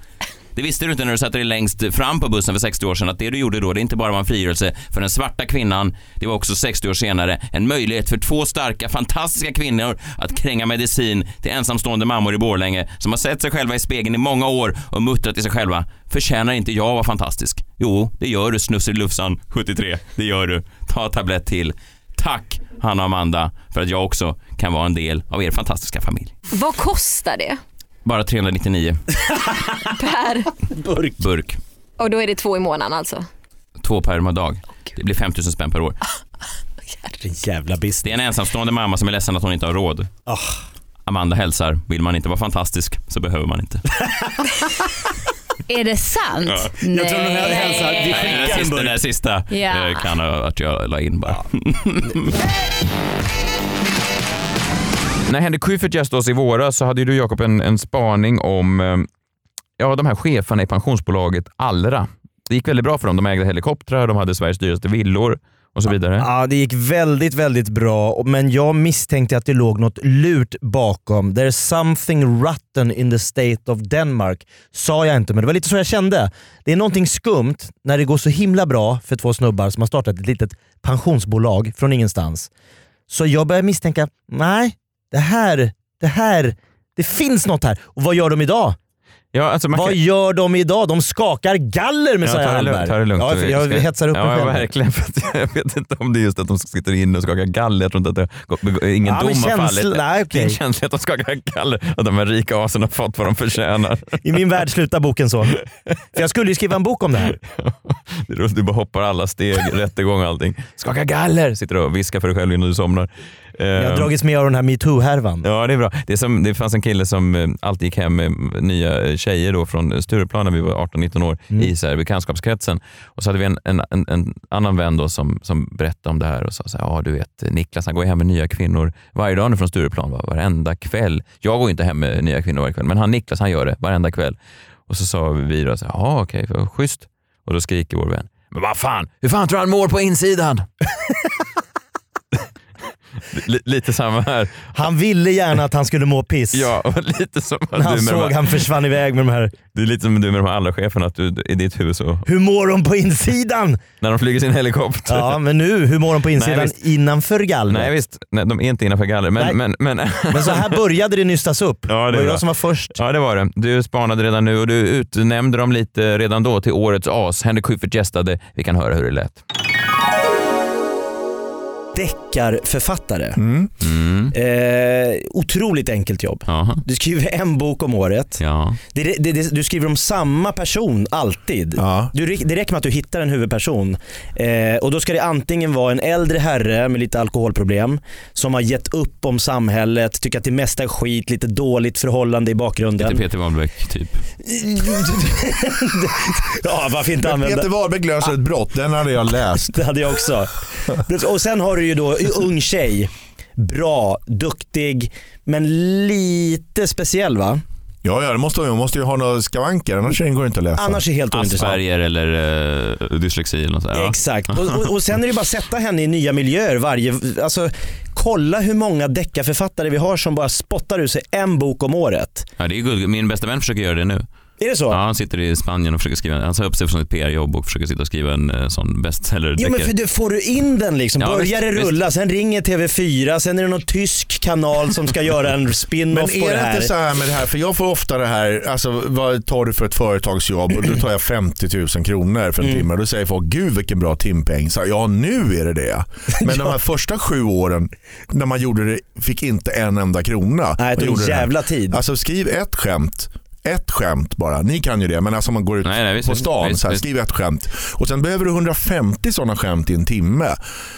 Det visste du inte när du satte dig längst fram på bussen för 60 år sedan att det du gjorde då det inte bara var en frigörelse för den svarta kvinnan, det var också 60 år senare en möjlighet för två starka, fantastiska kvinnor att kränga medicin till ensamstående mammor i Borlänge som har sett sig själva i spegeln i många år och muttrat till sig själva. Förtjänar inte jag att vara fantastisk? Jo, det gör du Snusselufsan 73. Det gör du. Ta tablett till. Tack Hanna och Amanda för att jag också kan vara en del av er fantastiska familj. Vad kostar det bara 399 [LAUGHS] per? Burk. burk. Och då är det två i månaden alltså? Två per dag. Det blir 5000 spänn per år. Jävla business. Det är en ensamstående mamma som är ledsen att hon inte har råd. Ah. Amanda hälsar, vill man inte vara fantastisk så behöver man inte. [LAUGHS] Är det sant? Ja. Nej. Jag tror de hade hälsat, vi Nej, skickar den en sista, burk. den sista Ja. eh, kan att jag la in bara. [LAUGHS] När Henrik Schyffert gästade oss i våras så hade ju du Jakob en, en spaning om eh, ja, de här cheferna i pensionsbolaget Allra. Det gick väldigt bra för dem. De ägde helikoptrar, de hade Sveriges dyraste villor och så vidare. Ja, det gick väldigt, väldigt bra, men jag misstänkte att det låg något lurt bakom. There's something rotten in the state of Denmark. Sa jag inte, men det var lite så jag kände. Det är någonting skumt när det går så himla bra för två snubbar som har startat ett litet pensionsbolag från ingenstans. Så jag började misstänka, nej, det här, det här, det finns något här. Och vad gör de idag? Ja, alltså Vad kan- gör de idag? De skakar galler med Ja, det lugnt. Hallberg. Ta det lugnt. Ja, jag ska- hetsar upp ja, mig själv. verkligen. [LAUGHS] För att jag vet inte om det är just att de sitter inne och skakar galler. Jag tror inte att det gått- ingen Ja, dom har fallit. nej, okej. Din känsla att de skakar galler. Att de här rika asen har fått vad de förtjänar. I min värld slutar boken så. För jag skulle ju skriva en bok om det här. [LAUGHS] Det är Du bara hoppar alla steg, [LAUGHS] rättegång och allting. Skaka galler! Sitter du och viskar för dig själv innan du somnar. Jag har dragits med av den här metoo-härvan. Ja, det är bra. Det, är som, det fanns en kille som eh, alltid gick hem med nya tjejer då från Stureplan när vi var 18-19 år Mm. i så här, bekantskapskretsen. Och så hade vi en, en, en, en annan vän då som, som berättade om det här och sa så här, ja du vet Niklas han går hem med nya kvinnor varje dag nu från Stureplan, va? varenda kväll. Jag går inte hem med nya kvinnor varje kväll, men han Niklas han gör det varenda kväll. Och så sa vi då, ja okej, okay, schysst. Och då skriker vår vän, men vad fan, hur fan tror du han mår på insidan? [LAUGHS] Li- lite samma här. Han ville gärna att han skulle må piss. Ja, lite som att När han såg här- han försvann iväg med de här. Det är lite som du med de här andra cheferna, att du i ditt huvud så... Hur mår de på insidan? När de flyger sin helikopter. Ja, men nu, hur mår de på insidan Nej, visst. innanför gallret? Nej visst, nej, de är inte innanför galler. Nej. Men, men, men, Men så här började det nystas upp. [LAUGHS] Ja, det det var bra. jag som var först. Ja, det var det. Du spanade redan nu och du utnämnde dem lite redan då till årets as. Henrik Schyffert gästade. Vi kan höra hur det lät. Deckarförfattare. Mm. Eh, otroligt enkelt jobb. Jaha. Du skriver en bok om året. Ja. Det, det, det, du skriver om samma person alltid. Du, det räcker med att du hittar en huvudperson. Eh, och Då ska det antingen vara en äldre herre med lite alkoholproblem som har gett upp om samhället, tycker att det mesta är skit, lite dåligt förhållande i bakgrunden. Lite Peter Wahlbeck typ. [LAUGHS] ja, varför inte Men använda... Peter Wahlbeck löser ett brott, den hade jag läst. [LAUGHS] Det hade jag också. Och sen har du ju då ung tjej. Bra, duktig, men lite speciell va? Ja, ja det måste, hon måste ju ha några skavanker, annars går det inte att läsa. Annars är det helt ointressant. Asperger eller uh, dyslexi eller något sånt. Ja. Exakt. Och, [LAUGHS] och, och sen är det bara att sätta henne i nya miljöer varje... Alltså, kolla hur många deckarförfattare vi har som bara spottar ur sig en bok om året. Ja, det är guld. Min bästa vän försöker göra det nu. Är det så? Ja, han sitter i Spanien och försöker skriva, han sa upp sig från ett PR-jobb och försöker sitta och skriva en eh, sån bestseller Jo men för du, får du in den liksom, Ja, börjar visst, det rulla, sen ringer TV4, sen är det någon tysk kanal som ska göra en Men spin-off på är det det här. inte så här med det här, för jag får ofta det här, alltså vad tar du för ett företagsjobb och då tar jag 50 000 kronor för en Mm. timme och då säger folk, gud vilken bra timpeng. Så, här, ja nu är det det. [LAUGHS] Men de här första sju åren när man gjorde det, fick inte en enda krona. Nej, det tog Och gjorde jävla det. tid. Alltså skriv ett skämt. Ett skämt bara. Ni kan ju det, men alltså man går ut Nej, nej, på stan, visst, så här, skriv ett skämt. Och sen behöver du 150 sådana skämt i en timme.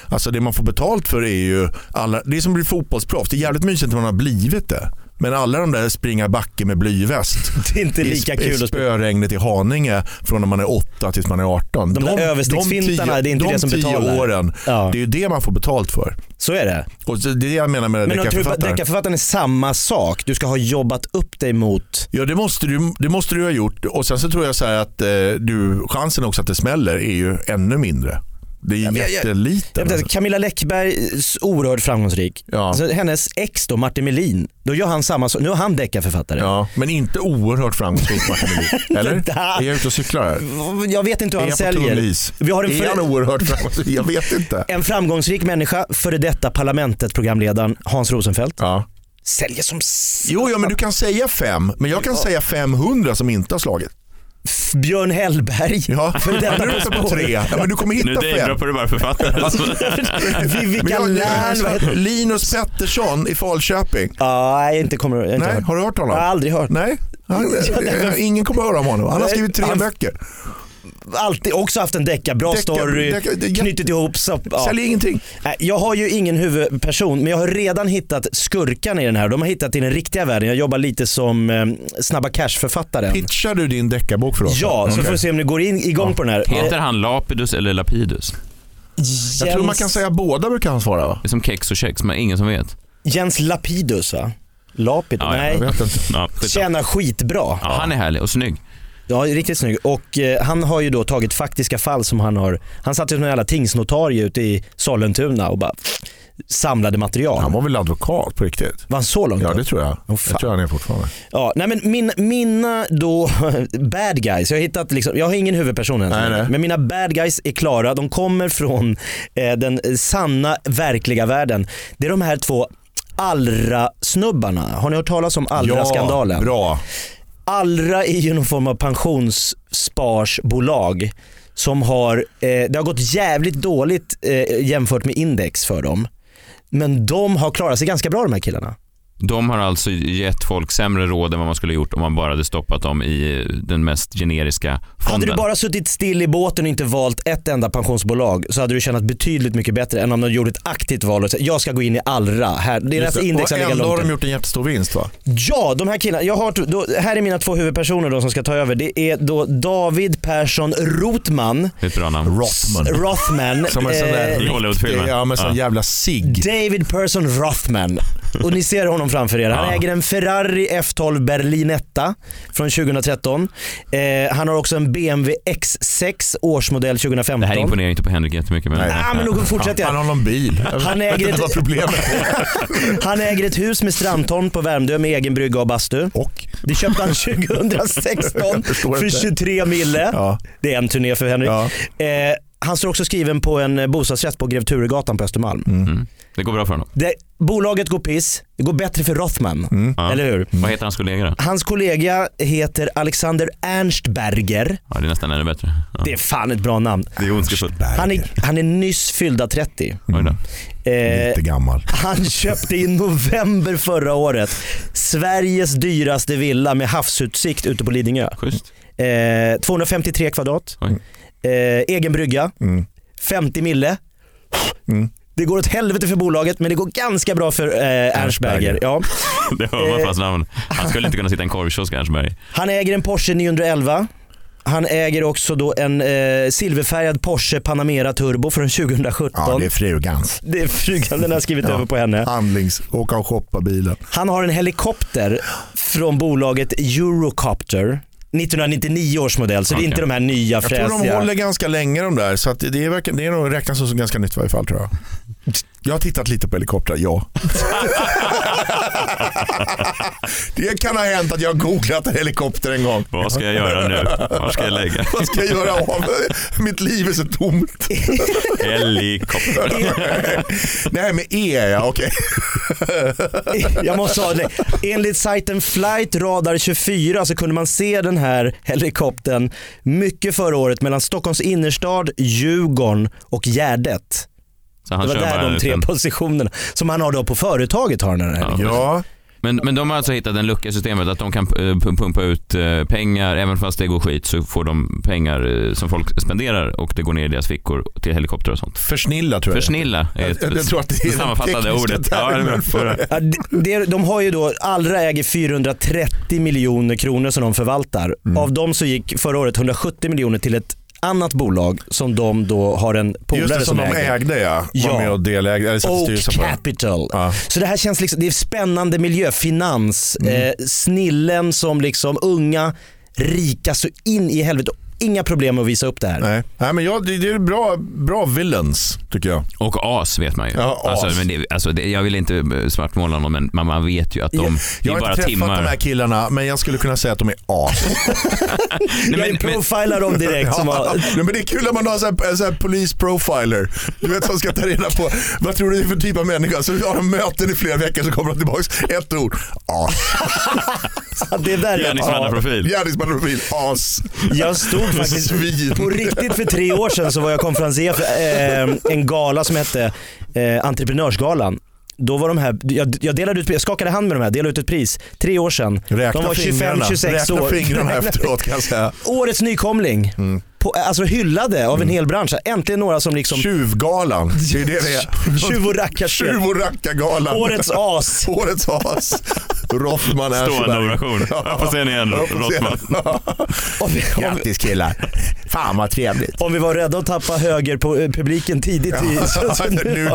Alltså det man får betalt för är ju, alla, det är som att bli fotbollsproffs. Det är jävligt mysigt när man har blivit det. Men alla de där springa backe med blyväst. [LAUGHS] Det är inte i lika sp- kul i spöregnet i Haninge från när man är 8 tills man är 18. De där överstegsfintarna, tio- det är inte de det som betalar. åren, det är ju det man får betalt för. Så är det. Och det är det jag menar med Men deckarförfattaren. deckarförfattaren är samma sak. Du ska ha jobbat upp dig mot... Ja det måste, du, det måste du ha gjort och sen så tror jag så här att eh, du, chansen också att det smäller är ju ännu mindre. Det är men jag- jätteliten. Jag vet, inte, Camilla Läckberg, oerhört framgångsrik. Alltså, hennes ex då, Martin Melin, då gör han samma sak. Nu är han deckarförfattare. Ja, men inte oerhört framgångsrik Martin Melin. [LAUGHS] Eller? Är jag ute och cyklar här? Jag vet inte hur Är han jag tunn säljer. Vi har en är han oerhört framgångsrik? Jag vet inte. [LAUGHS] En framgångsrik människa, före detta Parlamentet programledaren Hans Rosenfeldt. Ja. Säljer som... s- Jo, ja, men du kan säga fem, men jag kan säga 500 som inte har slagit. Björn Hellberg. Ja, Före detta nu är du [LAUGHS] uppe på tre. Ja, men du kommer hitta Nu fem. namedroppar du bara författare. [LAUGHS] Vivica jag- Lärn, Linus Pettersson i Falköping. Ja, nej, inte kommer jag inte Nej, hört. har du hört honom? Jag har aldrig hört. Nej, [LAUGHS] han, ingen kommer höra om honom. Han har skrivit tre Han- böcker. Alltid också haft en decka, bra Deckar- story, är jätte- knutit ihop. Så, ja. Säljer ingenting. Jag har ju ingen huvudperson men jag har redan hittat skurkarna i den här. De har hittat i den riktiga världen. Jag jobbar lite som eh, Snabba Cash-författaren. Pitchar du din deckarbok för oss? Ja, så Okej. får vi se om ni går in, igång på den här. Heter han Lapidus eller Lapidus? Jag tror man kan säga båda brukar han svara va? Det är som kex och kex, men ingen som vet. Jens Lapidus va? Lapidus? Ja, Nej. jag vet inte. Ja. Tjänar skitbra. Ja, han är härlig och snygg. Ja, riktigt snygg. Och eh, han har ju då tagit faktiska fall som han har, han satt ju som en jävla tingsnotarie ute i Sollentuna och bara samlade material. Han var väl advokat på riktigt? Var han så långt Ja det tror jag. Åh, jag tror han är fortfarande. Ja, nej men min, mina då [LAUGHS] bad guys, jag har hittat liksom, jag har ingen huvudperson än Nej, nej. men mina bad guys är klara. De kommer från eh, den sanna, verkliga världen. Det är de här två Allra-snubbarna. Har ni hört talas om Allra-skandalen? Ja, bra. Allra är ju någon form av pensionssparsbolag som har, eh, det har gått jävligt dåligt eh, jämfört med index för dem. Men de har klarat sig ganska bra de här killarna. De har alltså gett folk sämre råd än vad man skulle ha gjort om man bara hade stoppat dem i den mest generiska fonden. Hade du bara suttit still i båten och inte valt ett enda pensionsbolag så hade du tjänat betydligt mycket bättre än om du gjorde ett aktivt val och sagt jag ska gå in i Allra. Här, deras index har legat ändå har långt de gjort en jättestor vinst va? Ja, de här killarna. Jag har, då, här är mina två huvudpersoner då som ska ta över. Det är då David Persson Rotman. Det är ett bra namn. Rothman. Rothman. Som en sån där eh, I. Ja, med sån Ja. jävla sig. David Persson Rothman. Och ni ser honom 2018 framför er. Han Ja. äger en Ferrari F12 Berlinetta från 2013. Eh, han har också en BMW X6 årsmodell 2015. Det här imponerar inte på Henrik jättemycket. Men, Nej, men då fortsätter jag. Han har någon bil. Han äger, ett, [LAUGHS] han äger ett hus med strandtorn på Värmdö med egen brygga och bastu. Och? Det köpte han 2016 [LAUGHS] förstår för inte. 23 mille. Ja. Det är en turné för Henrik. Eh, han står också skriven på en eh, bostadsrätt på Grev Turegatan på Östermalm. Mm. Det går bra för honom. Det, bolaget går piss, det går bättre för Rothman. Ja. Eller hur? Vad heter hans kollega då? Hans kollega heter Alexander Ernstberger. Ja, det är nästan ännu bättre. Ja. Det är fan ett bra namn. Det är ondskefullt. Han är, han är nyss fyllda 30. Oj då. Eh, Lite gammal. han köpte i november förra året Sveriges dyraste villa med havsutsikt ute på Lidingö. Schysst. Eh, 253 kvadrat. Oj. Eh, egen brygga. 50 mille. Det går åt helvete för bolaget men det går ganska bra för eh, Ernstberger. Ja. [LAUGHS] Det hör man på hans namn. Han skulle inte kunna sitta i en korvkiosk Ernstberg. Han äger en Porsche 911. Han äger också då en eh, silverfärgad Porsche Panamera Turbo från 2017. Ja, det är frugans. Det är frugan, den har skrivit [LAUGHS] över på henne. Handlings, åka och shoppa bilen. Han har en helikopter från bolaget Eurocopter. 1999 års modell, så det är inte de här nya Jag tror de fräsiga. håller ganska länge de där, så att det, är, det är nog räknas som ganska nytt i varje fall tror jag. Jag har tittat lite på helikoptrar, ja. [LAUGHS] det kan ha hänt att jag har googlat en helikopter en gång. Vad ska jag göra nu? Var ska jag lägga? [LAUGHS] Vad ska jag göra av Mitt liv är så tomt. [LAUGHS] Helikopter. Nej med E ja, okej. Jag måste ha det. Enligt sajten Flight Radar 24 så kunde man se den här helikoptern mycket förra året mellan Stockholms innerstad, Djurgården och Gärdet. Så han det var kör där bara de tre liten- positionerna som han har då på företaget har den här helikoptern. Men, men de har alltså hittat en lucka i systemet att de kan eh, pum- pumpa ut eh, pengar, även fast det går skit så får de pengar eh, som folk spenderar och det går ner i deras fickor till helikopter och sånt. Försnilla tror jag. Försnilla är ett Jag- jag tror att det är sammanfattande ordet. Ja, för- Ja, det- det, de har ju då, Allra äger 430 miljoner kronor som de förvaltar. Mm. Av dem så gick förra året 170 miljoner till ett annat bolag som de då har en polare som de äger. ägde ja. Var med och delägde, eller Oak. Capital. Så det här känns liksom, det är spännande miljö, finans, Mm. eh, snillen som liksom unga, rika så in i helvete. Inga problem att visa upp det här. Nej, Nej men jag, det, det är bra, bra villains tycker jag. Och as vet man ju. Ja, as. Alltså, men det, alltså, det, jag vill inte eh, svartmåla någon men man, man vet ju att de, jag, jag är har bara inte träffat timmar. de här killarna men jag skulle kunna säga att de är as. [LAUGHS] jag profilar dem direkt. Som [LAUGHS] har, Nej, men det är kul när man har så här, så här police profiler. Du vet som ska ta reda på vad tror du det är för typ av människa. Så har de möten i flera veckor så kommer de tillbaka ett ord. As. det är Gärningsmannaprofil. Gärningsmannaprofil. As. Jag stod faktiskt Svin. på riktigt för tre år sedan så var jag konferencier för eh, en gala som hette eh, Entreprenörsgalan. Då var de här, jag, jag, delade ut, jag skakade hand med de här, delade ut ett pris. Tre år sedan. Räkna de var fingrarna. 25-26 Räkna år. fingrarna efteråt kan jag säga. [LAUGHS] Årets nykomling. På, alltså hyllade av en hel bransch. Äntligen några som liksom... Tjuvgalan. Det är det det är. [LAUGHS] Tjuv och rackarspel. Tjuv och rackargalan. Årets as. [LAUGHS] Årets as. Rothman Stående Aschberg. ovation. Jag får se den igen, Rothman. Grattis killar. Fan vad trevligt. Om vi var rädda att tappa höger på eh, publiken tidigt i, [LAUGHS] så, så nu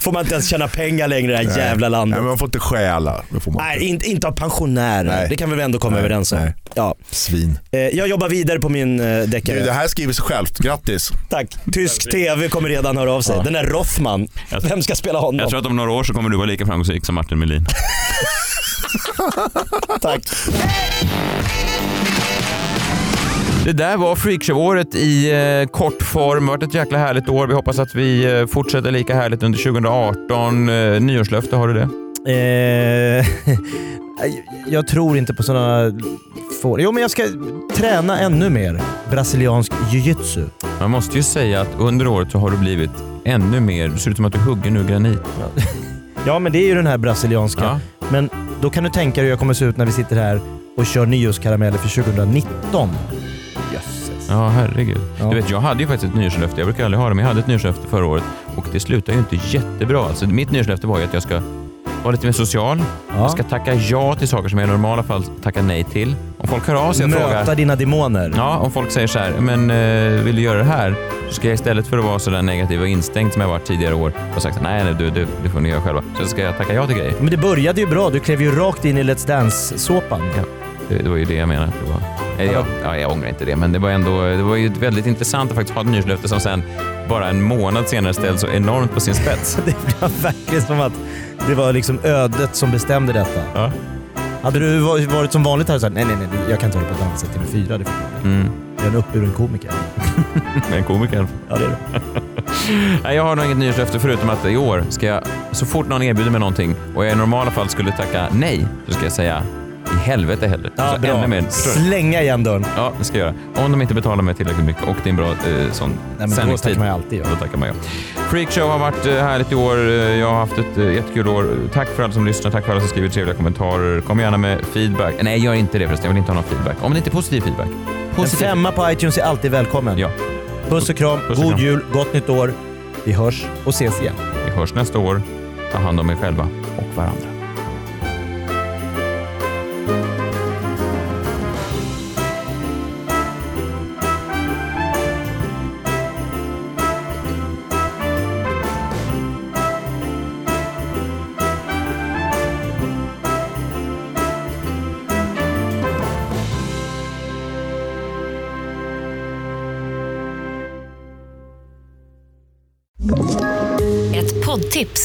får man inte ens tjäna pengar längre i det här jävla landet. Nej, men man får inte stjäla. Får man Nej, inte, inte av pensionärer. Nej. Det kan vi väl ändå komma Nej, överens om. nej. Ja. Svin. Eh, Jag jobbar vidare på min eh, deckare. det här skriver sig självt. Grattis. Tack. Tysk TV kommer redan höra av sig. Den där Rothman. Vem ska spela honom? Jag tror att om några år så kommer du vara lika framgångsrik som Martin Melin. [LAUGHS] Tack. Det där var Freakshow-året i eh, kort form. Det har varit ett jäkla härligt år. Vi hoppas att vi eh, fortsätter lika härligt under 2018. Eh, nyårslöfte, har du det? Eh, [LAUGHS] jag tror inte på sådana får. Jo, men jag ska träna ännu mer brasiliansk jiu-jitsu. Man måste ju säga att under året så har du blivit ännu mer, det ser ut som att du hugger nu granit. Ja, [LAUGHS] men det är ju den här brasilianska. Ja. Men då kan du tänka dig hur jag kommer se ut när vi sitter här och kör nyårskarameller för 2019. Jösses. Ja, herregud. Ja. Du vet, jag hade ju faktiskt ett nyårslöfte. Jag brukar aldrig ha det, men jag hade ett nyårslöfte förra året och det slutade ju inte jättebra. Alltså, mitt nyårslöfte var ju att jag ska vara lite mer social. Jag ska tacka ja till saker som jag i normala fall tackar nej till. Om folk hör av sig och Möta frågar... dina demoner. Ja, om folk säger så här, men eh, vill du göra det här? Så ska jag istället för att vara så där negativ och instängd som jag varit tidigare år och sagt nej, nej du, du, du får ni göra själva. Så ska jag tacka ja till grejer. Men det började ju bra. Du klev ju rakt in i Let's Dance-såpan. Ja, det, var ju det jag menade. Det var, jag, ja, jag ångrar inte det, men det var ändå det var ju väldigt intressant att faktiskt ha ett nyårslöfte som sen bara en månad senare ställs så enormt på sin spets. [LAUGHS] det blev verkligen som att det var liksom ödet som bestämde detta. Ja. Hade du varit som vanligt hade du sagt nej, nej, nej, jag kan inte hålla på och dansa till fyra. Det får jag. Mm. Jag är en uppburen komiker. [LAUGHS] En komiker. Ja, det är det. [LAUGHS] Nej, jag har nog inget nyårslöfte förutom att i år ska jag, så fort någon erbjuder mig någonting och jag i normala fall skulle tacka nej, så ska jag säga i helvete hellre. Ja, Så bra. Mer. Slänga igen dörren. Ja, det ska jag göra. Om de inte betalar mig tillräckligt mycket och det är en bra eh, sån men då tackar man ju alltid ja. Då tackar man ja. Freakshow har varit eh, härligt i år. Eh, Jag har haft ett eh, jättekul år. Tack för alla som lyssnar, tack för alla som skriver trevliga kommentarer. Kom gärna med feedback. Nej, gör inte det förresten. Jag vill inte ha någon feedback. Om det inte är positiv feedback. En Positiv. femma på iTunes är alltid välkommen. Ja. Puss och kram, Puss och god kram. jul, gott nytt år. Vi hörs och ses igen. Vi hörs nästa år. Ta hand om er själva och varandra.